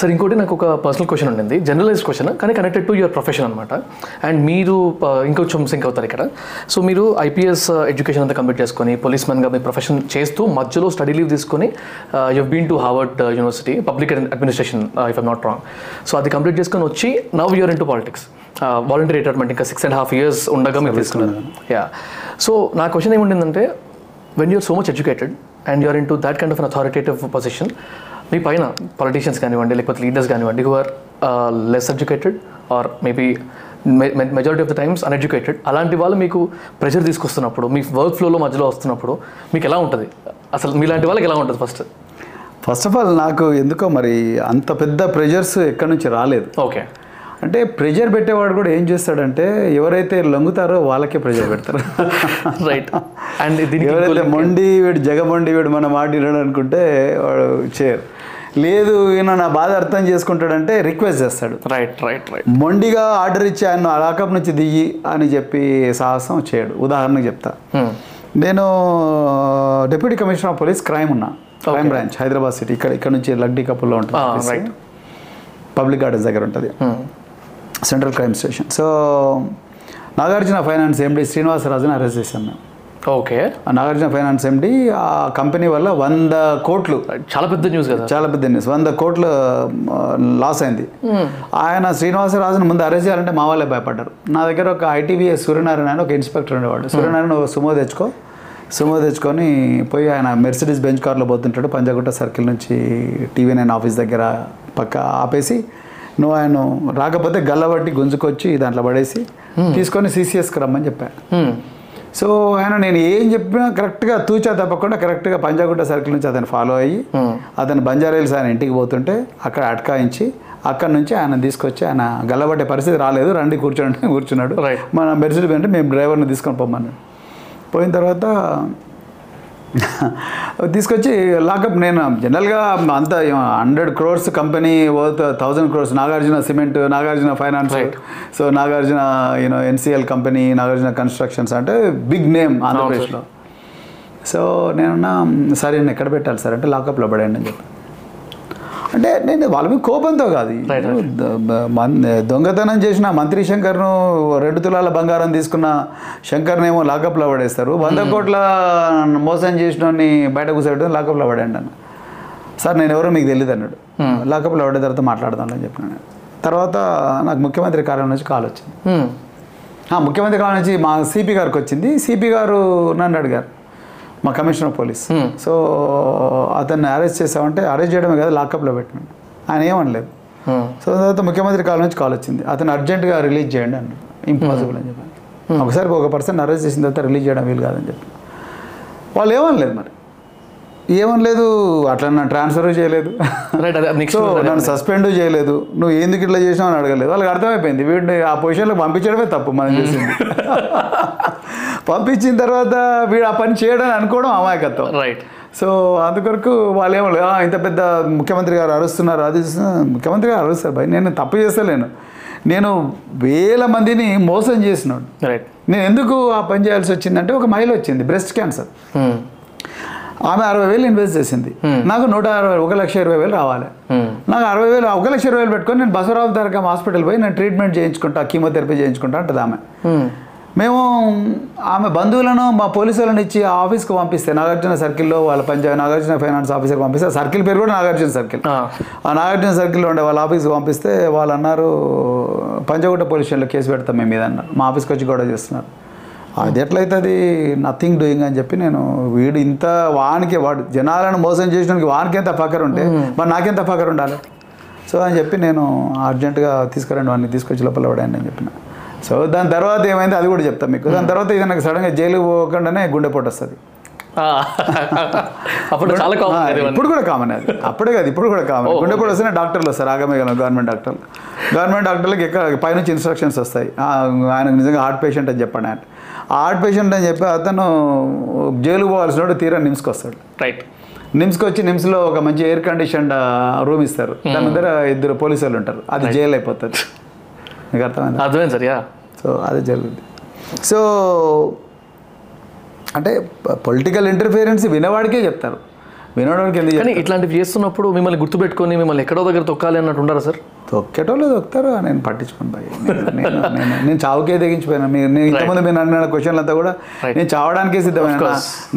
సార్ ఇంకోటి నాకు ఒక పర్సనల్ క్వశ్చన్ ఉండింది. జనరలైజ్ క్వశ్చన్ కానీ కనెక్టెడ్ టు యువర్ ప్రొఫెషన్ అనమాట అండ్ మీరు ఇంకొంచెం సింక్ అవుతారు ఇక్కడ. సో మీరు ఐపీఎస్ ఎడ్యుకేషన్ అంతా కంప్లీట్ చేసుకొని పోలీస్ మ్యాన్గా మీ ప్రొఫెషన్ చేస్తూ మధ్యలో స్టడీ లీవ్ తీసుకొని you been to Harvard University public administration if I'm not wrong so అది కంప్లీట్ చేసుకొని వచ్చి now you're into politics volunteer retirement ఇంకా సిక్స్ అండ్ హాఫ్ ఇయర్స్ ఉండగా మీరు తీసుకున్నారు. యా సో నా question ఏముండిందంటే when you're so much educated and you're into that kind of an authoritative position మీ పైన politicians కానివ్వండి లేకపోతే లీడర్స్ కానివ్వండి who are less educated or maybe majority of the times uneducated అలాంటి వాళ్ళు మీకు ప్రెషర్ తీసుకొస్తున్నప్పుడు మీ work ఫ్లోలో మధ్యలో వస్తున్నప్పుడు మీకు ఎలా ఉంటుంది? అసలు మీలాంటి వాళ్ళకి ఎలా ఉంటుంది ఫస్ట్ ఫస్ట్ ఆఫ్ ఆల్ నాకు ఎందుకో మరి అంత పెద్ద ప్రెజర్స్ ఎక్కడి నుంచి రాలేదు. ఓకే అంటే ప్రెజర్ పెట్టేవాడు కూడా ఏం చేస్తాడంటే ఎవరైతే లొంగుతారో వాళ్ళకే ప్రెజర్ పెడతారు. [LAUGHS] రైట్ అండ్ దీనికి ఎవరైతే మొండి వీడు జగమొండి వీడు మన మాట వినడు అనుకుంటే వాడు చేయరు. లేదు ఈయన నా బాధ అర్థం చేసుకుంటాడంటే రిక్వెస్ట్ చేస్తాడు. రైట్ రైట్ రైట్ మొండిగా ఆర్డర్ ఇచ్చి ఆయన లాకప్ నుంచి దిగి అని చెప్పి సాహసం చేయడు. ఉదాహరణకు చెప్తా. నేను deputy commissioner of police crime ఉన్నా. క్రైమ్ బ్రాంచ్ హైదరాబాద్ సిటీ ఇక్కడ ఇక్కడ నుంచి లగ్డీ కపుల్లో Ah, ఉంటుంది. పబ్లిక్ గార్డెన్స్ దగ్గర ఉంటుంది. Central crime station so Nagarjuna finance MD శ్రీనివాసరాజుని arrest చేశాను మేము. ఓకే. నాగార్జున ఫైనాన్స్ ఎండి ఆ కంపెనీ వల్ల వంద కోట్లు. చాలా పెద్ద న్యూస్ కదా? చాలా పెద్ద న్యూస్. వంద కోట్లు లాస్ అయింది. ఆయన శ్రీనివాసరాజును ముందు అరెస్ట్ చేయాలంటే మా వాళ్ళే భయపడ్డారు. నా దగ్గర ఒక ఐటీవీఎస్ సూర్యనారాయణ అని ఒక ఇన్స్పెక్టర్ ఉండేవాడు. సూర్యనారాయణ సుమో తెచ్చుకో. సుమో తెచ్చుకొని పోయి ఆయన మెర్సిడీస్ బెంచ్ కార్లో పోతుంటాడు. పంజాగుట్ట సర్కిల్ నుంచి టీవీ నైన్ ఆఫీస్ దగ్గర పక్క ఆపేసి నువ్వు ఆయన రాకపోతే గల్లబట్టి గుంజుకొచ్చి దాంట్లో పడేసి తీసుకొని సీసీఎస్కి రమ్మని చెప్పాను. సో ఆయన నేను ఏం చెప్పినా కరెక్ట్గా తూచా తప్పకుండా కరెక్ట్గా పంజాగుట్ట సర్కిల్ నుంచి అతను ఫాలో అయ్యి అతను బంజారాయిల్స్ ఆయన ఇంటికి పోతుంటే అక్కడ అటకాయించి అక్కడ నుంచి ఆయన తీసుకొచ్చి ఆయన గల్లబట్టే పరిస్థితి రాలేదు. రండి కూర్చోండి కూర్చున్నాడు. మన మెర్సిడీ అంటే మేము డ్రైవర్ని తీసుకొని పొమ్మన్నాడు పోయిన తర్వాత తీసుకొచ్చి లాకప్ నేను జనరల్గా అంత hundred crores company worth thousand crores Nagarjuna cement Nagarjuna finance. So Nagarjuna you know NCL company Nagarjuna constructions అంటే బిగ్ నేమ్ ఆంధ్రప్రదేశ్లో. సో నేనన్నా సరే నేను ఎక్కడ పెట్టాలి సార్? అంటే లాకప్లో పడేయండి అని చెప్పి. అంటే నేను వాళ్ళ మీద కోపంతో కాదు. దొంగతనం చేసిన మంత్రి శంకర్ను రెండు తులాల బంగారం తీసుకున్న శంకర్నేమో లాకప్లో పడేస్తారు. వంద కోట్ల మోసం చేసిన బయట కూర్చోబెట్టి లాకప్లో పడేయండి అన్న సార్ నేను ఎవరో మీకు తెలియదు అన్నాడు. లాకప్లో పడే తర్వాత మాట్లాడదామని చెప్పినాను తర్వాత నాకు ముఖ్యమంత్రి కార్యాలయం నుంచి కాల్ వచ్చింది. Hmm. ముఖ్యమంత్రి కాలం నుంచి మా సిపి గారికి వచ్చింది. సిపి గారు నన్ను అడిగారు. మా కమిషనర్ పోలీస్. సో అతన్ని అరెస్ట్ చేసామంటే అరెస్ట్ చేయడమే కదా లాకప్లో పెట్టినాడు ఆయన ఏమనలేదు. Hmm. సో తర్వాత ముఖ్యమంత్రి కాలం నుంచి కాల్ వచ్చింది. అతను అర్జెంటుగా రిలీజ్ చేయండి అన్నాడు. ఇంపాసిబుల్ అని చెప్పాను ఒకసారి ఒక పర్సన్ అరెస్ట్ చేసిన తర్వాత రిలీజ్ చేయడం వీలు కాదని చెప్పి. వాళ్ళు ఏమనలేదు మరి. ఏమనలేదు అట్లా నన్ను ట్రాన్స్ఫర్ చేయలేదు. సో నన్ను సస్పెండ్ చేయలేదు. నువ్వు ఎందుకు ఇట్లా చేసినావు అని అడగలేదు. వాళ్ళకి అర్థమైపోయింది. వీడిని ఆ పొజిషన్లో పంపించడమే తప్పు మనం చేసింది. [LAUGHS] పంపించిన తర్వాత వీడు ఆ పని చేయడని అనుకోవడం అమాయకత్వం. రైట్ సో అందుకొరకు వాళ్ళు ఏమో లేదు, "ఆ, ఇంత పెద్ద ముఖ్యమంత్రి గారు అరుస్తున్నారు. అది చేస్తున్నారు." ముఖ్యమంత్రి గారు అరుస్తారు భయ్ నేను తప్పు చేస్తలేను. నేను వేల మందిని మోసం చేసినాడు. రైట్ నేను ఎందుకు ఆ పని చేయాల్సి వచ్చిందంటే ఒక మహిళ వచ్చింది బ్రెస్ట్ క్యాన్సర్. ఆమె అరవై వేలు ఇన్వెస్ట్ చేసింది. నాకు నూట అరవై ఒక లక్ష ఇరవై వేలు రావాలి. నాకు అరవై వేలు ఒక లక్ష ఇరవై వేలు పెట్టుకొని నేను బసవరావు దర్గా హాస్పిటల్ పోయి నేను ట్రీట్మెంట్ చేయించుకుంటా కీమోథెరపీ చేయించుకుంటా అంటది ఆమె. మేము ఆమె బంధువులను మా పోలీసు వాళ్ళని ఇచ్చి ఆఫీస్కి పంపిస్తే నాగార్జున సర్కిల్లో వాళ్ళ పంచాయతీ నాగార్జున ఫైనాన్స్ ఆఫీసర్కి పంపిస్తే సర్కిల్ పేరు కూడా నాగార్జున సర్కిల్. ఆ. నాగార్జున సర్కిల్లో ఉండే వాళ్ళ ఆఫీస్కి పంపిస్తే వాళ్ళు అన్నారు పంచగుట్ట పోలీస్ స్టేషన్లో కేసు పెడతాం మేము మీద అన్నారు మా ఆఫీస్కి వచ్చి గొడవ చేస్తున్నారు. అది ఎట్లయితుంది? నథింగ్ డూయింగ్ అని చెప్పి నేను వీడు ఇంత వానికి వాడు జనాలను మోసం చేసినానికి వానికి ఎంత ఫకర్ ఉంటే మరి నాకెంత ఫకర్ ఉండాలి? సో అని చెప్పి నేను అర్జెంటుగా తీసుకురండి వాడిని తీసుకొచ్చి లోపల పడండి అని చెప్పిన. సో దాని తర్వాత ఏమైంది అది కూడా చెప్తాను మీకు. దాని తర్వాత ఇది నాకు సడన్గా జైలు పోకుండానే గుండెపోటు వస్తుంది. అప్పుడు చాలా కామన్ ఇప్పుడు కూడా కామన్ అది. అప్పుడే కాదు ఇప్పుడు కూడా కామన్ ఓ, గుండెపోటు వస్తేనే డాక్టర్లు వస్తారు ఆగమేగలం గవర్నమెంట్ డాక్టర్లు. గవర్నమెంట్ డాక్టర్లకు ఎక్కడ పైనుంచి ఇన్స్ట్రక్షన్స్ వస్తాయి. ఆ, ఆయనకు నిజంగా హార్ట్ పేషెంట్ అని చెప్పండి ఆయన. హార్ట్ పేషెంట్ అని చెప్పి అతను జైలుకు పోవాల్సిన తీరా నిమ్స్కి వస్తాడు రైట్ నిమ్స్కి వచ్చి నిమ్స్లో ఒక మంచి ఎయిర్ కండిషన్ రూమ్ ఇస్తారు. దాని దగ్గర ఇద్దరు పోలీసు వాళ్ళు ఉంటారు. అది జైలు అయిపోతుంది మీకు అర్థమైందా? అర్థమైంది సార్ యా. సో అదే జరుగుద్ది. సో అంటే పొలిటికల్ ఇంటర్ఫియరెన్స్ వినేవాడికే చెప్తారు. వినోడానికి కానీ ఇట్లాంటివి చేస్తున్నప్పుడు మిమ్మల్ని గుర్తుపెట్టుకొని మిమ్మల్ని ఎక్కడో దగ్గర తొక్కాలి అన్నట్టు ఉండరా సార్? తొక్కేటోళ్ళు తొక్కుతారు నేను పట్టించుకోను భయ్ నేను చావుకే తెగించిపోయాను మీరు నేను ఇంతమంది మీరు అన్న క్వశ్చన్లు అంతా కూడా. నేను చావడానికే సిద్ధమైన.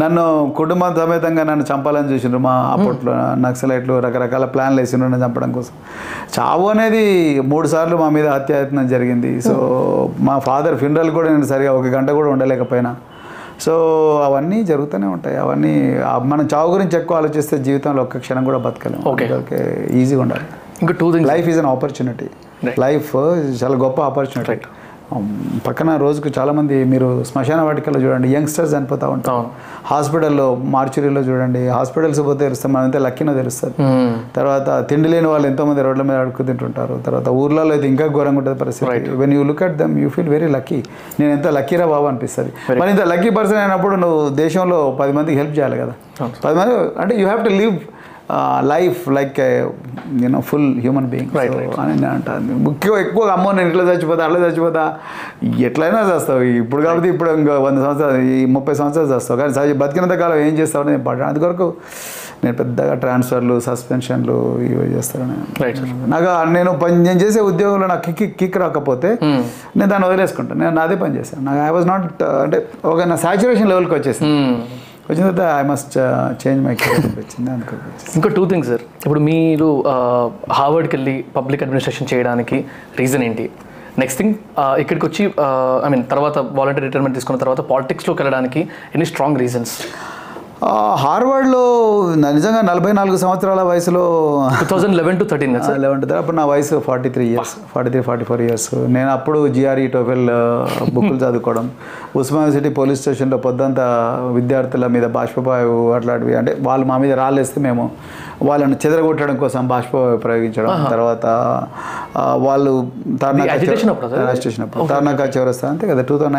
నన్ను కుటుంబ సమేతంగా నన్ను చంపాలని చూసిండ్రు మా అప్పట్లో నక్సలైట్లు రకరకాల ప్లాన్లు వేసిండ్రు నన్ను చంపడం కోసం. చావు అనేది మూడు సార్లు మా మీద హత్యాయత్నం జరిగింది. సో మా ఫాదర్ ఫ్యూనరల్ కూడా నేను సరిగా ఒక గంట కూడా ఉండలేకపోయినా. సో అవన్నీ జరుగుతూనే ఉంటాయి. అవన్నీ మనం చావు గురించి ఎక్కువ ఆలోచిస్తే జీవితంలో ఒక్క క్షణం కూడా బతకలేము. Okay. అందుకే ఈజీగా ఉండాలి. ఇంకా two things life is an opportunity. Life చాలా గొప్ప ఆపర్చునిటీ పక్కన రోజుకు చాలా మంది మీరు శ్మశాన వాటికలో చూడండి యంగ్స్టర్స్ చనిపోతూ అవును. హాస్పిటల్లో మార్చురీలో చూడండి హాస్పిటల్స్ పోతే తెలుస్తాం మనం ఎంత లక్కీనో తెలుస్తుంది. తర్వాత తిండి లేని వాళ్ళు ఎంతో మంది రోడ్ల మీద అడుక్కు తింటుంటారు తర్వాత ఊర్లలో అయితే ఇంకా ఘోరంగా ఉంటుంది పరిస్థితి. When you look at them you feel very lucky నేను ఎంత లక్కీరా బాబు అనిపిస్తుంది. మరి ఇంత లక్కీ పర్సన్ అయినప్పుడు నువ్వు దేశంలో పది మందికి హెల్ప్ చేయాలి కదా. పది మంది అంటే you have to live life like you know full human being అని నేను అంటాను. ముఖ్యం ఎక్కువ అమ్మో నేను ఇట్లా చచ్చిపోతా అట్లా చచ్చిపోతా. ఎట్లయినా చేస్తావు. ఇప్పుడు కాబట్టి ఇప్పుడు ఇంకా వంద సంవత్సరాలు ఈ ముప్పై సంవత్సరాలు చేస్తావు. కానీ సహజ బతికినంత కాలం ఏం చేస్తావు అనేది ఇంపార్టెంట్ అందుకొరకు నేను పెద్దగా ట్రాన్స్ఫర్లు సస్పెన్షన్లు ఇవి చేస్తాను నేను నాకు నేను పని నేను చేసే ఉద్యోగంలో నాకు కిక్ కిక్ రాకపోతే నేను దాన్ని వదిలేసుకుంటాను నేను అదే పని చేశాను. నాకు ఐ వాజ్ నాట్ అంటే ఒక నా సాచురేషన్ లెవెల్కి వచ్చేసింది. వచ్చిన తర్వాత I must change my career వచ్చింది అనుకో ఇంకో టూ థింగ్స్ సార్. ఇప్పుడు మీరు హార్వర్డ్కి వెళ్ళి పబ్లిక్ అడ్మినిస్ట్రేషన్ చేయడానికి రీజన్ ఏంటి? నెక్స్ట్ థింగ్ uh, ఇక్కడికి వచ్చి uh, ఐ మీన్ తర్వాత వాలంటీర్ రిటైర్మెంట్ తీసుకున్న తర్వాత పాలిటిక్స్లోకి వెళ్ళడానికి ఎనీ స్ట్రాంగ్ రీజన్స్ హార్వర్డ్లో నిజంగా నలభై నాలుగు సంవత్సరాల వయసులో two thousand eleven to thirteen eleven అప్పుడు నా వయసు forty three years. Forty three forty four years. నేను అప్పుడు జిఆర్ఈ టోఫెల్ బుక్కులు [LAUGHS] చదువుకోవడం. ఉస్మాన్ సిటీ పోలీస్ స్టేషన్లో పొద్దంతా విద్యార్థుల మీద బాష్పవాయువు అట్లాంటివి అంటే వాళ్ళు మా మీద రాళ్ళేస్తే మేము వాళ్ళని చెదరగొట్టడం కోసం బాష్పవాయువు ప్రయోగించడం తర్వాత వాళ్ళు తార్నాక తార్నాక చౌరస్తా అంతే కదా? Two thousand.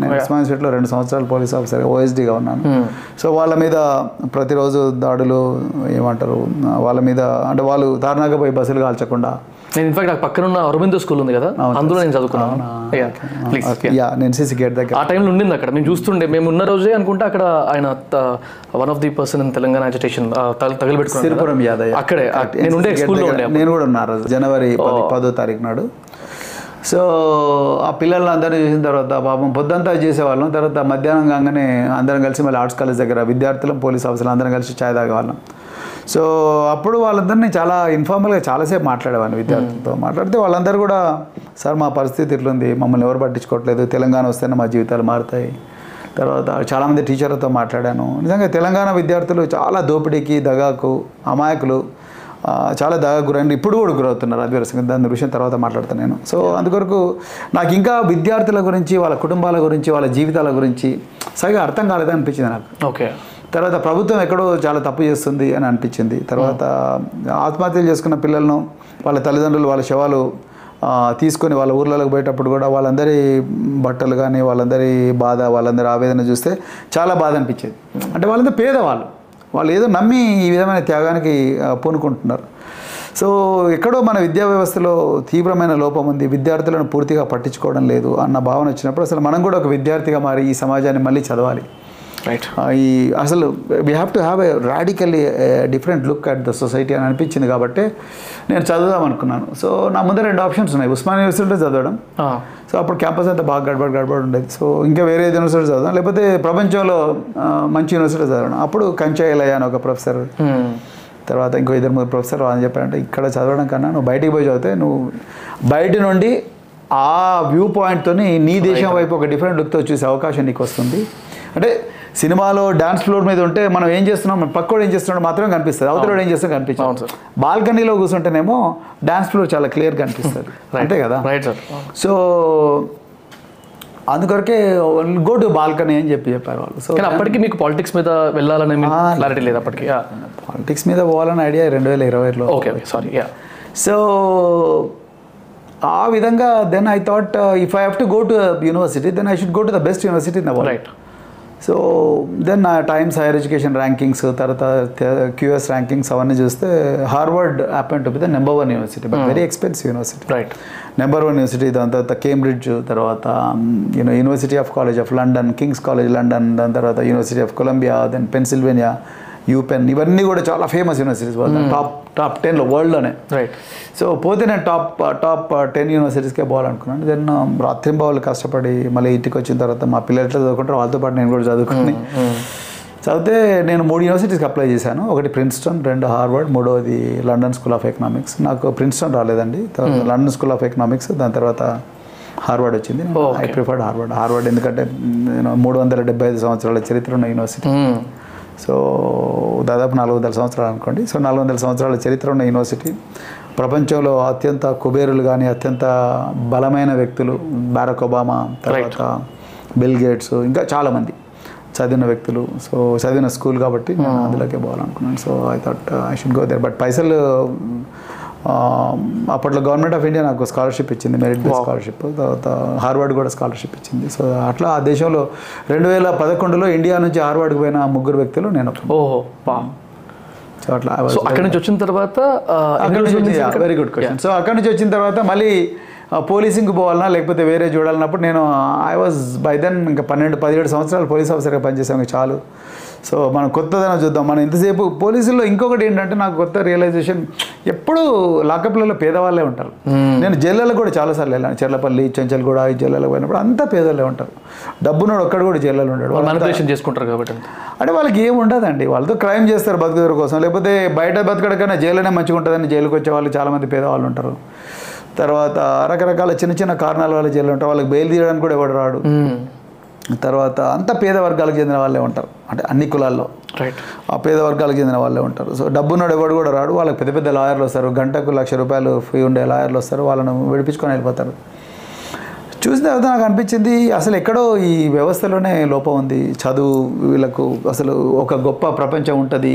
నేను ఉస్మాన్ రెండు సంవత్సరాలు పోలీస్ ఆఫీసర్ ఓఎస్డీగా ఉన్నాను. సో వాళ్ళ మీద ప్రతిరోజు దాడులు ఏమంటారు వాళ్ళ మీద అంటే వాళ్ళు దారుణంగా పోయి బస్సులు కాల్చకుండా నేను ఇన్ఫాక్ట్ నాకు పక్కన ఉన్న అరవిందో స్కూల్ ఉంది కదా అందులో నేను చదువుకున్నాను. యా నేను సిసి గేట్ దగ్గర. ఆ టైంలో ఉండింది అక్కడ. మేము చూస్తుండే. మేము ఉన్న రోజే అనుకుంటే అక్కడ ఆయన one of the person in Telangana agitation తగలబెట్టుకున్నాను Siripuram Yadaiah. అక్కడే నేను ఉండే స్కూల్లో ఉండే. నేను కూడా ఉన్నా రోజు. జనవరి పది పదో తారీఖు నాడు. సో ఆ పిల్లల్ని అందరినీ చూసిన తర్వాత పాపం పొద్దంతా చేసేవాళ్ళం. తర్వాత మధ్యాహ్నం కాగానే అందరం కలిసి మళ్ళీ ఆర్ట్స్ కాలేజ్ దగ్గర విద్యార్థులు పోలీస్ ఆఫీసర్లు అందరం కలిసి ఛాయ్ తాగేవాళ్ళం. సో అప్పుడు వాళ్ళందరినీ చాలా ఇన్ఫార్మల్గా చాలాసేపు మాట్లాడేవాడిని విద్యార్థులతో మాట్లాడితే వాళ్ళందరూ కూడా సార్ మా పరిస్థితి ఇట్లుంది మమ్మల్ని ఎవరు పట్టించుకోవట్లేదు తెలంగాణ వస్తేనే మా జీవితాలు మారుతాయి. తర్వాత చాలామంది టీచర్లతో మాట్లాడాను. నిజంగా తెలంగాణ విద్యార్థులు చాలా దోపిడీకి దగాకు అమాయకులు చాలా దగా గురైన ఇప్పుడు కూడా గురవుతున్నారు అది వేరే దాని విషయం తర్వాత మాట్లాడతాను నేను. సో అందుకొరకు నాకు ఇంకా విద్యార్థుల గురించి వాళ్ళ కుటుంబాల గురించి వాళ్ళ జీవితాల గురించి సరిగా అర్థం కాలేదని అనిపించింది నాకు. ఓకే తర్వాత ప్రభుత్వం ఎక్కడో చాలా తప్పు చేస్తుంది అని అనిపించింది. తర్వాత ఆత్మహత్యలు చేసుకున్న పిల్లలను వాళ్ళ తల్లిదండ్రులు వాళ్ళ శవాలు తీసుకొని వాళ్ళ ఊర్లలోకి పోయేటప్పుడు కూడా వాళ్ళందరి బట్టలు కానీ వాళ్ళందరి బాధ వాళ్ళందరి ఆవేదన చూస్తే చాలా బాధ అనిపించేది. అంటే వాళ్ళంతా పేదవాళ్ళు. వాళ్ళు ఏదో నమ్మి ఈ విధమైన త్యాగానికి పూనుకుంటున్నారు. సో ఎక్కడో మన విద్యా వ్యవస్థలో తీవ్రమైన లోపం ఉంది. విద్యార్థులను పూర్తిగా పట్టించుకోవడం లేదు అన్న భావన వచ్చినప్పుడు అసలు మనం కూడా ఒక విద్యార్థిగా మారి ఈ సమాజాన్ని మళ్ళీ చదవాలి. రైట్ ఈ అసలు we have to have a radically different look at the society అని అనిపించింది కాబట్టి నేను చదువుదాం అనుకున్నాను. సో నా ముందర రెండు ఆప్షన్స్ ఉన్నాయి. ఉస్మాన్ యూనివర్సిటీలో చదవడం. సో అప్పుడు క్యాంపస్ అంతా బాగా గడబడి గడబడి ఉండేది. సో ఇంకా వేరే యూనివర్సిటీ చదవడం. లేకపోతే ప్రపంచంలో మంచి యూనివర్సిటీ చదవడం. అప్పుడు కంచాయలయ్య అని ఒక ప్రొఫెసర్ తర్వాత ఇంకో ఇద్దరు ముగ్గురు ప్రొఫెసర్ అని చెప్పారంటే ఇక్కడ చదవడం కన్నా నువ్వు బయటికి పోయి చదివితే నువ్వు బయట నుండి ఆ వ్యూ పాయింట్తో నీ దేశం వైపు ఒక డిఫరెంట్ లుక్తో చూసే అవకాశం నీకు వస్తుంది. అంటే సినిమాలో డాన్స్ ఫ్లోర్ మీద ఉంటే మనం ఏం చేస్తున్నాం? మన పక్కోడు ఏం చేస్తున్నాడో మాత్రమే కనిపిస్తుంది. అవతల ఏం చేస్తాం సార్. బాల్కనీలో కూర్చుంటేనేమో డాన్స్ ఫ్లోర్ చాలా క్లియర్ కనిపిస్తుంది. [LAUGHS] అంతే కదా? రైట్ సార్ సో అందుకొరకే గో టు బాల్కనీ అని చెప్పి చెప్పారు వాళ్ళు. సో అప్పటికి మీకు పాలిటిక్స్ మీద వెళ్ళాలనే క్లారిటీ లేదు. అప్పటికి. పాలిటిక్స్ మీద పోవాలని ఐడియా రెండు వేల ఇరవైలో ఓకే సారీ యా సో ఆ విధంగా then I thought if I have to go to university then I should go to the best university in the world right so then Times Higher Education rankings తర్వాత QS rankings అవన్నీ చూస్తే Harvard happen to be the number one university but very expensive university right number one university దాని తర్వాత Cambridge తర్వాత you know university of college of London King's college London దాని తర్వాత university of Columbia then Pennsylvania UPenn ఇవన్నీ కూడా చాలా famous universities top top టెన్లో వరల్డ్లోనే right so పోతే నేను టాప్ టాప్ టెన్ యూనివర్సిటీస్కే పోవాలనుకున్నాను. దెన్ రాత్రింబావులు కష్టపడి మళ్ళీ ఇంటికి వచ్చిన తర్వాత మా పిల్లలు ఎట్లా చదువుకుంటారో వాళ్ళతో పాటు నేను కూడా చదువుకుని చదివితే నేను మూడు యూనివర్సిటీస్కి అప్లై చేశాను. ఒకటి ప్రిన్స్టన్ రెండు హార్వర్డ్ మూడోది లండన్ స్కూల్ ఆఫ్ ఎకనామిక్స్. నాకు ప్రిన్స్టన్ రాలేదండి. తర్వాత లండన్ స్కూల్ ఆఫ్ ఎకనామిక్స్ దాని తర్వాత హార్వర్డ్ వచ్చింది. I preferred Harvard. హార్వర్డ్ ఎందుకంటే నేను మూడు వందల డెబ్బై ఐదు సంవత్సరాల చరిత్ర ఉన్న యూనివర్సిటీ. సో దాదాపు నాలుగు వందల సంవత్సరాలు అనుకోండి. సో నాలుగు వందల సంవత్సరాల చరిత్ర ఉన్న యూనివర్సిటీ. ప్రపంచంలో అత్యంత కుబేరులు కానీ అత్యంత బలమైన వ్యక్తులు బారక్ ఒబామా తర్వాత బిల్ గేట్స్ ఇంకా చాలామంది చదివిన వ్యక్తులు. సో చదివిన స్కూల్ కాబట్టి నేను అందులోకే పోవాలనుకున్నాను. So I thought I should go there but పైసలు అప్పట్లో గవర్నమెంట్ ఆఫ్ ఇండియా నాకు స్కాలర్షిప్ ఇచ్చింది మెరిట్ బేస్ స్కాలర్షిప్ తర్వాత హార్వర్డ్ కూడా స్కాలర్షిప్ ఇచ్చింది. సో అట్లా ఆ దేశంలో రెండు వేల పదకొండులో ఇండియా నుంచి హార్వర్డ్కి పోయిన ముగ్గురు వ్యక్తులు నేను. ఓహో సో అట్లా అక్కడి నుంచి వచ్చిన తర్వాత వెరీ గుడ్ క్వశ్చన్ సో అక్కడ నుంచి వచ్చిన తర్వాత మళ్ళీ పోలీసింగ్ పోవాలన్నా లేకపోతే వేరే చూడాలన్నప్పుడు నేను ఐ వాజ్ బై దెన్ ఇంకా పన్నెండు పదిహేడు సంవత్సరాలు పోలీస్ ఆఫీసర్గా పనిచేసాం ఇంకా చాలు. సో మనం కొత్తదనం చూద్దాం. మనం ఇంతసేపు పోలీసుల్లో ఇంకొకటి ఏంటంటే నాకు కొత్త రియలైజేషన్ ఎప్పుడు లాకప్లలో పేదవాళ్ళే ఉంటారు. నేను జైళ్ళలో కూడా చాలాసార్లు వెళ్ళాను. చెర్లపల్లి చెంచల్గూడ ఈ జైళ్ళలో పోయినప్పుడు అంతా పేదవాళ్ళే ఉంటారు. డబ్బునోడు ఒక్కడు కూడా జైల్లో ఉంటాడు మ్యానిపులేషన్ చేసుకుంటారు కాబట్టి అంటే వాళ్ళకి ఏం ఉండదండి. వాళ్ళతో క్రైమ్ చేస్తారు బతుకుదర కోసం. లేకపోతే బయట బతకడం కన్నా జైల్లోనే మంచిగా ఉంటుందని జైలుకి వచ్చే వాళ్ళు చాలామంది పేదవాళ్ళు ఉంటారు. తర్వాత రకరకాల చిన్న చిన్న కారణాల వల్ల జైలు ఉంటారు. వాళ్ళకి బెయిల్ తీయడానికి కూడా ఎవడు రాడు. తర్వాత అంత పేద వర్గాలకు చెందిన వాళ్ళే ఉంటారు. అంటే అన్ని కులాల్లో. రైట్ ఆ పేద వర్గాలకు చెందిన వాళ్ళే ఉంటారు. సో డబ్బున్నాడు ఎవడు కూడా రాడు. వాళ్ళకి పెద్ద పెద్ద లాయర్లు వస్తారు. గంటకు లక్ష రూపాయలు ఫీ ఉండే లాయర్లు వస్తారు. వాళ్ళను విడిపించుకొని వెళ్ళిపోతారు. చూసిన తర్వాత నాకు అనిపించింది అసలు ఎక్కడో ఈ వ్యవస్థలోనే లోపం ఉంది. చదువు వీళ్ళకు అసలు ఒక గొప్ప ప్రపంచం ఉంటుంది.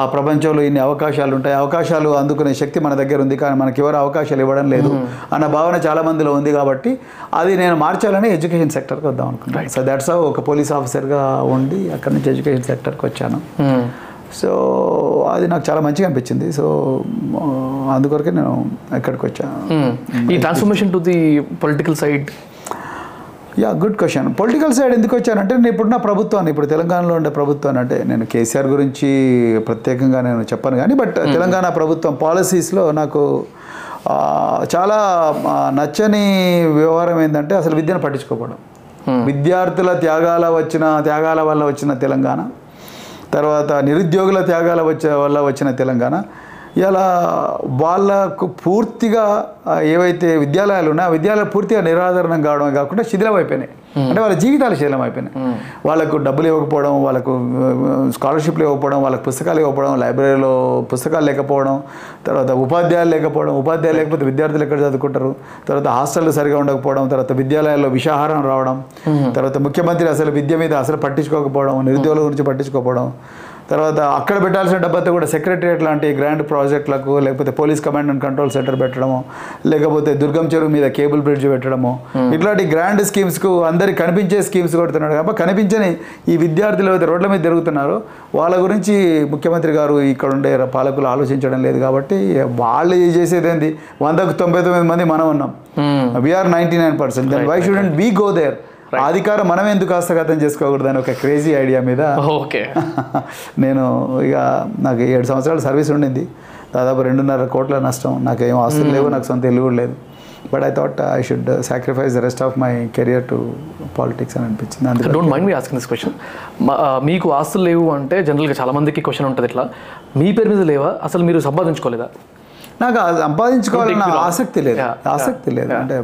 ఆ ప్రపంచంలో ఇన్ని అవకాశాలు ఉంటాయి. అవకాశాలు అందుకునే శక్తి మన దగ్గర ఉంది. కానీ మనకి ఎవరు అవకాశాలు ఇవ్వడం లేదు అన్న భావన చాలా మందిలో ఉంది కాబట్టి అది నేను మార్చాలని ఎడ్యుకేషన్ సెక్టర్కి వద్దాం అనుకున్నాను సో దట్స్ ఒక పోలీస్ ఆఫీసర్గా ఉండి అక్కడి నుంచి ఎడ్యుకేషన్ సెక్టర్కి వచ్చాను. సో అది నాకు చాలా మంచిగా అనిపించింది. సో అందుకొరకే నేను ఇక్కడికి వచ్చాను ఈ transformation to the political side yeah good question. Political side ఎందుకు వచ్చానంటే నేను ఇప్పుడున్న ప్రభుత్వాన్ని ఇప్పుడు తెలంగాణలో ఉండే ప్రభుత్వాన్ని అంటే నేను కేసీఆర్ గురించి ప్రత్యేకంగా నేను చెప్పను కానీ బట్ తెలంగాణ ప్రభుత్వం పాలసీస్లో నాకు చాలా నచ్చని వ్యవహారం ఏంటంటే అసలు విద్యను పట్టించుకోవడం విద్యార్థుల త్యాగాల వచ్చిన త్యాగాల వల్ల వచ్చిన తెలంగాణ తర్వాత నిరుద్యోగుల త్యాగాల వచ్చే వల్ల వచ్చిన తెలంగాణ. ఇలా వాళ్ళకు పూర్తిగా ఏవైతే విద్యాలయాలు ఉన్నాయో ఆ విద్యాలయాలు పూర్తిగా నిరాదరణం కావడమే కాకుండా శిథిలం అయిపోయినాయి అంటే వాళ్ళ జీవితాలు శిథిలం అయిపోయినాయి. వాళ్ళకు డబ్బులు ఇవ్వకపోవడం వాళ్ళకు స్కాలర్షిప్లు ఇవ్వకపోవడం వాళ్ళకి పుస్తకాలు ఇవ్వకపోవడం లైబ్రరీలో పుస్తకాలు లేకపోవడం తర్వాత ఉపాధ్యాయులు లేకపోవడం ఉపాధ్యాయులు లేకపోతే విద్యార్థులు ఎక్కడ చదువుకుంటారు తర్వాత హాస్టల్ సరిగా ఉండకపోవడం తర్వాత విద్యాలయాల్లో విషాహారం రావడం తర్వాత ముఖ్యమంత్రి అసలు విద్య మీద అసలు పట్టించుకోకపోవడం నిరుద్యోగుల గురించి పట్టించుకోకపోవడం తర్వాత అక్కడ పెట్టాల్సిన డబ్బంతా కూడా సెక్రటరియట్ లాంటి గ్రాండ్ ప్రాజెక్టులకు లేకపోతే police command and control centre పెట్టడము లేకపోతే దుర్గం చెరువు మీద కేబుల్ బ్రిడ్జ్ పెట్టడము. ఇట్లాంటి గ్రాండ్ స్కీమ్స్కు అందరికి కనిపించే స్కీమ్స్ కొడుతున్నాడు. కాబట్టి కనిపించని ఈ విద్యార్థులు అయితే రోడ్ల మీద తిరుగుతున్నారో వాళ్ళ గురించి ముఖ్యమంత్రి గారు ఇక్కడ ఉండే పాలకులు ఆలోచించడం లేదు కాబట్టి వాళ్ళు చేసేది ఏంది? వందకు తొంభై తొమ్మిది మంది మనం ఉన్నాం. We're ninety nine percent then why shouldn't we go there అధికారం మనం ఎందుకు హస్తగతం చేసుకోకూడదు అని ఒక క్రేజీ ఐడియా మీద ఓకే. [LAUGHS] నేను ఇక నాకు ఏడు సంవత్సరాల సర్వీస్ ఉండింది. దాదాపు రెండున్నర కోట్ల నష్టం. నాకు ఏం ఆస్తులు లేవు నాకు సొంత ఇల్లు కూడా లేదు. But I thought I should sacrifice the rest of my career to politics అని అనిపించింది. అందుకే don't mind me asking this question మీకు ఆస్తులు లేవు అంటే జనరల్గా చాలా మందికి క్వశ్చన్ ఉంటుంది ఇట్లా. మీ పేరు మీద లేవా? అసలు మీరు సంపాదించుకోలేదా? నాకు సంపాదించుకోవాలన్న ఆసక్తి లేదు. ఆసక్తి లేదు. అంటే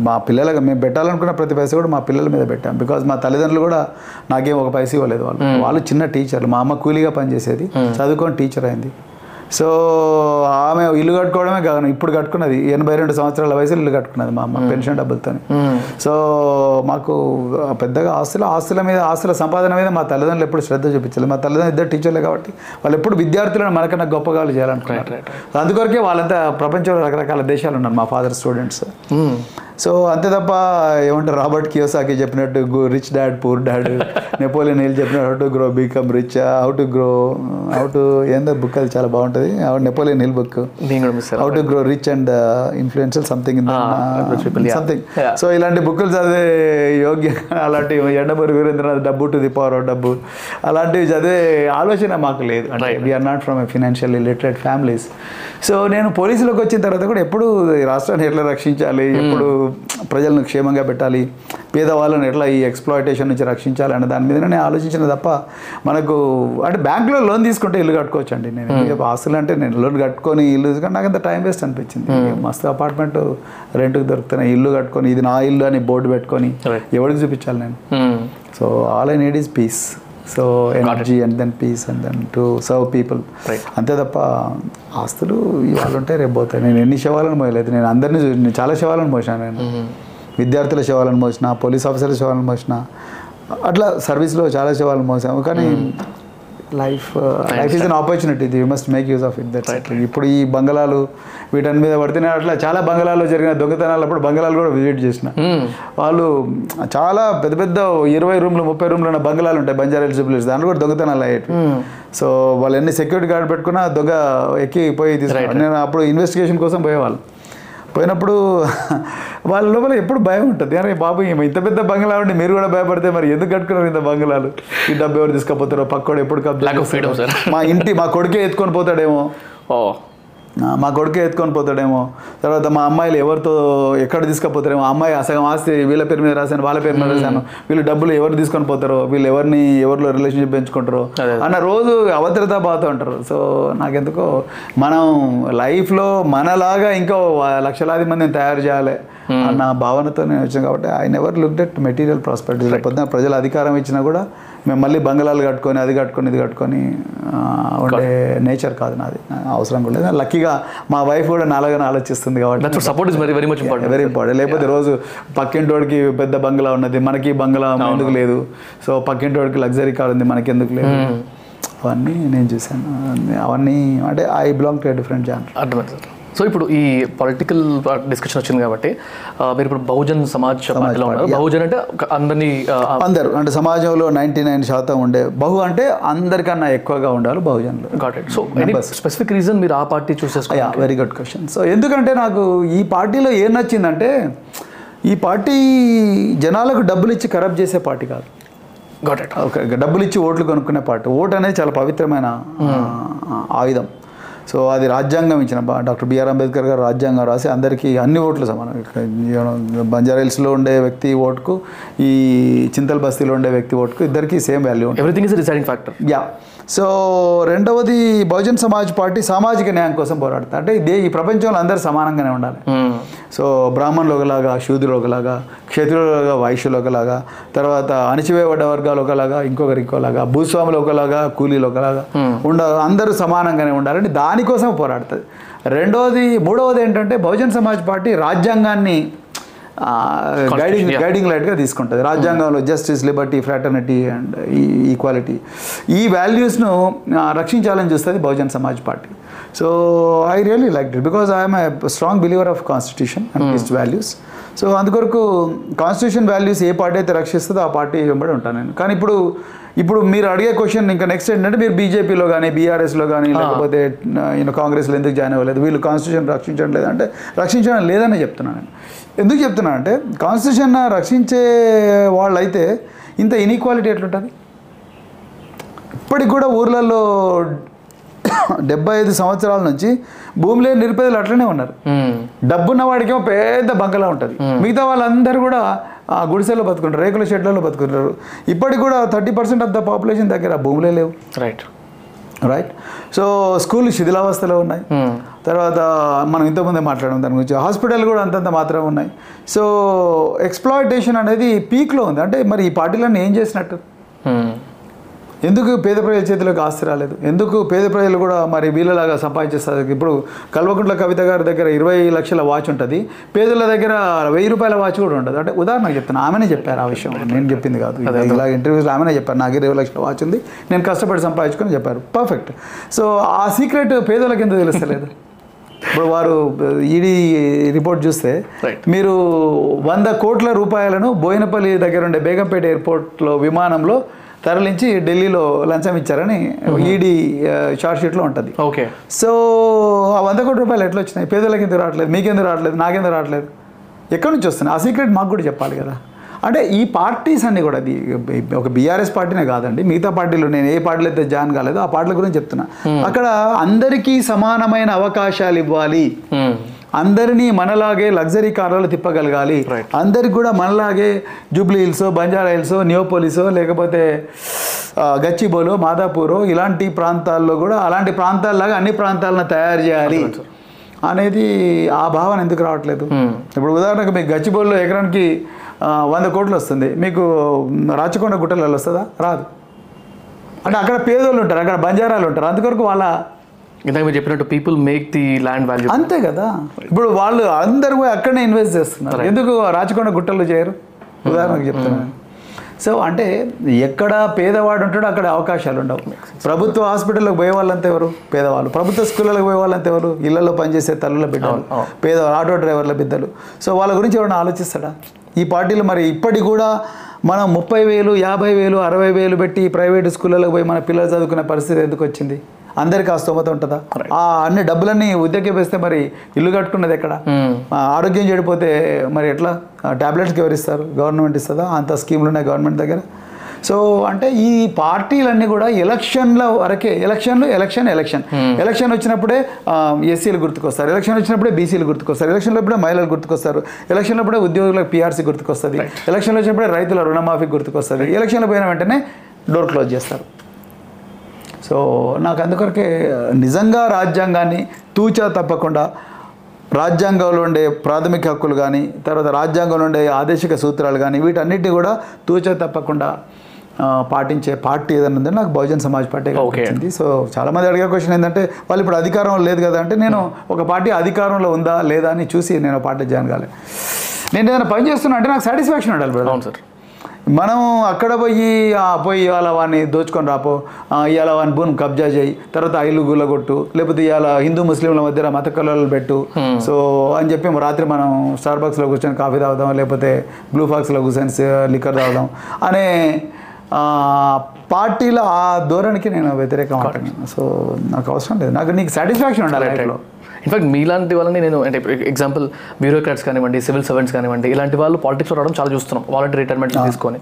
మా పిల్లలకు మేము పెట్టాలనుకున్న ప్రతి పైసా కూడా మా పిల్లల మీద పెట్టాం. బికాజ్ మా తల్లిదండ్రులు కూడా నాకేం ఒక పైసా ఇవ్వలేదు వాళ్ళు. వాళ్ళు చిన్న టీచర్లు. మా అమ్మ కూలీగా పనిచేసేది. చదువుకొని టీచర్ అయింది. సో ఆమె ఇల్లు కట్టుకోవడమే కాదు ఇప్పుడు కట్టుకున్నది. ఎనభై రెండు సంవత్సరాల వయసులో ఇల్లు కట్టుకున్నది మా అమ్మ పెన్షన్ డబ్బులతో సో మాకు పెద్దగా ఆస్తుల ఆస్తుల మీద ఆస్తుల సంపాదన మీద మా తల్లిదండ్రులు ఎప్పుడు శ్రద్ధ చూపించలేదు. మా తల్లిదండ్రులు ఇద్దరు టీచర్లే కాబట్టి వాళ్ళు ఎప్పుడు విద్యార్థులను మనకన్నా గొప్పగా right, అందుకొరకే వాళ్ళంతా ప్రపంచంలో రకరకాల దేశాలు ఉన్నారు మా ఫాదర్ స్టూడెంట్స్ సో అంతే తప్ప ఏమంటారు రాబర్ట్ కియోసాకి చెప్పినట్టు rich dad poor dad [LAUGHS] Napoleon Hill చెప్పినట్టు how to grow become rich how to grow how to ఏందో బుక్ అది చాలా బాగుంటుంది Napoleon Hill book how to grow rich and influential something. Something. So ఇలాంటి బుక్కులు చదివే యోగ్య అలాంటి ఎండమూరి వీరేంద్రనాథ్ డబ్బు టు ది పవర్ ఆఫ్ డబ్బు అలాంటివి చదివే ఆలోచన మాకు లేదు అంటే. Hmm. We're not from financially literate families so నేను పోలీసులోకి వచ్చిన తర్వాత కూడా ఎప్పుడు రాష్ట్రాన్ని ఎట్లా రక్షించాలి ఎప్పుడు ప్రజలను క్షేమంగా పెట్టాలి పేదవాళ్ళని ఎట్లా ఈ ఎక్స్ప్లాయిటేషన్ నుంచి రక్షించాలి అనే దాని మీద నేను ఆలోచించిన తప్ప మనకు అంటే బ్యాంకులో లోన్ తీసుకుంటే ఇల్లు కట్టుకోవచ్చు అండి నేను ఎందుకు ఆస్తులు అంటే నేను లోన్ కట్టుకొని ఇల్లు తీసుకుంటే నాకు అంత టైం వేస్ట్ అనిపించింది మస్తు అపార్ట్మెంట్ రెంట్కి దొరుకుతున్నాయి. ఇల్లు కట్టుకొని ఇది నా ఇల్లు అని బోర్డు పెట్టుకొని. ఎవరికి చూపించాలి నేను? So all I need is peace so energy and then peace and then to serve people. అంతే తప్ప ఆస్తులు ఇవాళ ఉంటే రేపు పోతాయి. నేను ఎన్ని శవాలను మోయలేదు. నేను అందరినీ చాలా శవాలను మోసాను నేను. విద్యార్థుల శవాలను మోసిన పోలీస్ ఆఫీసర్ల శవాలను మోసిన అట్లా సర్వీస్లో చాలా శవాలను మోసాము. కానీ life life is an opportunity you must make use of it that's ఇప్పుడు ఈ బంగళాలు వీటన్ని మీద పడితేనే అట్లా చాలా బంగళాల్లో జరిగిన దొంగతనాలు అప్పుడు బంగళాలు కూడా విజిట్ చేసిన. వాళ్ళు చాలా పెద్ద పెద్ద ఇరవై రూమ్లు ముప్పై రూమ్లు ఉన్న బంగళాలు ఉంటాయి. బంజారా జూబ్లీస్ దాంట్లో కూడా దొంగతనాలు అయ్యేవి సో వాళ్ళు ఎన్ని సెక్యూరిటీ గార్డ్ పెట్టుకున్నా దొంగ ఎక్కి పోయి తీసుకున్నాను నేను అప్పుడు ఇన్వెస్టిగేషన్ కోసం పోయేవాళ్ళు. పోయినప్పుడు వాళ్ళ లోపల ఎప్పుడు భయం ఉంటుంది. అరే బాబు ఇంత పెద్ద బంగ్లా ఉండి మీరు కూడా భయపడితే మరి ఎందుకు కట్టుకున్నారు ఇంత బంగ్లాలు? ఈ డబ్బు ఎవరు తీసుకపోతారో పక్కోడు ఎప్పుడు. మా ఇంటి మా కొడుకే ఎత్తుకొని పోతాడేమో. మా కొడుకే ఎత్తుకొని పోతాడేమో. తర్వాత మా అమ్మాయిలు ఎవరితో ఎక్కడ తీసుకుపోతారేమో అమ్మాయి అసగం ఆస్తి వీళ్ళ పేరు మీద రాశాను వాళ్ళ పేరు మీద రాశాను. వీళ్ళు డబ్బులు ఎవరు తీసుకొని పోతారో వీళ్ళు ఎవరిని ఎవరిలో రిలేషన్షిప్ పెంచుకుంటారో. అన్న రోజు అభద్రతా బాధ ఉంటారు. సో నాకెందుకో మనం లైఫ్లో మనలాగా ఇంకో లక్షలాది మందిని తయారు చేయాలి అన్న భావనతో నేను వచ్చాను కాబట్టి I never look at material prospect లేకపోతే ప్రజలు అధికారం ఇచ్చినా కూడా మేము మళ్ళీ బంగళాలు కట్టుకొని అది కట్టుకొని ఇది కట్టుకొని ఉండే నేచర్ కాదు నాది. అవసరం కూడా లేదు. లక్కీగా మా వైఫ్ కూడా నాలాగానే ఆలోచిస్తుంది కాబట్టి support is very very much important very important లేకపోతే రోజు పక్కింటోడికి పెద్ద బంగ్లా ఉన్నది మనకి బంగ్లా ఎందుకు లేదు? సో పక్కింటోడికి లగ్జరీ కార్ ఉంది మనకి ఎందుకు లేదు అవన్నీ నేను చూశాను. అవన్నీ- అంటే I belong to different genre అర్థమైంది సో ఇప్పుడు ఈ పొలిటికల్ డిస్కషన్ వచ్చింది కాబట్టి మీరు ఇప్పుడు బహుజన్ సమాజ్ పార్టీలో ఉన్నారు. బహుజన్ అంటే అందరినీ అందరు అంటే సమాజంలో నైంటీ నైన్ శాతం ఉండే బహు అంటే అందరికన్నా ఎక్కువగా ఉండాలి బహుజనులు. Got it. So specific reason మీరు ఆ పార్టీ చూస్ చేసుకోవాలి వెరీ గుడ్ క్వశ్చన్ సో ఎందుకంటే నాకు ఈ పార్టీలో ఏం నచ్చిందంటే ఈ పార్టీ జనాలకు డబ్బులు ఇచ్చి ఖరాబ్ చేసే పార్టీ కాదు. గాట్ ఒక డబ్బులు ఇచ్చి ఓట్లు కొనుక్కునే పార్టీ. ఓటు అనేది చాలా పవిత్రమైన ఆ, ఆయుధం. సో అది రాజ్యాంగం ఇచ్చిన డాక్టర్ బిఆర్ అంబేద్కర్ గారు రాజ్యాంగం రాసి అందరికీ అన్ని ఓట్లు సమానం. ఇక్కడ you know, బంజారా హిల్స్లో ఉండే వ్యక్తి ఓటుకు ఈ చింతల్ బస్తీలో ఉండే వ్యక్తి ఓటుకు ఇద్దరికి సేమ్ వాల్యూ ఉంటుంది. Everything is deciding factor yeah so రెండవది బహుజన్ సమాజ్ పార్టీ సామాజిక న్యాయం కోసం పోరాడుతుంది. అంటే ఇదే ఈ ప్రపంచంలో అందరూ సమానంగానే ఉండాలి. సో బ్రాహ్మణులు ఒకలాగా శూద్రులు ఒకలాగా క్షత్రులు ఒకలాగా వైశ్యులు ఒకలాగా తర్వాత అణచివేయబడ్డ వర్గాలు ఒకలాగా ఇంకొకరు ఇంకోలాగా భూస్వాములు ఒకలాగా కూలీలు ఒకలాగా ఉండ అందరూ సమానంగానే ఉండాలని దానికోసం పోరాడుతుంది. రెండవది మూడవది ఏంటంటే బహుజన్ సమాజ్ పార్టీ రాజ్యాంగాన్ని గైడింగ్ గైడింగ్ లైట్గా తీసుకుంటుంది. రాజ్యాంగంలో justice liberty fraternity and equality ఈ వాల్యూస్ను రక్షించాలని చూస్తుంది Bahujan Samaj party. So I really like it because I'm I strong believer of constitution and its values so అందుకొరకు కాన్స్టిట్యూషన్ వాల్యూస్ ఏ పార్టీ అయితే రక్షిస్తుందో ఆ పార్టీ వెంబడి ఉంటాను నేను. కానీ ఇప్పుడు ఇప్పుడు మీరు అడిగే క్వశ్చన్ ఇంకా నెక్స్ట్ ఏంటంటే మీరు బీజేపీలో కానీ బీఆర్ఎస్లో కానీ లేకపోతే యూనో కాంగ్రెస్లో ఎందుకు జాయిన్ అవ్వలేదు? వీళ్ళు కాన్స్టిట్యూషన్ రక్షించడం లేదంటే రక్షించడం లేదని చెప్తున్నాను నేను. ఎందుకు చెప్తున్నా అంటే కాన్స్టిట్యూషన్ రక్షించే వాళ్ళైతే ఇంత ఇన్ఈక్వాలిటీ ఎట్లుంటుంది? ఇప్పటికి కూడా ఊర్లలో డెబ్బై ఐదు సంవత్సరాల నుంచి భూమి లేని నిరుపేదలు అట్లనే ఉన్నారు. డబ్బున్న వాడికేమో పెద్ద బంకలా ఉంటుంది. మిగతా వాళ్ళందరూ కూడా ఆ గుడిసెలో బతుకుంటారు రేకుల షెడ్లలో బతుకుంటారు. ఇప్పటికి కూడా thirty percent of the population దగ్గర భూములే లేవు. రైట్ రైట్ సో స్కూల్ శిథిలావస్థలో ఉన్నాయి. తర్వాత మనం ఇంతకుముందే మాట్లాడడం దాని గురించి. హాస్పిటల్ కూడా అంతంత మాత్రమే ఉన్నాయి. సో ఎక్స్ప్లాయిటేషన్ అనేది పీక్లో ఉంది. అంటే మరి ఈ పార్టీలన్నీ ఏం చేసినట్టు? ఎందుకు పేద ప్రజల చేతిలోకి ఆస్తి రాలేదు? ఎందుకు పేద ప్రజలు కూడా మరి వీళ్ళలాగా సంపాదించేస్తారు? ఇప్పుడు కల్వకుంట్ల కవిత గారి దగ్గర ఇరవై లక్షల వాచ్ ఉంటుంది. పేదల దగ్గర వెయ్యి రూపాయల వాచ్ కూడా ఉంటుంది అంటే ఉదాహరణకు చెప్తాను ఆమెనే చెప్పారు ఆ విషయం. నేను చెప్పింది కాదు. ఇలా ఇంటర్వ్యూస్లో ఆమెనే చెప్పారు. నాకు ఇరవై లక్షల వాచ్ ఉంది. నేను కష్టపడి సంపాదించుకొని చెప్పారు. పర్ఫెక్ట్ సో ఆ సీక్రెట్ పేదలకు ఎందుకు తెలుస్తలేదు? ఇప్పుడు వారు ఈడీ రిపోర్ట్ చూస్తే. మీరు వంద కోట్ల రూపాయలను బోయినపల్లి దగ్గర ఉండే బేగంపేట ఎయిర్పోర్ట్లో విమానంలో తరలించి ఢిల్లీలో లంచం ఇచ్చారని ఈడీ షార్ట్ షీట్లో ఉంటుంది. ఓకే. సో ఆ వంద కోట్ల రూపాయలు ఎట్లా వచ్చినాయి? పేదలకు ఎందుకు రావట్లేదు? మీకెందుకు రావట్లేదు? నాకెందుకు రావట్లేదు? ఎక్కడి నుంచి వస్తున్నాయి? ఆ సీక్రెట్ మాకు కూడా చెప్పాలి కదా. అంటే ఈ పార్టీస్ అన్ని కూడా అది ఒక బీఆర్ఎస్ పార్టీనే కాదండి. మిగతా పార్టీలు నేను ఏ పార్టీలో అయితే జాయిన్ కాలేదో ఆ పార్టీల గురించి చెప్తున్నా. అక్కడ అందరికీ సమానమైన అవకాశాలు ఇవ్వాలి. అందరినీ మనలాగే లగ్జరీ కార్లలో తిప్పగలగాలి. అందరికి కూడా మనలాగే జూబ్లీ హిల్స్ బంజారా హిల్స్ నియోపోలిసో లేకపోతే గచ్చిబోలో మాదాపూరో ఇలాంటి ప్రాంతాల్లో కూడా అలాంటి ప్రాంతాల్లాగా అన్ని ప్రాంతాలను తయారు చేయాలి అనేది ఆ భావన ఎందుకు రావట్లేదు? ఇప్పుడు ఉదాహరణకు మీకు గచ్చిబోల్లో ఎకరానికి వంద కోట్లు వస్తుంది. మీకు రాచకొండ గుట్టలలో వస్తుందా? రాదు. అంటే అక్కడ పేదోళ్ళు ఉంటారు అక్కడ బంజారాలు ఉంటారు. అందుకొరకు వాళ్ళ ఇందాక మీరు చెప్పినట్టు people make the land value అంతే కదా. ఇప్పుడు వాళ్ళు అందరు పోయి అక్కడనే ఇన్వెస్ట్ చేస్తున్నారు. ఎందుకు రాచకొండ గుట్టలు చేయరు? ఉదాహరణకు చెప్తున్నాను సో అంటే ఎక్కడ పేదవాడు ఉంటాడో అక్కడ అవకాశాలు ఉండవు. ప్రభుత్వ హాస్పిటల్లోకి పోయే వాళ్ళంతా ఎవరు? పేదవాళ్ళు. ప్రభుత్వ స్కూళ్ళకి పోయే వాళ్ళంతా ఎవరు? ఇళ్ళలో పనిచేసే తల్లుల బిడ్డలు. పేద ఆటో డ్రైవర్ల బిడ్డలు. సో వాళ్ళ గురించి ఎవరైనా ఆలోచిస్తాడా? ఈ పార్టీలు మరి ఇప్పటికి కూడా మనం ముప్పై వేలు యాభై వేలు అరవై వేలు పెట్టి ప్రైవేట్ స్కూళ్ళకి పోయి మన పిల్లలు చదువుకునే పరిస్థితి ఎందుకు వచ్చింది? అందరికీ ఆ స్తోమత ఉంటుందా? ఆ అన్ని డబ్బులన్నీ ఉద్యోగం వేస్తే మరి ఇల్లు కట్టుకున్నది ఎక్కడ? ఆ, ఆరోగ్యం చెడిపోతే మరి ఎట్లా? టాబ్లెట్స్కి ఎవరు ఇస్తారు? గవర్నమెంట్ ఇస్తుందా? అంత స్కీమ్లు ఉన్నాయి గవర్నమెంట్ దగ్గర. సో అంటే ఈ పార్టీలన్నీ కూడా ఎలక్షన్ల వరకే ఎలక్షన్లు ఎలక్షన్ ఎలక్షన్. ఎలక్షన్ వచ్చినప్పుడే ఎస్సీలు గుర్తుకొస్తారు. ఎలక్షన్ వచ్చినప్పుడే బీసీలు గుర్తుకొస్తారు. ఎలక్షన్లో అప్పుడే మహిళలు గుర్తుకొస్తారు. ఎలక్షన్లో అప్పుడే ఉద్యోగులకు పీఆర్సీ గుర్తుకొస్తుంది. ఎలక్షన్లో వచ్చినప్పుడే రైతుల రుణమాఫీ గుర్తుకొస్తుంది. ఎలక్షన్లో పోయిన వెంటనే డోర్ క్లోజ్ చేస్తారు. సో నాకు అందుకొరకే నిజంగా రాజ్యాంగాన్ని తూచా తప్పకుండా రాజ్యాంగంలో ఉండే ప్రాథమిక హక్కులు కానీ తర్వాత రాజ్యాంగంలో ఉండే ఆదేశిక సూత్రాలు కానీ వీటన్నిటిని కూడా తూచా తప్పకుండా పాటించే పార్టీ ఏదైనా ఉందంటే నాకు బహుజన్ సమాజ్ పార్టీ. వచ్చింది. సో చాలామంది అడిగే క్వశ్చన్ ఏంటంటే వాళ్ళు ఇప్పుడు అధికారంలో లేదు కదా అంటే నేను ఒక పార్టీ అధికారంలో ఉందా లేదా అని చూసి నేను పార్టీ జాయిన్ కాలే. నేను ఏదైనా పని చేస్తున్నా అంటే నాకు సాటిస్ఫాక్షన్ ఉండాలి బ్రదర్. అవును సార్. మనం అక్కడ పోయి పోయి ఇవాళ వాడిని దోచుకొని రాపో. ఇవాళ వాని భూమి కబ్జా చేయి. తర్వాత ఇల్లు గుల్లగొట్టు. లేకపోతే ఇవాళ హిందూ ముస్లింల మధ్య మత కలర్లు పెట్టు. సో అని చెప్పి రాత్రి మనం స్టార్ బాక్స్లో కూర్చొని కాఫీ తాగుదాం లేకపోతే బ్లూ ఫాక్స్లో కూర్చొని లిక్కర్ తాగుదాం అనే పార్టీల ఆ ధోరణికి నేను వ్యతిరేకం సో నాకు అవసరం లేదు. నాకు నీకు సాటిస్ఫాక్షన్ ఉండాలి లైఫ్లో. ఇన్ఫాక్ట్ మీలాంటి వాళ్ళని నేను అంటే ఎగ్జాంపుల్ బ్యూరోక్రాట్స్ కానివ్వండి సివిల్ సర్వెంట్స్ కానివ్వండి ఇలాంటి వాళ్ళు పాలిటిక్స్లో రావడం చాలా చూస్తున్నాం వాలంటీ రిటైర్మెంట్ తీసుకొని.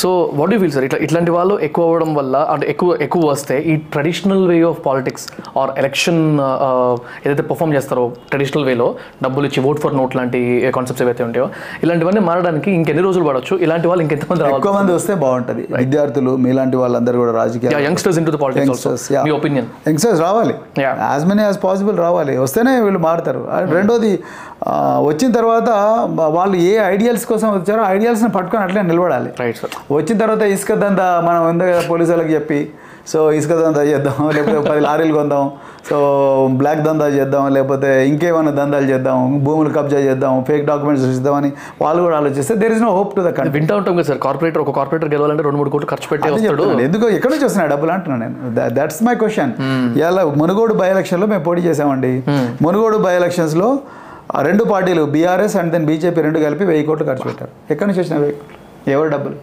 So what you feel sir ఇట్లా ఇట్లాంటి వాళ్ళు ఎక్కువ అవ్వడం వల్ల అంటే ఎక్కువ ఎక్కువ వస్తే ఈ traditional way of politics or election ఏదైతే పర్ఫామ్ చేస్తారో ట్రెడిషనల్ వేలో డబ్బులు ఇచ్చి ఓట్ ఫర్ నోట్ లాంటి కాన్సెప్ట్స్ ఏవైతే ఉంటాయో ఇలాంటివన్నీ మారడానికి ఇంకెన్ని రోజులు పడవచ్చు ఇలాంటి వాళ్ళు ఇంకెంతమంది ఎక్కువ మంది వస్తే బాగుంటుంది. విద్యార్థులు మీలాంటి వాళ్ళందరూ కూడా రాజకీయ youngsters into the politics yeah. మీ ఒపీనియన్ యంగ్స్టర్స్ రావాలి. యాజ్ మెనీ యాజ్ పాసిబుల్ రావాలి. వస్తేనే వీళ్ళు మారుతారు. రెండోది వచ్చిన తర్వాత వాళ్ళు ఏ ఐడియల్స్ కోసం వచ్చారో ఐడియల్స్ని పట్టుకొని అట్లే నిలబడాలి. రైట్ సార్ వచ్చిన తర్వాత ఇసుక దందా మనం ఉంది కదా పోలీసు వాళ్ళకి చెప్పి సో ఇసుక దందా చేద్దాం లేకపోతే పది లారీలు కొందాం సో బ్లాక్ దందా చేద్దాం లేకపోతే ఇంకేమైనా దందాలు చేద్దాం భూములు కబ్జా చేద్దాం ఫేక్ డాక్యుమెంట్స్ ఇద్దామని వాళ్ళు కూడా ఆలోచిస్తే there is no hope to the country వింటా ఉంటాం కదా సార్ కార్పొరేటర్ ఒక కార్పొరేటర్ గెలవాలంటే రెండు మూడు కోట్లు ఖర్చు పెట్టి. ఎందుకు ఎక్కడి నుంచి వస్తున్నాయి డబ్బులు అంటున్నాను నేను. దట్స్ మై క్వశ్చన్ ఇలా మునుగోడు బై ఎలక్షన్లో మేము పోటీ చేసామండి. మునుగోడు బై ఎలక్షన్స్లో రెండు పార్టీలు బీఆర్ఎస్ అండ్ దెన్ బీజేపీ రెండు కలిపి వెయ్యి కోట్లు ఖర్చు పెట్టారు. ఎక్కడి నుంచి వచ్చిన వెయ్యి కోట్లు? ఎవరు డబ్బులు?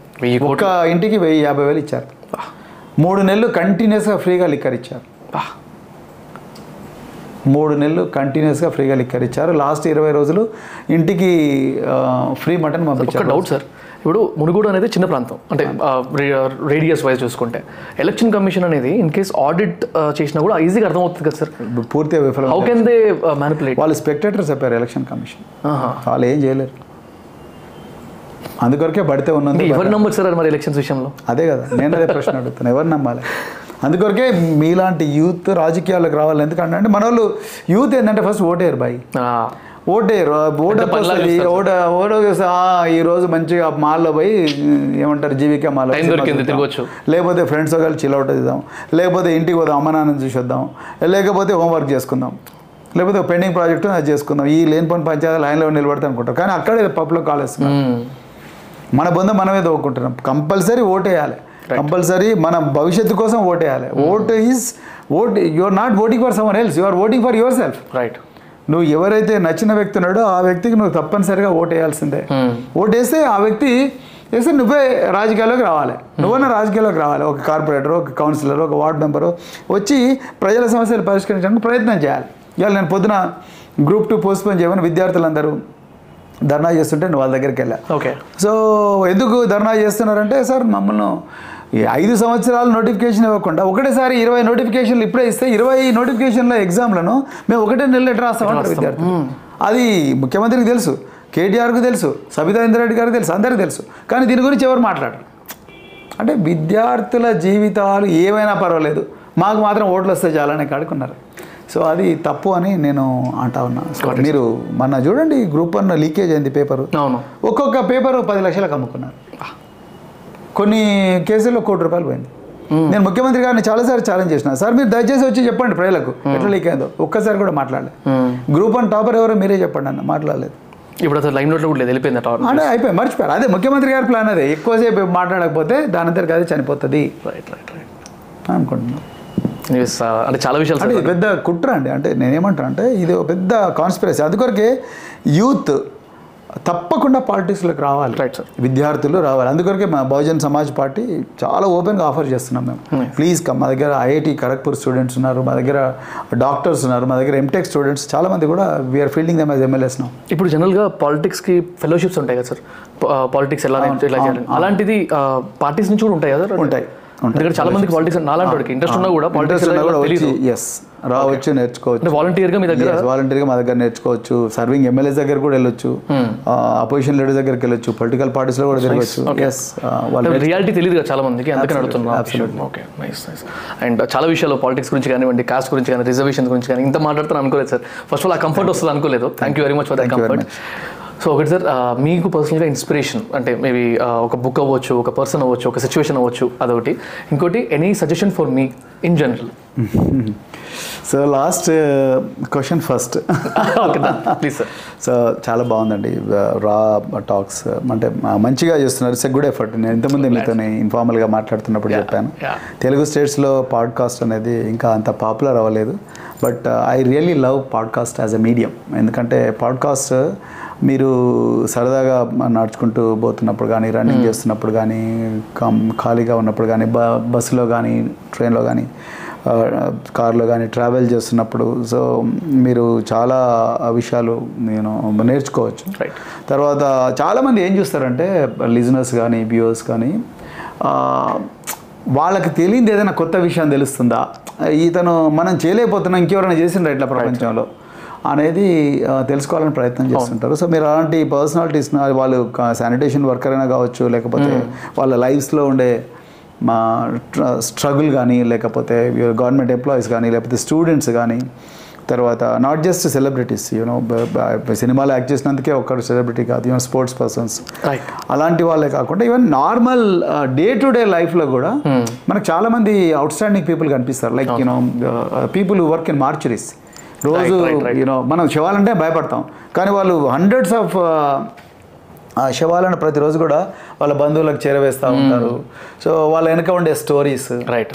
ఒక్క ఇంటికి వెయ్యి యాభై వేలు ఇచ్చారు. మూడు నెలలు కంటిన్యూస్గా ఫ్రీగా లిక్కర్ ఇచ్చారు. మూడు నెలలు కంటిన్యూస్గా ఫ్రీగా లిక్కర్ ఇచ్చారు. లాస్ట్ ఇరవై రోజులు ఇంటికి ఫ్రీ మటన్ పంపించారు. Doubt sir. ఇప్పుడు మునుగోడు అనేది చిన్న ప్రాంతం. అంటే రేడియస్ వైజ్ చూసుకుంటే. ఎలక్షన్ కమిషన్ అనేది ఇన్ కేస్ ఆడిట్ చేసినా కూడా ఈజీగా అర్థమవుతుంది కదా సార్. పూర్తిగా విఫలం హౌ కెన్ దే మ్యానిపులేట్ వాళ్ళు స్పెక్టేటర్స్ చెప్పారు ఎలక్షన్ కమిషన్ వాళ్ళు ఏం చేయలేరు. అందుకొరకే పడితే ఉన్నందుకు ఎవరు నమ్మరు సార్ మరి ఎలక్షన్స్ విషయంలో? అదే కదా నేను అదే ప్రశ్న అడుగుతాను ఎవరు నమ్మాలి? అందుకొరకే మీలాంటి యూత్ రాజకీయాలకు రావాలి. ఎందుకంటే అంటే మన వాళ్ళు యూత్ ఏంటంటే first voter boy. Voter vote వస్తుంది. ఓట ఓటు ఈ రోజు మంచిగా మాల్లో పోయి ఏమంటారు జీవిక. తిరగొచ్చు. లేకపోతే ఫ్రెండ్స్ కలిసి చిల్అవుట్ చేద్దాం. లేకపోతే ఇంటికి పోదాం అమ్మ నాన్నని చూసి వద్దాం లేకపోతే హోంవర్క్ చేసుకుందాం. లేకపోతే పెండింగ్ ప్రాజెక్ట్ అది చేసుకుందాం. ఈ లేని పని పంచాయతీ లైన్లో నిలబడతా అనుకుంటాం కానీ అక్కడే పబ్లో కాలేజ్. మన బొంద మనమే తవ్వుకుంటున్నాం కంపల్సరీ ఓటేయాలి కంపల్సరీ మన భవిష్యత్తు కోసం ఓటేయాలి. Vote is vote you are not voting for someone else you are voting for yourself right నువ్వు ఎవరైతే నచ్చిన వ్యక్తి ఉన్నాడో ఆ వ్యక్తికి నువ్వు తప్పనిసరిగా ఓటేయాల్సిందే. Hmm. ఓటేస్తే ఆ వ్యక్తి వేస్తే నువ్వే రాజకీయాల్లోకి రావాలి. నువ్వన్నా రాజకీయాల్లోకి రావాలి. ఒక కార్పొరేటర్ ఒక కౌన్సిలర్ ఒక వార్డ్ మెంబరు వచ్చి ప్రజల సమస్యలు పరిష్కరించడానికి ప్రయత్నం చేయాలి. ఇవాళ నేను పొద్దున గ్రూప్ టూ పోస్ట్పోన్ చేయమని విద్యార్థులందరూ ధర్నా చేస్తుంటే నువ్వు వాళ్ళ దగ్గరికి వెళ్ళా. ఓకే సో ఎందుకు ధర్నా చేస్తున్నారంటే సార్ మమ్మల్ని ఈ ఐదు సంవత్సరాలు నోటిఫికేషన్ ఇవ్వకుండా ఒకటేసారి ఇరవై నోటిఫికేషన్లు ఇప్పుడే ఇస్తే ఇరవై నోటిఫికేషన్ల ఎగ్జామ్లను మేము ఒకటే నెల ఎట్లా రాస్తామంటారు విద్యార్థులు. అది ముఖ్యమంత్రికి తెలుసు కేటీఆర్కు తెలుసు సబితా ఇంద్రారెడ్డి గారికి తెలుసు అందరికీ తెలుసు. కానీ దీని గురించి ఎవరు మాట్లాడరు. అంటే విద్యార్థుల జీవితాలు ఏమైనా పర్వాలేదు మాకు మాత్రం ఓట్లు వస్తే చాలని కాడుకున్నారు. సో అది తప్పు అని నేను అంటా ఉన్నా. సో మీరు మొన్న చూడండి గ్రూప్ వన్ లీకేజ్ అయింది పేపరు. ఒక్కొక్క పేపర్ పది లక్షలకు అమ్ముకున్నారు. కొన్ని కేసుల్లో కోటి రూపాయలు పోయింది. నేను ముఖ్యమంత్రి గారిని చాలాసార్లు ఛాలెంజ్ చేసిన. సార్ మీరు దయచేసి వచ్చి చెప్పండి ప్రజలకు. ఎట్లా లీక్ అయిందో. ఒక్కసారి కూడా మాట్లాడలేదు. గ్రూప్ వన్ టాపర్ ఎవరో మీరే చెప్పండి అన్న మాట్లాడలేదు. ఇప్పుడు అసలు లైమ్ నోట్లో కూడా లేదు వెళ్ళిపోయింది అట అంటే అయిపోయి మర్చిపోయారు. అదే ముఖ్యమంత్రి గారి ప్లాన్ అదే. ఎక్కువసేపు మాట్లాడకపోతే దాని అంతటికి అదే చనిపోతుంది. రైట్ రైట్ రైట్ అని అనుకుంటున్నాను అంటే చాలా విషయాలు అంటే పెద్ద కుట్ర అండి. అంటే నేనేమంటాను అంటే ఇది ఒక పెద్ద కాన్స్పిరసీ అందుకొరకే యూత్ తప్పకుండా పాలిటిక్స్లోకి రావాలి. Right, sir. విద్యార్థులు రావాలి. అందుకొరకే మా బహుజన్ సమాజ్ పార్టీ చాలా ఓపెన్గా ఆఫర్ చేస్తున్నాం మేము. ప్లీజ్ కమ్ మా దగ్గర ఐఐటి ఖరగ్పూర్ స్టూడెంట్స్ ఉన్నారు. మా దగ్గర డాక్టర్స్ ఉన్నారు. మా దగ్గర ఎంటెక్ స్టూడెంట్స్ చాలా మంది కూడా we're fielding them as MLAs now ఇప్పుడు జనరల్గా పాలిటిక్స్కి ఫెలోషిప్స్ ఉంటాయి కదా సార్ పాలిటిక్స్ ఎలా ఎలా అలాంటిది పార్టీస్ నుంచి కూడా ఉంటాయి కదా సార్? ఉంటాయి. ఎందుకంటే చాలా మందికి పాలిటిక్స్ నాలాంటి ఇంట్రెస్ట్ ఉన్నా కూడా పాలిటిక్స్ తెలియదు ఎస్ రావచ్చు నేర్చుకోవచ్చు. అంటే వాలంటీర్గా మీ దగ్గర? వాలంటీర్గా మా దగ్గర నేర్చుకోవచ్చు. సర్వింగ్ ఎమ్మెల్యేస్ దగ్గర కూడా వెళ్ళొచ్చు. అపోజిషన్ లీడర్ దగ్గరికి వెళ్ళొచ్చు. పొలిటికల్ పార్టీస్లో కూడా తిరగచ్చు. ఎస్ వాళ్ళు రియాలిటీ తెలియదు కదా చాలా మందికి అందుకని అడుగుతున్నాను ఓకే నైస్ నైస్ అండ్ చాలా విషయాలు పాలిటిక్స్ గురించి కానివ్వండి కాస్ట్ గురించి కానీ రిజర్వేషన్ గురించి కానీ ఇంత మాట్లాడుతాను అనుకోలేదు సార్. ఫస్ట్ ఆల్ ఆ కంఫర్ట్ వస్తుంది అనుకోలేదు. Thank you very much for very comfort so ఒకటి సార్ మీకు పర్సనల్గా ఇన్స్పిరేషన్ అంటే మేబీ ఒక బుక్ అవ్వచ్చు ఒక పర్సన్ అవ్వచ్చు ఒక సిచ్యువేషన్ అవ్వచ్చు అదొకటి. ఇంకోటి any suggestion for me in general so last question first okay please sir so చాలా బాగుందండి. రా టాక్స్ అంటే ఆ, మంచిగా చేస్తున్నారు. ఇట్స్ ఎ గుడ్ ఎఫర్ట్ నేను ఇంతకుముందే మీతో ఇన్ఫార్మల్గా మాట్లాడుతున్నప్పుడు చెప్పాను. తెలుగు స్టేట్స్లో పాడ్కాస్ట్ అనేది ఇంకా అంత పాపులర్ అవ్వలేదు. But I really love podcast as a medium ఎందుకంటే పాడ్కాస్ట్ మీరు సరదాగా నడుచుకుంటూ పోతున్నప్పుడు కానీ రన్నింగ్ చేస్తున్నప్పుడు కానీ ఖాళీగా ఉన్నప్పుడు కానీ బ బస్సులో కానీ ట్రైన్లో కానీ కార్లో కానీ ట్రావెల్ చేస్తున్నప్పుడు సో మీరు చాలా విషయాలు నేను నేర్చుకోవచ్చు. తర్వాత చాలామంది ఏం చూస్తారంటే లిజనర్స్ కానీ వ్యూవర్స్ కానీ వాళ్ళకి తెలియదు ఏదైనా కొత్త విషయం తెలుస్తుందా? ఇతను మనం చేయలేకపోతున్నాం ఇంకెవరైనా చేసిండ్రా ఇట్లా ప్రపంచంలో? అనేది తెలుసుకోవాలని ప్రయత్నం చేస్తుంటారు. సో మీరు అలాంటి పర్సనాలిటీస్ వాళ్ళు శానిటేషన్ వర్కర్ అయినా కావచ్చు లేకపోతే వాళ్ళ లైఫ్స్లో ఉండే మా స్ట్రగుల్ కానీ లేకపోతే గవర్నమెంట్ ఎంప్లాయీస్ కానీ లేకపోతే స్టూడెంట్స్ కానీ తర్వాత not just celebrities you know సినిమాలో యాక్ట్ చేసినందుకే ఒక్కరు సెలబ్రిటీ కాదు యూనో స్పోర్ట్స్ పర్సన్స్. అలాంటి వాళ్ళే కాకుండా even normal day to day లైఫ్లో కూడా మనకు చాలా మంది అవుట్ స్టాండింగ్ పీపుల్ కనిపిస్తారు. Like you know people work in mortuaries. రోజు. యూనో మనం శవాలంటే భయపడతాం. కానీ వాళ్ళు హండ్రెడ్స్ ఆఫ్ ఆ శవాలను ప్రతిరోజు కూడా వాళ్ళ బంధువులకు చేరవేస్తూ ఉంటారు. సో వాళ్ళ వెనక ఉండే స్టోరీస్ రైట్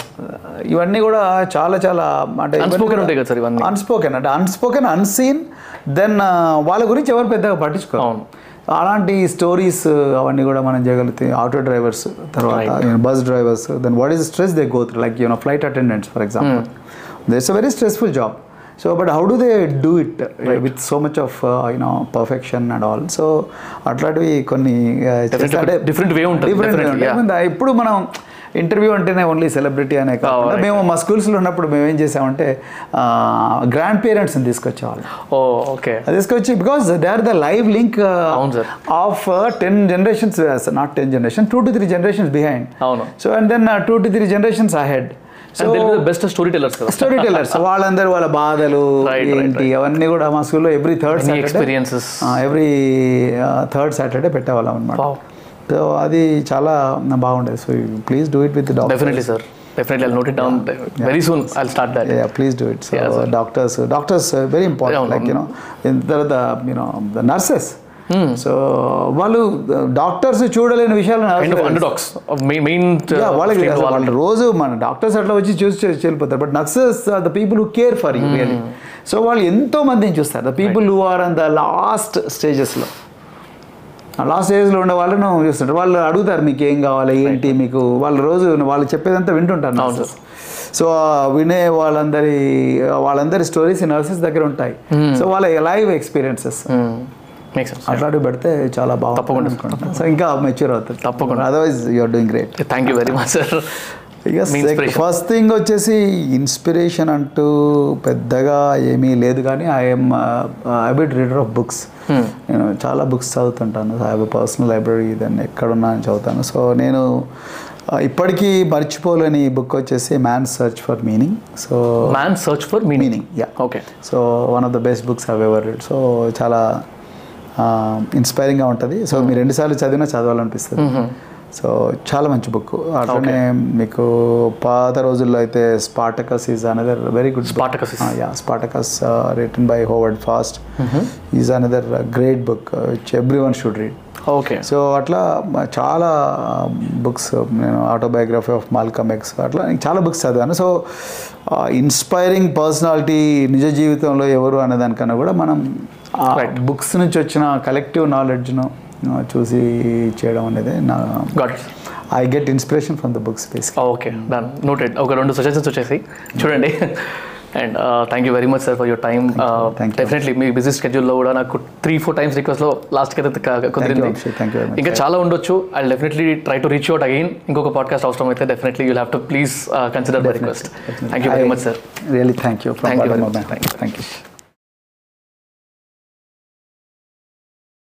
ఇవన్నీ కూడా చాలా చాలా అంటే Unspoken ఉంటాయి కదా సార్ ఇవన్నీ. అన్స్పోకెన్ అంటే అన్స్పోకెన్ అన్సీన్ దెన్ వాళ్ళ గురించి ఎవరు పెద్దగా పట్టించుకోరు. అవును. అలాంటి స్టోరీస్ అవన్నీ కూడా మనం చేయగలిగితే ఆటో డ్రైవర్స్ తర్వాత bus drivers then what is stress they go through like you know flight attendants for example that's a very stressful job so but how do they do it with so much of you know perfection and all so అట్లాంటివి కొన్ని uh, అంటే different way ఉంటుంది, ఇప్పుడు మనం interview అంటేనే only celebrity అనే కాకుండా మేము మా స్కూల్స్లో ఉన్నప్పుడు మేము ఏం చేసామంటే గ్రాండ్ పేరెంట్స్ని తీసుకొచ్చేవాళ్ళం. ఓ ఓకే అది తీసుకొచ్చి because they are the live link. Of ten generations not ten generation two to three generations behind అవును. So and then two to three generations ahead best storytellers storytellers వాళ్ళందరూ వాళ్ళ బాధలు [LAUGHS] ఏంటి అవన్నీ కూడా మా స్కూల్లో every third experiences every third Saturday పెట్టేవాళ్ళం అనమాట. సో అది చాలా బాగుండేది. So please do it with definitely sir definitely I note it down very soon I start that yeah please do it. So doctors doctors uh, very important Yeah, like you know. In తర్వాత know the nurses. So వాళ్ళు doctors చూడలేని విషయాలు main Yeah, వాళ్ళకి రోజు మన doctors అట్లా వచ్చి చూసి వెళ్ళిపోతారు but nurses the people who care for you really so వాళ్ళు ఎంతో మందిని చూస్తారు. The people who are on the last స్టేజెస్లో లాస్ట్ స్టేజ్లో ఉండే వాళ్ళను చూస్తుంటారు. వాళ్ళు అడుగుతారు మీకు ఏం కావాలి? ఏంటి? మీకు వాళ్ళు రోజు వాళ్ళు చెప్పేదంతా వింటుంటారు nurses. సో వినే వాళ్ళందరి వాళ్ళందరి స్టోరీస్ నర్సెస్ దగ్గర ఉంటాయి. సో వాళ్ళ లైవ్ ఎక్స్పీరియన్సెస్ అట్లాంటివి పెడితే చాలా బాగుంటుంది తప్పకుండా. సో ఇంకా మెచ్యూర్ అవుతుంది. తప్పకుండా. Otherwise you're doing great thank you very much sir inspiration. First thing వచ్చేసి ఇన్స్పిరేషన్ అంటూ పెద్దగా ఏమీ లేదు కానీ I'm habit reader of books నేను చాలా బుక్స్ చదువుతుంటాను. ఐ హ్యావ్ పర్సనల్ లైబ్రరీ దాన్ని ఎక్కడున్నా అని చదువుతాను. సో నేను uh, ఇప్పటికీ మర్చిపోలేని బుక్ వచ్చేసి man search for meaning so man search for meaning meaning yeah okay so one of the best books have ever read so చాలా ఇన్స్పైరింగ్గా ఉంటుంది. సో మీరు రెండుసార్లు చదివినా చదవాలనిపిస్తుంది. సో చాలా మంచి బుక్ అట్లనే మీకు పాత రోజుల్లో అయితే Spartacus is another very good Spartacus. is- yeah Spartacus return by Howard Fast is another great book which everyone should read okay. So అట్లా చాలా బుక్స్ నేను ఆటోబయోగ్రఫీ ఆఫ్ మాల్కమ్ ఎక్స్ అట్లా నేను చాలా బుక్స్ చదివాను. సో ఇన్స్పైరింగ్ పర్సనాలిటీ నిజ జీవితంలో ఎవరు అనే దానికన్నా కూడా మనం. బుక్స్ నుంచి వచ్చిన కలెక్టివ్ నాలెడ్జ్ను చూసి చేయడం అనేది నా got I get inspiration from the books basic okay done noted ఒక రెండు సజెషన్స్ వచ్చేసి. చూడండి. And thank you very much sir for your time. Definitely me busy స్కెడ్యూల్లో కూడా నాకు త్రీ ఫోర్ టైమ్స్ రిక్వెస్ట్లో లాస్ట్కి అయితే కుదిరింది. ఇంకా చాలా ఉండొచ్చు. I definitely try to reach out again ఇంకొక పాడ్కాస్ట్ అవసరం అయితే definitely you have to please consider my request thank you very much sir really thank you very much. Thank you